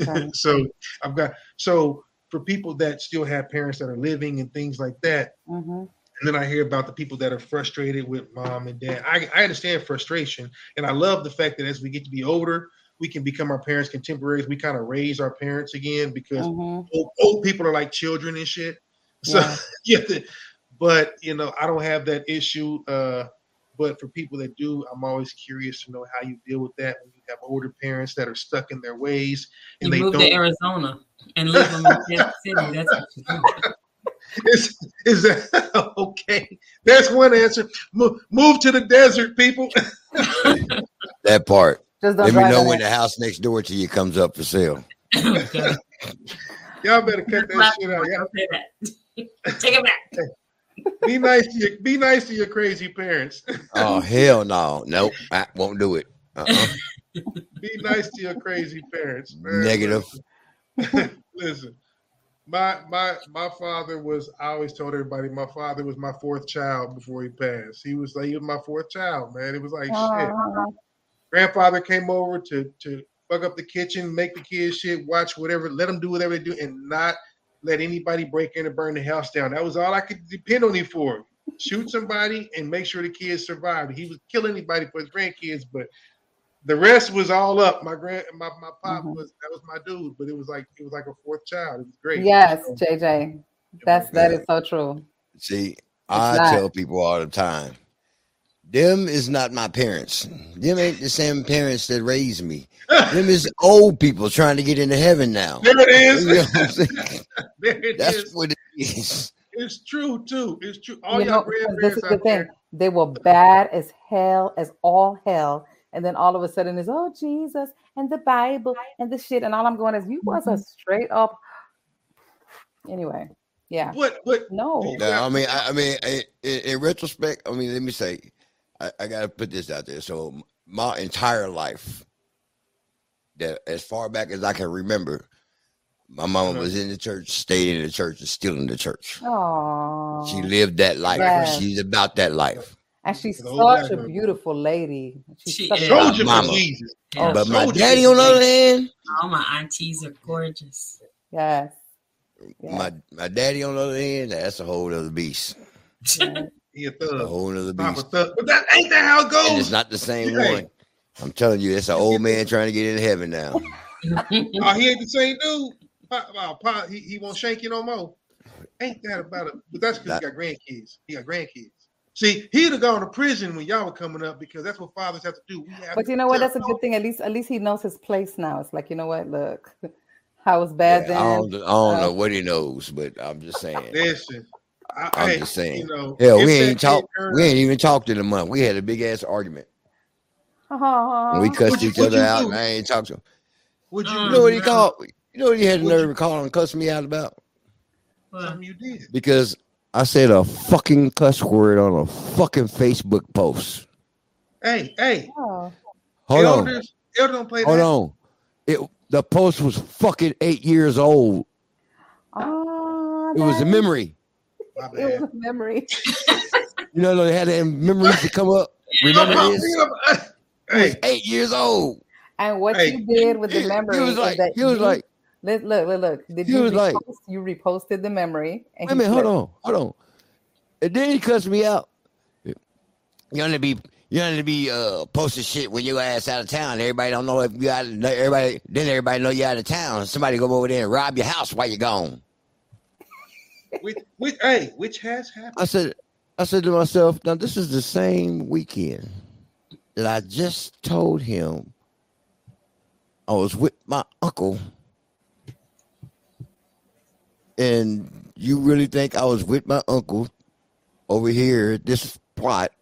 Right. so I've got so for people that still have parents that are living and things like that. Mm-hmm. And then I hear about the people that are frustrated with mom and dad. I, I understand frustration, and I love the fact that as we get to be older, we can become our parents' contemporaries. We kind of raise our parents again because Mhm. old, old people are like children and shit. So Yeah. have but you know, I don't have that issue. Uh, but for people that do, I'm always curious to know how you deal with that when you have older parents that are stuck in their ways and You they move don't. to Arizona and live in Kansas City. That's what you do. Is, is that okay? That's one answer. Move, move to the desert, people. That part. Just Let me know when it. the house next door to you comes up for sale. Y'all better cut that shit out. Y'all, Say that. Take it back. Be nice to your be nice to your crazy parents. Oh hell no, nope, I won't do it. Uh-uh. be nice to your crazy parents. man. Negative. Listen, my my my father was. I always told everybody my father was my fourth child before he passed. He was like he was my fourth child, man. It was like shit. Grandfather came over to to fuck up the kitchen, make the kids shit, watch whatever, let them do whatever they do, and not let anybody break in and burn the house down. That was all I could depend on him for. Shoot somebody and make sure the kids survived. He would kill anybody for his grandkids, but the rest was all up. My grand, my my pop Mm-hmm. was that was my dude, but it was like it was like a fourth child. It was great. Yes, JJ. That's that is so true. See, I not. tell people all the time, them is not my parents. Them ain't the same parents that raised me. them is old people trying to get into heaven now. There it is. You know what There it That's is. what it is. It's true too. It's true. All you y'all know, this grandparents is the thing. there. They were bad as hell, as all hell. And then all of a sudden it's oh Jesus and the Bible and the shit. And all I'm going is you was Mm-hmm. a straight up anyway. Yeah. But but no. No, I mean, I, I mean, in, in in retrospect, I mean, let me say, I, I got to put this out there. So, my entire life, that as far back as I can remember, my mama was in the church, stayed in the church, and still in the church. Oh. She lived that life. Yes. She's about that life. And she's The such a girl. beautiful lady. She's She such a- is. Soldier for Mama. Jesus. But my daddy, on the other Jesus. hand, All my aunties are gorgeous. Yes. Yeah. my my daddy on the other hand, that's a whole other beast. yeah. He a A whole other beast. thug. But that ain't that how it And it's not the same Hey. one. I'm telling you, it's an old man trying to get into heaven now. Oh, he ain't the same dude. Pop, Pop, he, he won't shank you no more. Ain't that about it? But that's because he got grandkids. He got grandkids. See, he'd have gone to prison when y'all were coming up because that's what fathers have to do. We have But you know what? tell- That's a good thing. At least at least he knows his place now. It's like, you know what, look, I was bad Yeah, I then. don't, I don't Uh, know what he knows, but I'm just saying. Listen, I, I'm hey, just saying. You know, Hell, we ain't kid talk. turned- We ain't even talked in a month. We had a big ass argument. uh-huh. And we cussed What'd you- each what'd other out, do? and I ain't talked to him. Would you, Uh, You know what he called? You know what he had the nerve to call and cuss me out about? Something you did. Because I said a fucking cuss word on a fucking Facebook post. Hey, hey, Oh. Hold on. elders, elders don't play Hold that. on. It the post was fucking eight years old. Oh It was a bad. memory. It was a memory. You know, they had that memories to come up. Remember this? Hey, was eight years old. And what Hey, you did with the he- memory he was like- that he was you- like- look, look, look, look. Did he you was like- you reposted the memory? And Wait a minute, hold on, hold on. And then he cussed me out. You only be you only be uh posting shit when your ass out of town. Everybody don't know if you out. Of, everybody then everybody know you out of town. Somebody go over there and rob your house while you're gone. Which, which, hey, which has happened? I said, I said to myself, now this is the same weekend that I just told him I was with my uncle. And you really think I was with my uncle over here this plot?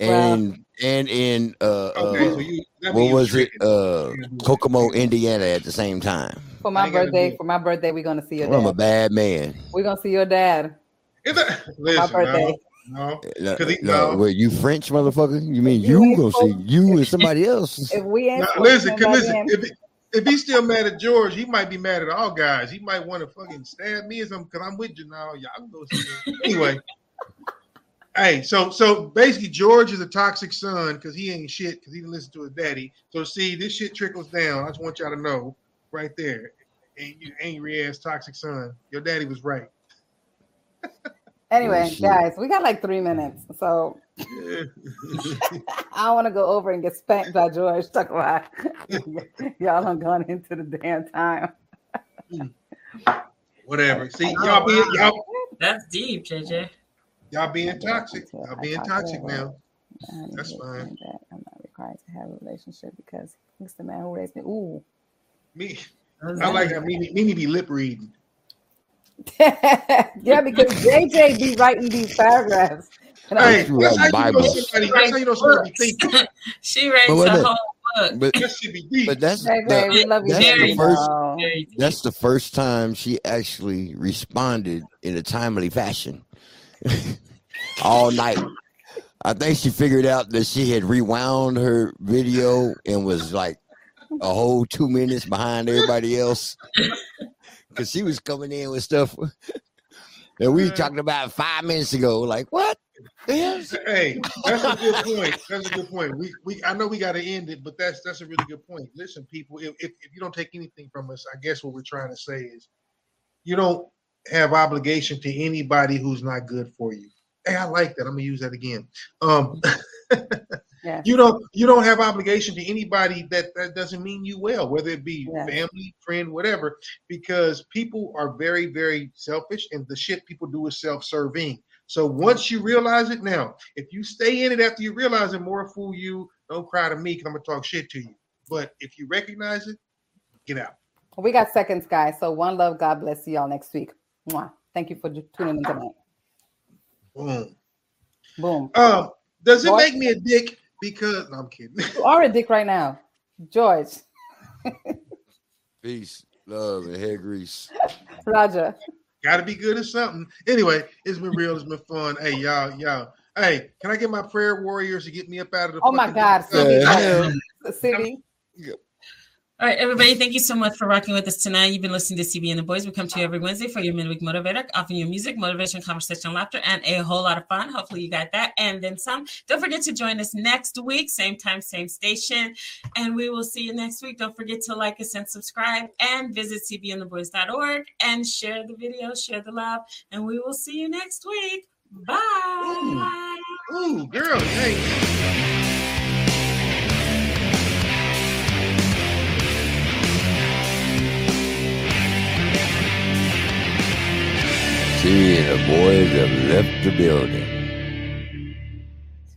And and in uh, Okay, uh so you- what was it? Uh Kokomo, Indiana at the same time. For my birthday, for my birthday, we're gonna see your Dad. I'm a bad man. We're gonna see your dad. Listen, birthday. No, No, Cause he- no, no. wait, you French motherfucker? You mean You you, gonna see you and somebody else? If we ain't Now, listen, know listen. then- If, if he's still mad at George, he might be mad at all guys. He might want to fucking stab me or something. Cause I'm with you now. Y'all can go see. Anyway, hey, so so basically, George is a toxic son because he ain't shit because he didn't listen to his daddy. So see, this shit trickles down. I just want y'all to know right there. Ain't you angry ass toxic son? Your daddy was right. Anyway, oh, shit. guys, we got like three minutes, so I want to go over and get spanked by George. Talk about y'all done gone into the damn time. Hmm. Whatever. See, y'all be y'all That's deep, JJ. Y'all being toxic. Y'all being toxic now. That's fine. I'm not required to have a relationship because he's the man who raised me. Ooh. Me, I like that. Mimi, Mimi be lip reading. yeah, because JJ be writing these paragraphs. Hey, that's how you know somebody. That's how you know somebody thinking. she writes But a a whole book. But, That should be deep. but that's JJ, the, we love you, that's the first that's the first time she actually responded in a timely fashion. All night. I think she figured out that she had rewound her video and was like a whole two minutes behind everybody else. Cause she was coming in with stuff that we talked about five minutes ago. Like, what? Hey, that's a good point. That's a good point. We, we I know we got to end it, but that's that's a really good point. Listen, people, if, if if you don't take anything from us, I guess what we're trying to say is you don't have obligation to anybody who's not good for you. Hey, I like that. I'm gonna use that again. Um, Yeah. you don't you don't have obligation to anybody that that doesn't mean you well, whether it be Yeah. family, friend, whatever, because people are very very selfish, and the shit people do is self-serving. So once you realize it, now if you stay in it after you realize it, more fool you. Don't cry to me because I'm gonna talk shit to you. But if you recognize it, get out. We got seconds, guys. So one love. God bless you all next week. Mwah. Thank you for tuning in tonight. Boom. Boom. Um, does it George? make me a dick because no, I'm kidding. You are a dick right now, George. Peace, love, and hair grease. Roger. Got to be good at something. Anyway, it's been real. It's been fun. Hey, y'all, y'all. Hey, can I get my prayer warriors to get me up out of the? Oh my fucking- God, Yeah. City. City. All right, everybody, thank you so much for rocking with us tonight. You've been listening to CB and the Boys. We come to you every Wednesday for your midweek motivator, offering you music, motivation, conversation, laughter, and a whole lot of fun. Hopefully, you got that and then some. Don't forget to join us next week, same time, same station. And we will see you next week. Don't forget to like us and subscribe and visit cbandtheboys.org and share the video, share the love. And we will see you next week. Bye. Ooh, girl, hey. See, the boys have left the building.